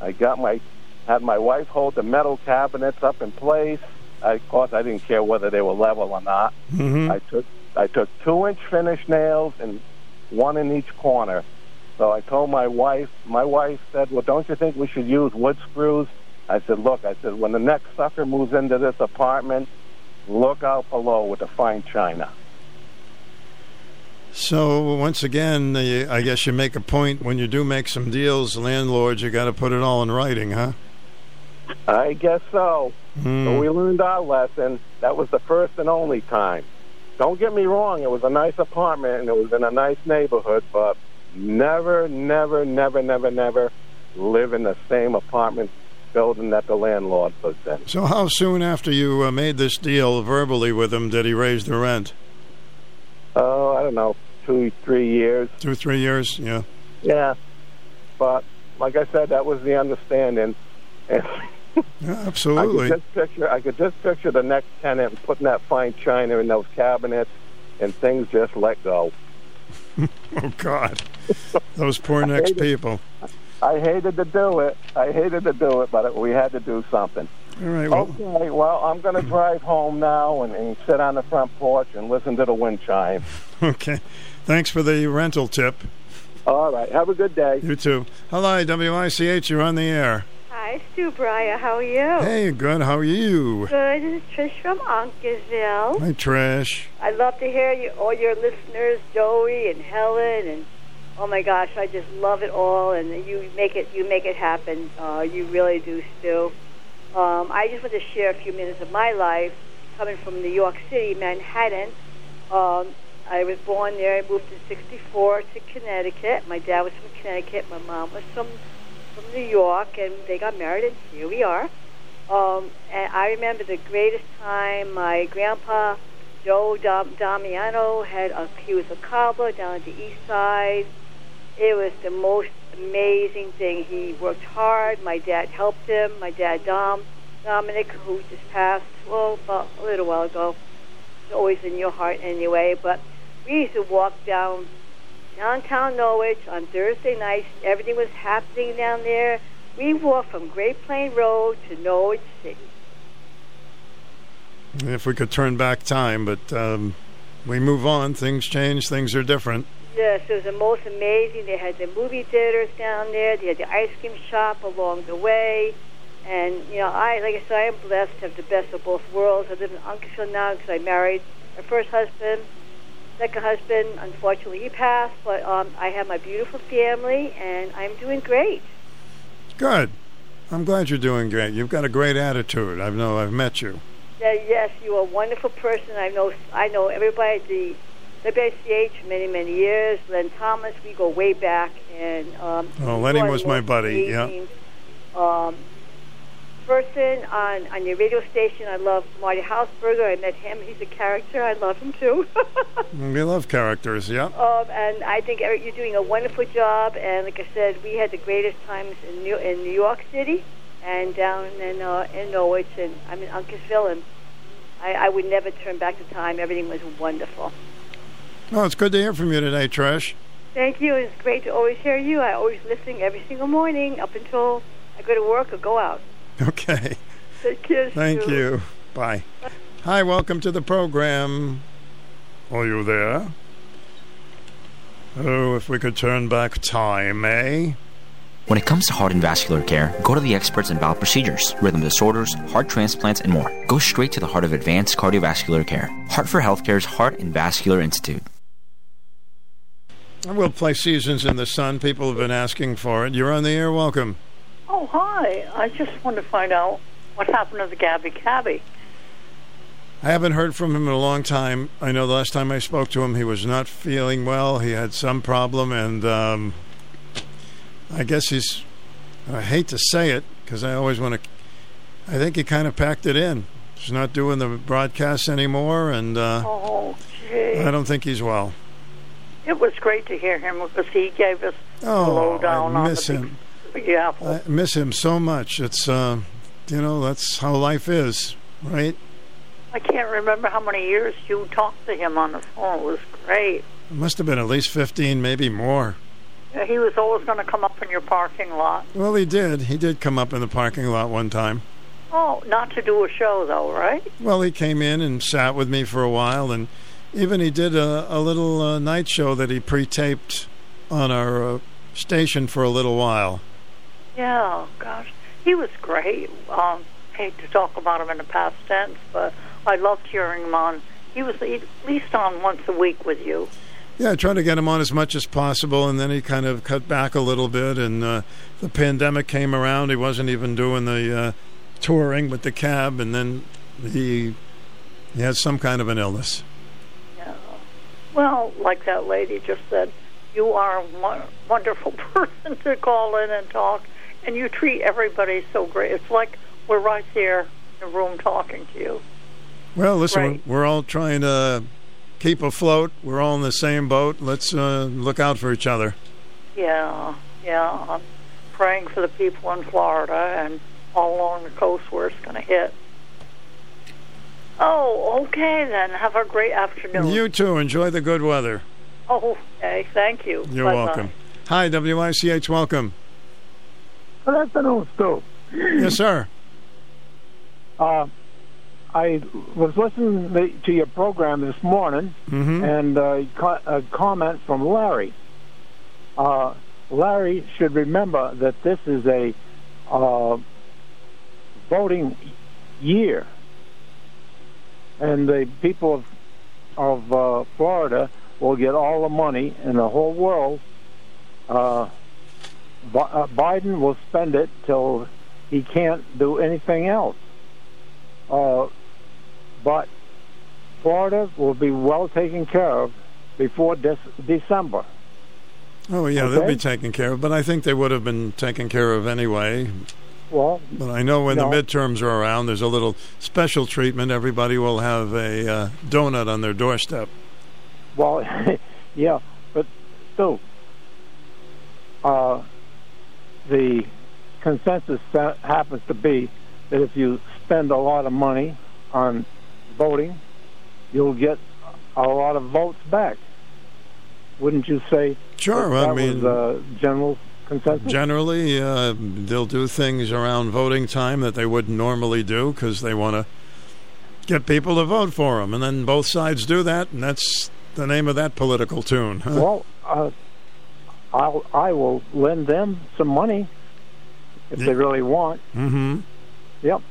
Speaker 89: I got my had my wife hold the metal cabinets up in place. I, of course, I didn't care whether they were level or not.
Speaker 7: Mhm.
Speaker 89: I took I took two inch finish nails and one in each corner. So I told my wife. My wife said, "Well, don't you think we should use wood screws?" I said, "Look," I said, "when the next sucker moves into this apartment, look out below with the fine china."
Speaker 7: So once again, I guess you make a point when you do make some deals, landlords, you got to put it all in writing, huh?
Speaker 89: I guess so.
Speaker 7: Hmm.
Speaker 89: So we learned our lesson. That was the first and only time. Don't get me wrong, it was a nice apartment and it was in a nice neighborhood, but never, never, never, never, never live in the same apartment building that the landlord lives in.
Speaker 7: So how soon after you uh, made this deal verbally with him did he raise the rent?
Speaker 89: Oh, I don't know, two, three years.
Speaker 7: Two, three years? Yeah.
Speaker 89: Yeah. But like I said, that was the understanding. And
Speaker 7: Yeah,
Speaker 89: I
Speaker 7: absolutely.
Speaker 89: could just picture I could just picture the next tenant putting that fine china in those cabinets and things just let go.
Speaker 7: oh God, those poor next people.
Speaker 89: I hated to do it. I hated to do it, but we had to do something.
Speaker 7: All right. Well,
Speaker 89: Okay, well, I'm going to drive home now and, and sit on the front porch and listen to the wind chime.
Speaker 7: okay. Thanks for the rental tip.
Speaker 89: All right. Have a good day.
Speaker 7: You too. Hello, WICH. You're on the air.
Speaker 90: Hi, Stu Bryer. How are you?
Speaker 7: Hey, good. How are you?
Speaker 90: Good. This is Trish from Uncasville.
Speaker 7: Hi, Trish.
Speaker 90: I love to hear you, all your listeners, Joey and Helen, and oh my gosh, I just love it all. And you make it, you make it happen. Uh, you really do, Stu. Um, I just want to share a few minutes of my life, coming from New York City, Manhattan. Um, I was born there. I moved in '64 to Connecticut. My dad was from Connecticut. My mom was from from New York, and they got married, and here we are. Um, and I remember the greatest time. My grandpa, Joe Dam- Damiano, had a, he was a cobbler down at the east side. It was the most amazing thing. He worked hard. My dad helped him. My dad, Dom, Dominic, who just passed, well, about a little while ago. It's always in your heart anyway. But we used to walk down downtown Norwich on Thursday nights. Everything was happening down there. We walked from Great Plain Road to Norwich City.
Speaker 7: If we could turn back time, but um, we move on. Things change. Things are different.
Speaker 90: Yes, it was the most amazing. They had the movie theaters down there. They had the ice cream shop along the way. And, you know, I, like I said, I am blessed to have the best of both worlds. I live in Uncasville now because I married my first husband. Second husband, unfortunately, he passed. But um, I have my beautiful family, and I'm doing great.
Speaker 7: Good. I'm glad you're doing great. You've got a great attitude. I know I've met you.
Speaker 90: Yeah, yes, you are a wonderful person. I know I know everybody at the WCH for many, many years. Len Thomas, we go way back. And um,
Speaker 7: Oh, Lenny was my buddy, yeah.
Speaker 90: Um, person on on your radio station, I love Marty Hausberger. I met him. He's a character. I love him too.
Speaker 7: We love characters, yeah.
Speaker 90: Um, and I think Eric, you're doing a wonderful job. And like I said, we had the greatest times in New, in New York City and down in uh, in Norwich, and I'm in Uncasville, and I, I would never turn back the time. Everything was wonderful.
Speaker 7: Well, it's good to hear from you today, Trish.
Speaker 90: Thank you. It's great to always hear you. I always listen every single morning up until I go to work or go out.
Speaker 7: Okay.
Speaker 90: Take care.
Speaker 7: Thank
Speaker 90: Stu.
Speaker 7: you. Bye. Hi, welcome to the program. Are you there? Oh, if we could turn back time, eh?
Speaker 91: When it comes to heart and vascular care, go to the experts in valve procedures, rhythm disorders, heart transplants, and more. Go straight to the heart of advanced cardiovascular care. Hartford Healthcare's Heart and Vascular Institute.
Speaker 7: I will play Seasons in the Sun. People have been asking for it. You're on the air. Welcome.
Speaker 92: Oh, hi. I just wanted to find out what happened to the Gabby Cabby.
Speaker 7: I haven't heard from him in a long time. I know the last time I spoke to him, he was not feeling well. He had some problem, and um, I guess he's. I hate to say it because I always want to. I think he kind of packed it in. He's not doing the broadcasts anymore, and uh,
Speaker 92: Oh, gee.
Speaker 7: I don't think he's well.
Speaker 92: It was great to hear him because he gave us the
Speaker 7: Oh,
Speaker 92: lowdown
Speaker 7: I
Speaker 92: on
Speaker 7: miss
Speaker 92: the
Speaker 7: him.
Speaker 92: Big, Big Apple.
Speaker 7: I miss him so much. It's, uh, you know, that's how life is, right?
Speaker 92: I can't remember how many years you talked to him on the phone. It was great.
Speaker 7: It must have been at least 15, maybe more.
Speaker 92: Yeah, He was always going to come up in your parking lot.
Speaker 7: Well, he did. He did come up in the parking lot one time.
Speaker 92: Oh, not to do a show though, right?
Speaker 7: Well, he came in and sat with me for a while, and even he did a, a little uh, night show that he pre-taped on our uh, station for a little while.
Speaker 92: Yeah, gosh, he was great. Um, hate to talk about him in the past tense, but I loved hearing him on. He was at least on once a week with you.
Speaker 7: Yeah, I tried to get him on as much as possible, and then he kind of cut back a little bit. And uh, the pandemic came around; he wasn't even doing the uh, touring with the cab, and then he he had some kind of an illness.
Speaker 92: Yeah. Well, like that lady just said, you are a wonderful person to call in and talk, and you treat everybody so great. It's like we're right there in the room talking to you.
Speaker 7: Well, listen,
Speaker 92: Right.
Speaker 7: we're, we're all trying to keep afloat. We're all in the same boat. Let's uh, look out for each other.
Speaker 92: Yeah, yeah. I'm praying for the people in Florida and all along the coast where it's going to hit. Oh, okay then. Have a great afternoon.
Speaker 7: You too. Enjoy the good weather.
Speaker 92: Oh, okay. Thank you.
Speaker 7: You're
Speaker 92: Bye-bye.
Speaker 7: welcome. Hi, WICH. Welcome.
Speaker 93: Good afternoon, Stu.
Speaker 7: yes, sir.
Speaker 93: Uh, I was listening to your program this morning,
Speaker 7: Mhm.
Speaker 93: and uh, a comment from Larry. Uh, Larry should remember that this is a uh, voting year, and the people of of uh, Florida will get all the money in the whole world. Uh, Bi- Biden will spend it till he can't do anything else. Uh, but Florida will be well taken care of before this December.
Speaker 7: Oh, yeah, they'll be taken care of, but I think they would have been taken care of anyway.
Speaker 93: Well,
Speaker 7: But I know when
Speaker 93: no.
Speaker 7: the midterms are around, there's a little special treatment. Everybody will have a uh, donut on their doorstep.
Speaker 93: Well, yeah, but still, uh, the consensus happens to be that if you spend a lot of money on voting, you'll get a lot of votes back. Wouldn't you say?
Speaker 7: Sure, I mean-
Speaker 93: was uh, general consensus.
Speaker 7: Generally, uh, they'll do things around voting time that they wouldn't normally do because they want to get people to vote for them. And then both sides do that, and that's the name of that political tune. Huh?
Speaker 93: Well, uh, I'll I will lend them some money if they really want.
Speaker 7: Mm-hmm.
Speaker 93: Yep.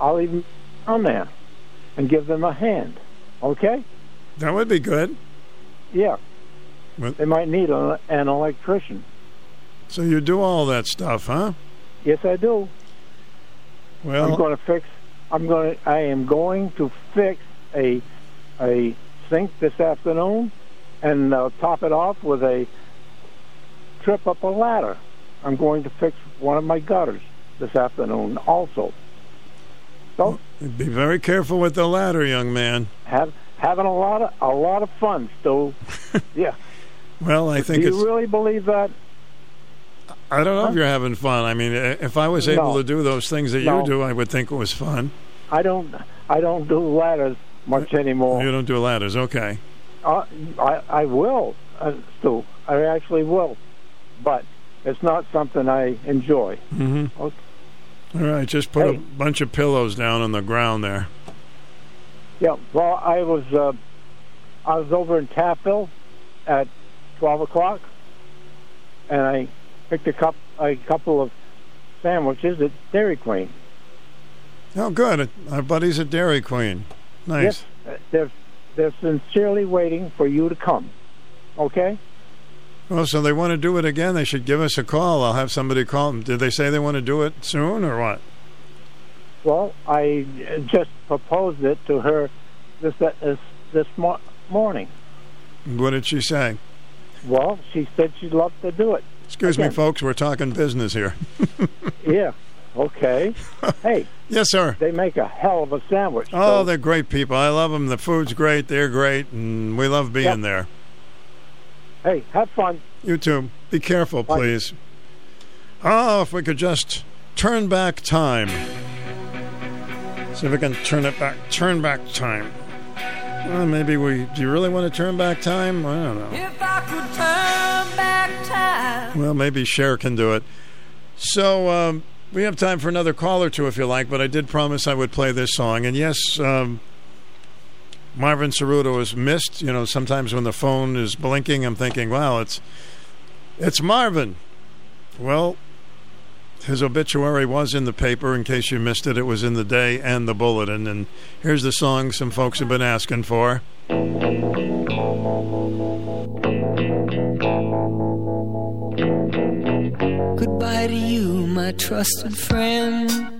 Speaker 93: I'll even on there and give them a hand. Okay?
Speaker 7: That would be good.
Speaker 93: Yeah.
Speaker 7: Well-
Speaker 93: they might need a, an electrician.
Speaker 7: So you do all that stuff, huh?
Speaker 93: Yes, I do.
Speaker 7: Well,
Speaker 93: I'm going to fix. I'm going. To, I am going to fix a a sink this afternoon, and uh, top it off with a trip up a ladder. I'm going to fix one of my gutters this afternoon also. So
Speaker 7: be very careful with the ladder, young man.
Speaker 93: have having a lot of a lot of fun, Stu. yeah.
Speaker 7: Well, I think
Speaker 93: do
Speaker 7: it's.
Speaker 93: you really believe that?
Speaker 7: I don't know
Speaker 93: Huh?
Speaker 7: if you're having fun. I mean, if I was able
Speaker 93: No.
Speaker 7: to do those things that
Speaker 93: No.
Speaker 7: you do, I would think it was fun.
Speaker 93: I don't. I don't do ladders much anymore.
Speaker 7: You don't do ladders, okay?
Speaker 93: Uh, I I will, uh, Stu. I actually will, but it's not something I enjoy.
Speaker 7: Mm-hmm.
Speaker 93: Okay.
Speaker 7: All right, just put a bunch of pillows down on the ground there.
Speaker 93: Yeah. Well, I was uh, I was over in Taftville at twelve o'clock, and I picked a cup a couple of sandwiches at Dairy Queen.
Speaker 7: Oh, good. Our buddies at Dairy Queen. Nice.
Speaker 93: Yes, they're they're sincerely waiting for you to come. Okay.
Speaker 7: Well, so they want to do it again. They should give us a call. I'll have somebody call them. Did they say they want to do it soon or what?
Speaker 93: Well, I uh, just proposed it to her this uh, this this mo- morning.
Speaker 7: What did she say?
Speaker 93: Well, she said she'd love to do it.
Speaker 7: Excuse me, folks. We're talking business here.
Speaker 93: Yeah. Okay. hey.
Speaker 7: Yes, sir.
Speaker 93: They make a hell of a sandwich.
Speaker 7: Oh,
Speaker 93: so-
Speaker 7: they're great people. I love them. The food's great. They're great, and we love being
Speaker 93: Yep.
Speaker 7: there.
Speaker 93: Hey, have fun.
Speaker 7: You too. Be careful, please. Oh, if we could just turn back time. See if we can turn it back. Turn back time. Well, maybe we. Do you really want to turn back time? I don't know.
Speaker 94: If I could turn back time.
Speaker 7: Well, maybe Cher can do it. So um, we have time for another call or two if you like, but I did promise I would play this song. And yes, um, Marvin Cerruto is missed. You know, sometimes when the phone is blinking, I'm thinking, "Wow, it's it's Marvin." Well, his obituary was in the paper. In case you missed it, it was in the Day and the Bulletin. And here's the song some folks have been asking for.
Speaker 94: Goodbye to you, my trusted friend.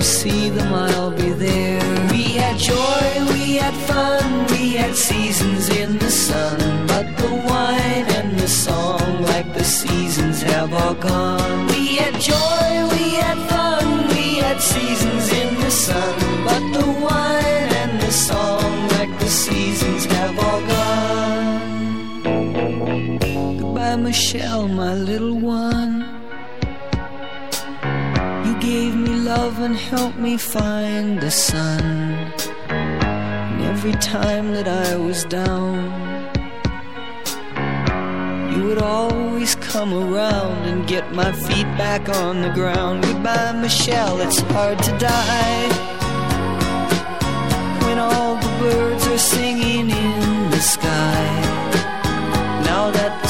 Speaker 94: You see them, I'll be there. We had joy, we had fun, we had seasons in the sun. But the wine and the song, like the seasons, have all gone. We had joy, we had fun, we had seasons in the sun. But the wine and the song, like the seasons, have all gone. Goodbye, Michelle, my little one. Love and help me find the sun. And every time that I was down, you would always come around and get my feet back on the ground. Goodbye, Michelle, it's hard to die. When all the birds are singing in the sky. Now that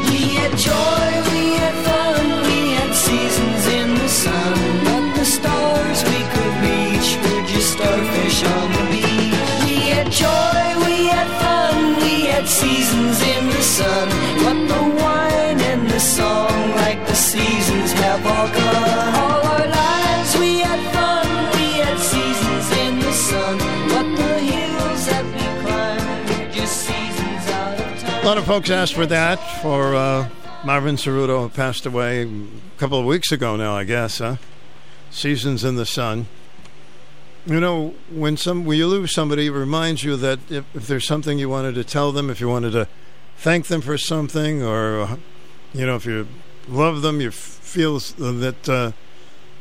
Speaker 7: A lot of folks asked for that for uh, Marvin who passed away a couple of weeks ago now, I guess, huh? Seasons in the Sun. You know, when some when you lose somebody, it reminds you that if, if there's something you wanted to tell them, if you wanted to thank them for something, or uh, you know, if you love them, you feel that uh,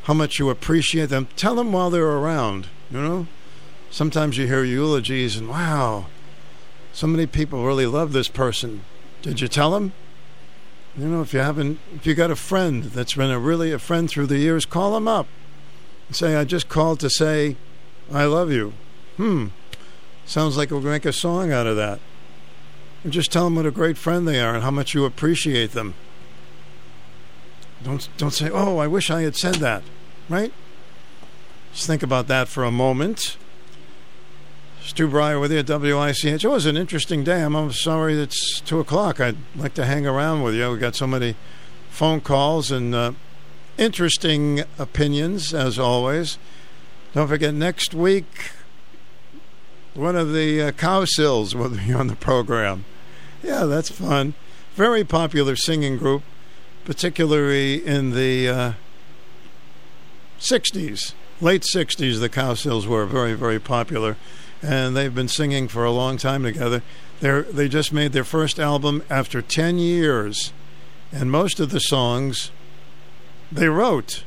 Speaker 7: how much you appreciate them. Tell them while they're around, you know? Sometimes you hear eulogies and wow, so many people really love this person. Did you tell them? You know, if you haven't, if you got a friend that's been a really a friend through the years, call them up and say, I just called to say, I love you. Hmm. Sounds like we'll make a song out of that. And just tell them what a great friend they are and how much you appreciate them. Don't don't say, "Oh, I wish I had said that." Right? Just think about that for a moment. Stu Bryer with you at WICH. It was an interesting day. I'm, sorry it's two o'clock. I'd like to hang around with you. We got so many phone calls and uh, interesting opinions as always. Don't forget next week one of the uh, Cowsills will be on the program. Yeah, that's fun. Very popular singing group, particularly in the uh, 60s, late 60s. The Cowsills were very, very popular, and they've been singing for a long time together. They they just made their first album after 10 years, and most of the songs they wrote,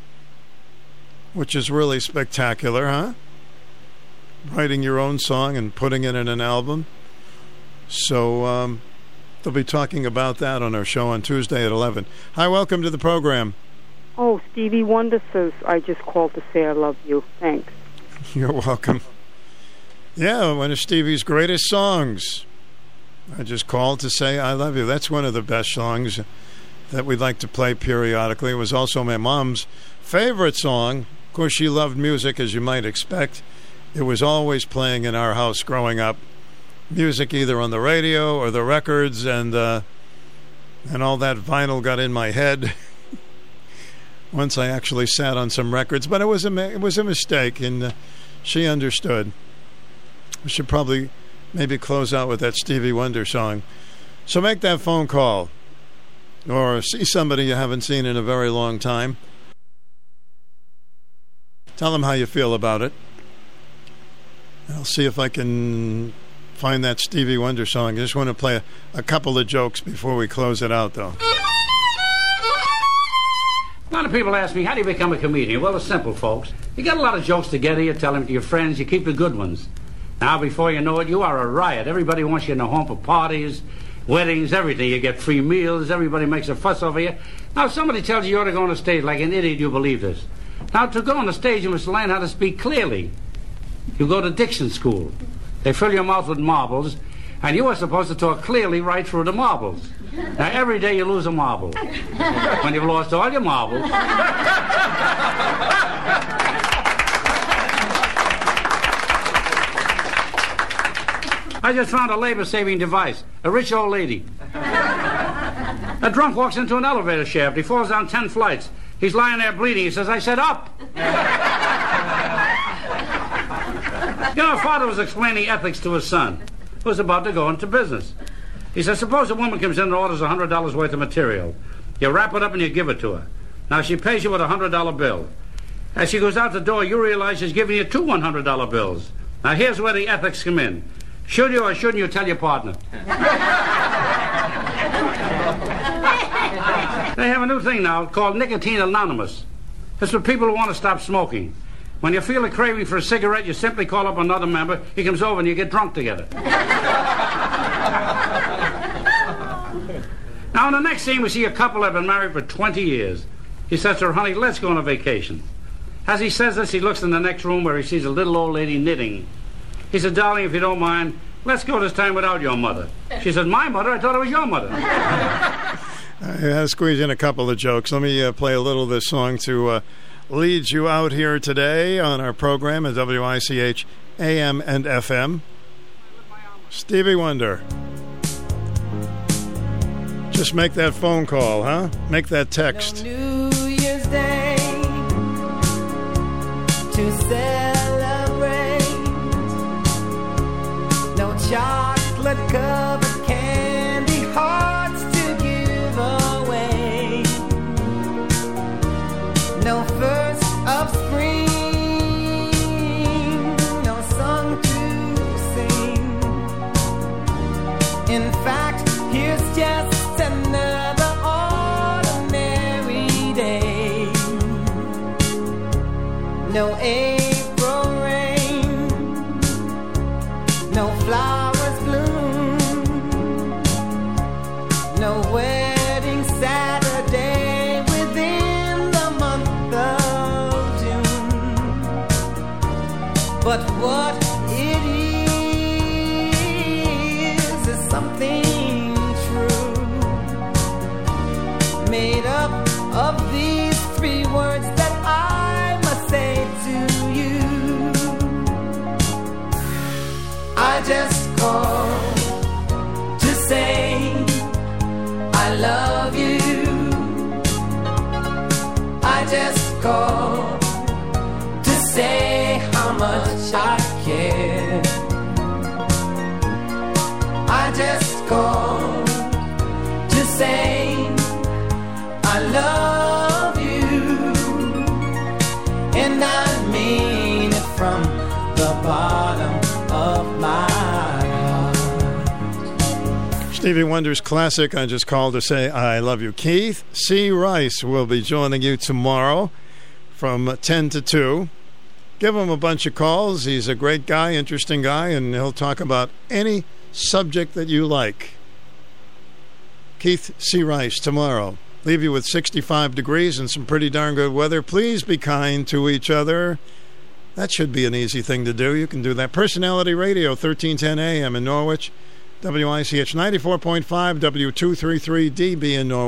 Speaker 7: which is really spectacular, huh? Writing your own song and putting it in an album. So um, they'll be talking about that on our show on Tuesday at 11. Hi, welcome to the program.
Speaker 95: Oh, Stevie Wonder says, I just called to say I love you. Thanks.
Speaker 7: You're welcome. Yeah, one of Stevie's greatest songs. I just called to say I love you. That's one of the best songs that we'd like to play periodically. It was also my mom's favorite song. Of course, she loved music, as you might expect. It was always playing in our house growing up. Music either on the radio or the records, and uh, and all that vinyl got in my head. Once I actually sat on some records, but it was a it was a mistake, and uh, she understood. We should probably maybe close out with that Stevie Wonder song. So make that phone call or see somebody you haven't seen in a very long time. Tell them how you feel about it. I'll see if I can find that Stevie Wonder song. I just want to play a, a couple of jokes before we close it out, though.
Speaker 96: A lot of people ask me, how do you become a comedian? Well, it's simple, folks. You got a lot of jokes together, you tell them to your friends, you keep the good ones. Now, before you know it, you are a riot. Everybody wants you in the home for parties, weddings, everything. You get free meals, everybody makes a fuss over you. Now, if somebody tells you you ought to go on the stage like an idiot, you believe this. Now, to go on the stage, you must learn how to speak clearly. You go to diction school. They fill your mouth with marbles, and you are supposed to talk clearly right through the marbles. Now, every day you lose a marble. When you've lost all your marbles, I just found a labor saving device. A rich old lady. A drunk walks into an elevator shaft. He falls down 10 flights. He's lying there bleeding. He says, I said up. you know, a father was explaining ethics to his son, who was about to go into business. He says, Suppose a woman comes in and orders $100 worth of material. You wrap it up and you give it to her. Now, she pays you with a $100 bill. As she goes out the door, you realize she's giving you two $100 bills. Now, here's where the ethics come in. Should you or shouldn't you tell your partner? They have a new thing now called Nicotine Anonymous. It's for people who want to stop smoking. When you feel a craving for a cigarette, you simply call up another member. He comes over and you get drunk together. now, in the next scene, we see a couple that have been married for 20 years. He says to her, honey, let's go on a vacation. As he says this, he looks in the next room where he sees a little old lady knitting. He said, darling, if you don't mind, let's go this time without your mother. She said, my mother? I thought it was your mother.
Speaker 7: I had to squeeze in a couple of jokes. Let me uh, play a little of this song to uh, lead you out here today on our program at WICH AM and FM. Stevie Wonder. Just make that phone call, huh? Make that text.
Speaker 94: New chocolate covered candy hearts to give away. No first of spring, no song to sing. In fact, here's just another ordinary day.
Speaker 97: No just to say how much I care. I just called to say I love you, and I mean it from the bottom of my.
Speaker 7: Stevie Wonder's classic, I just called to say I love you. Keith C. Rice will be joining you tomorrow from 10 to 2. Give him a bunch of calls. He's a great guy, interesting guy, and he'll talk about any subject that you like. Keith C. Rice tomorrow. Leave you with 65 degrees and some pretty darn good weather. Please be kind to each other. That should be an easy thing to do. You can do that. Personality Radio, 1310 AM in Norwich. WICH 94.5, W233DB in Norwich.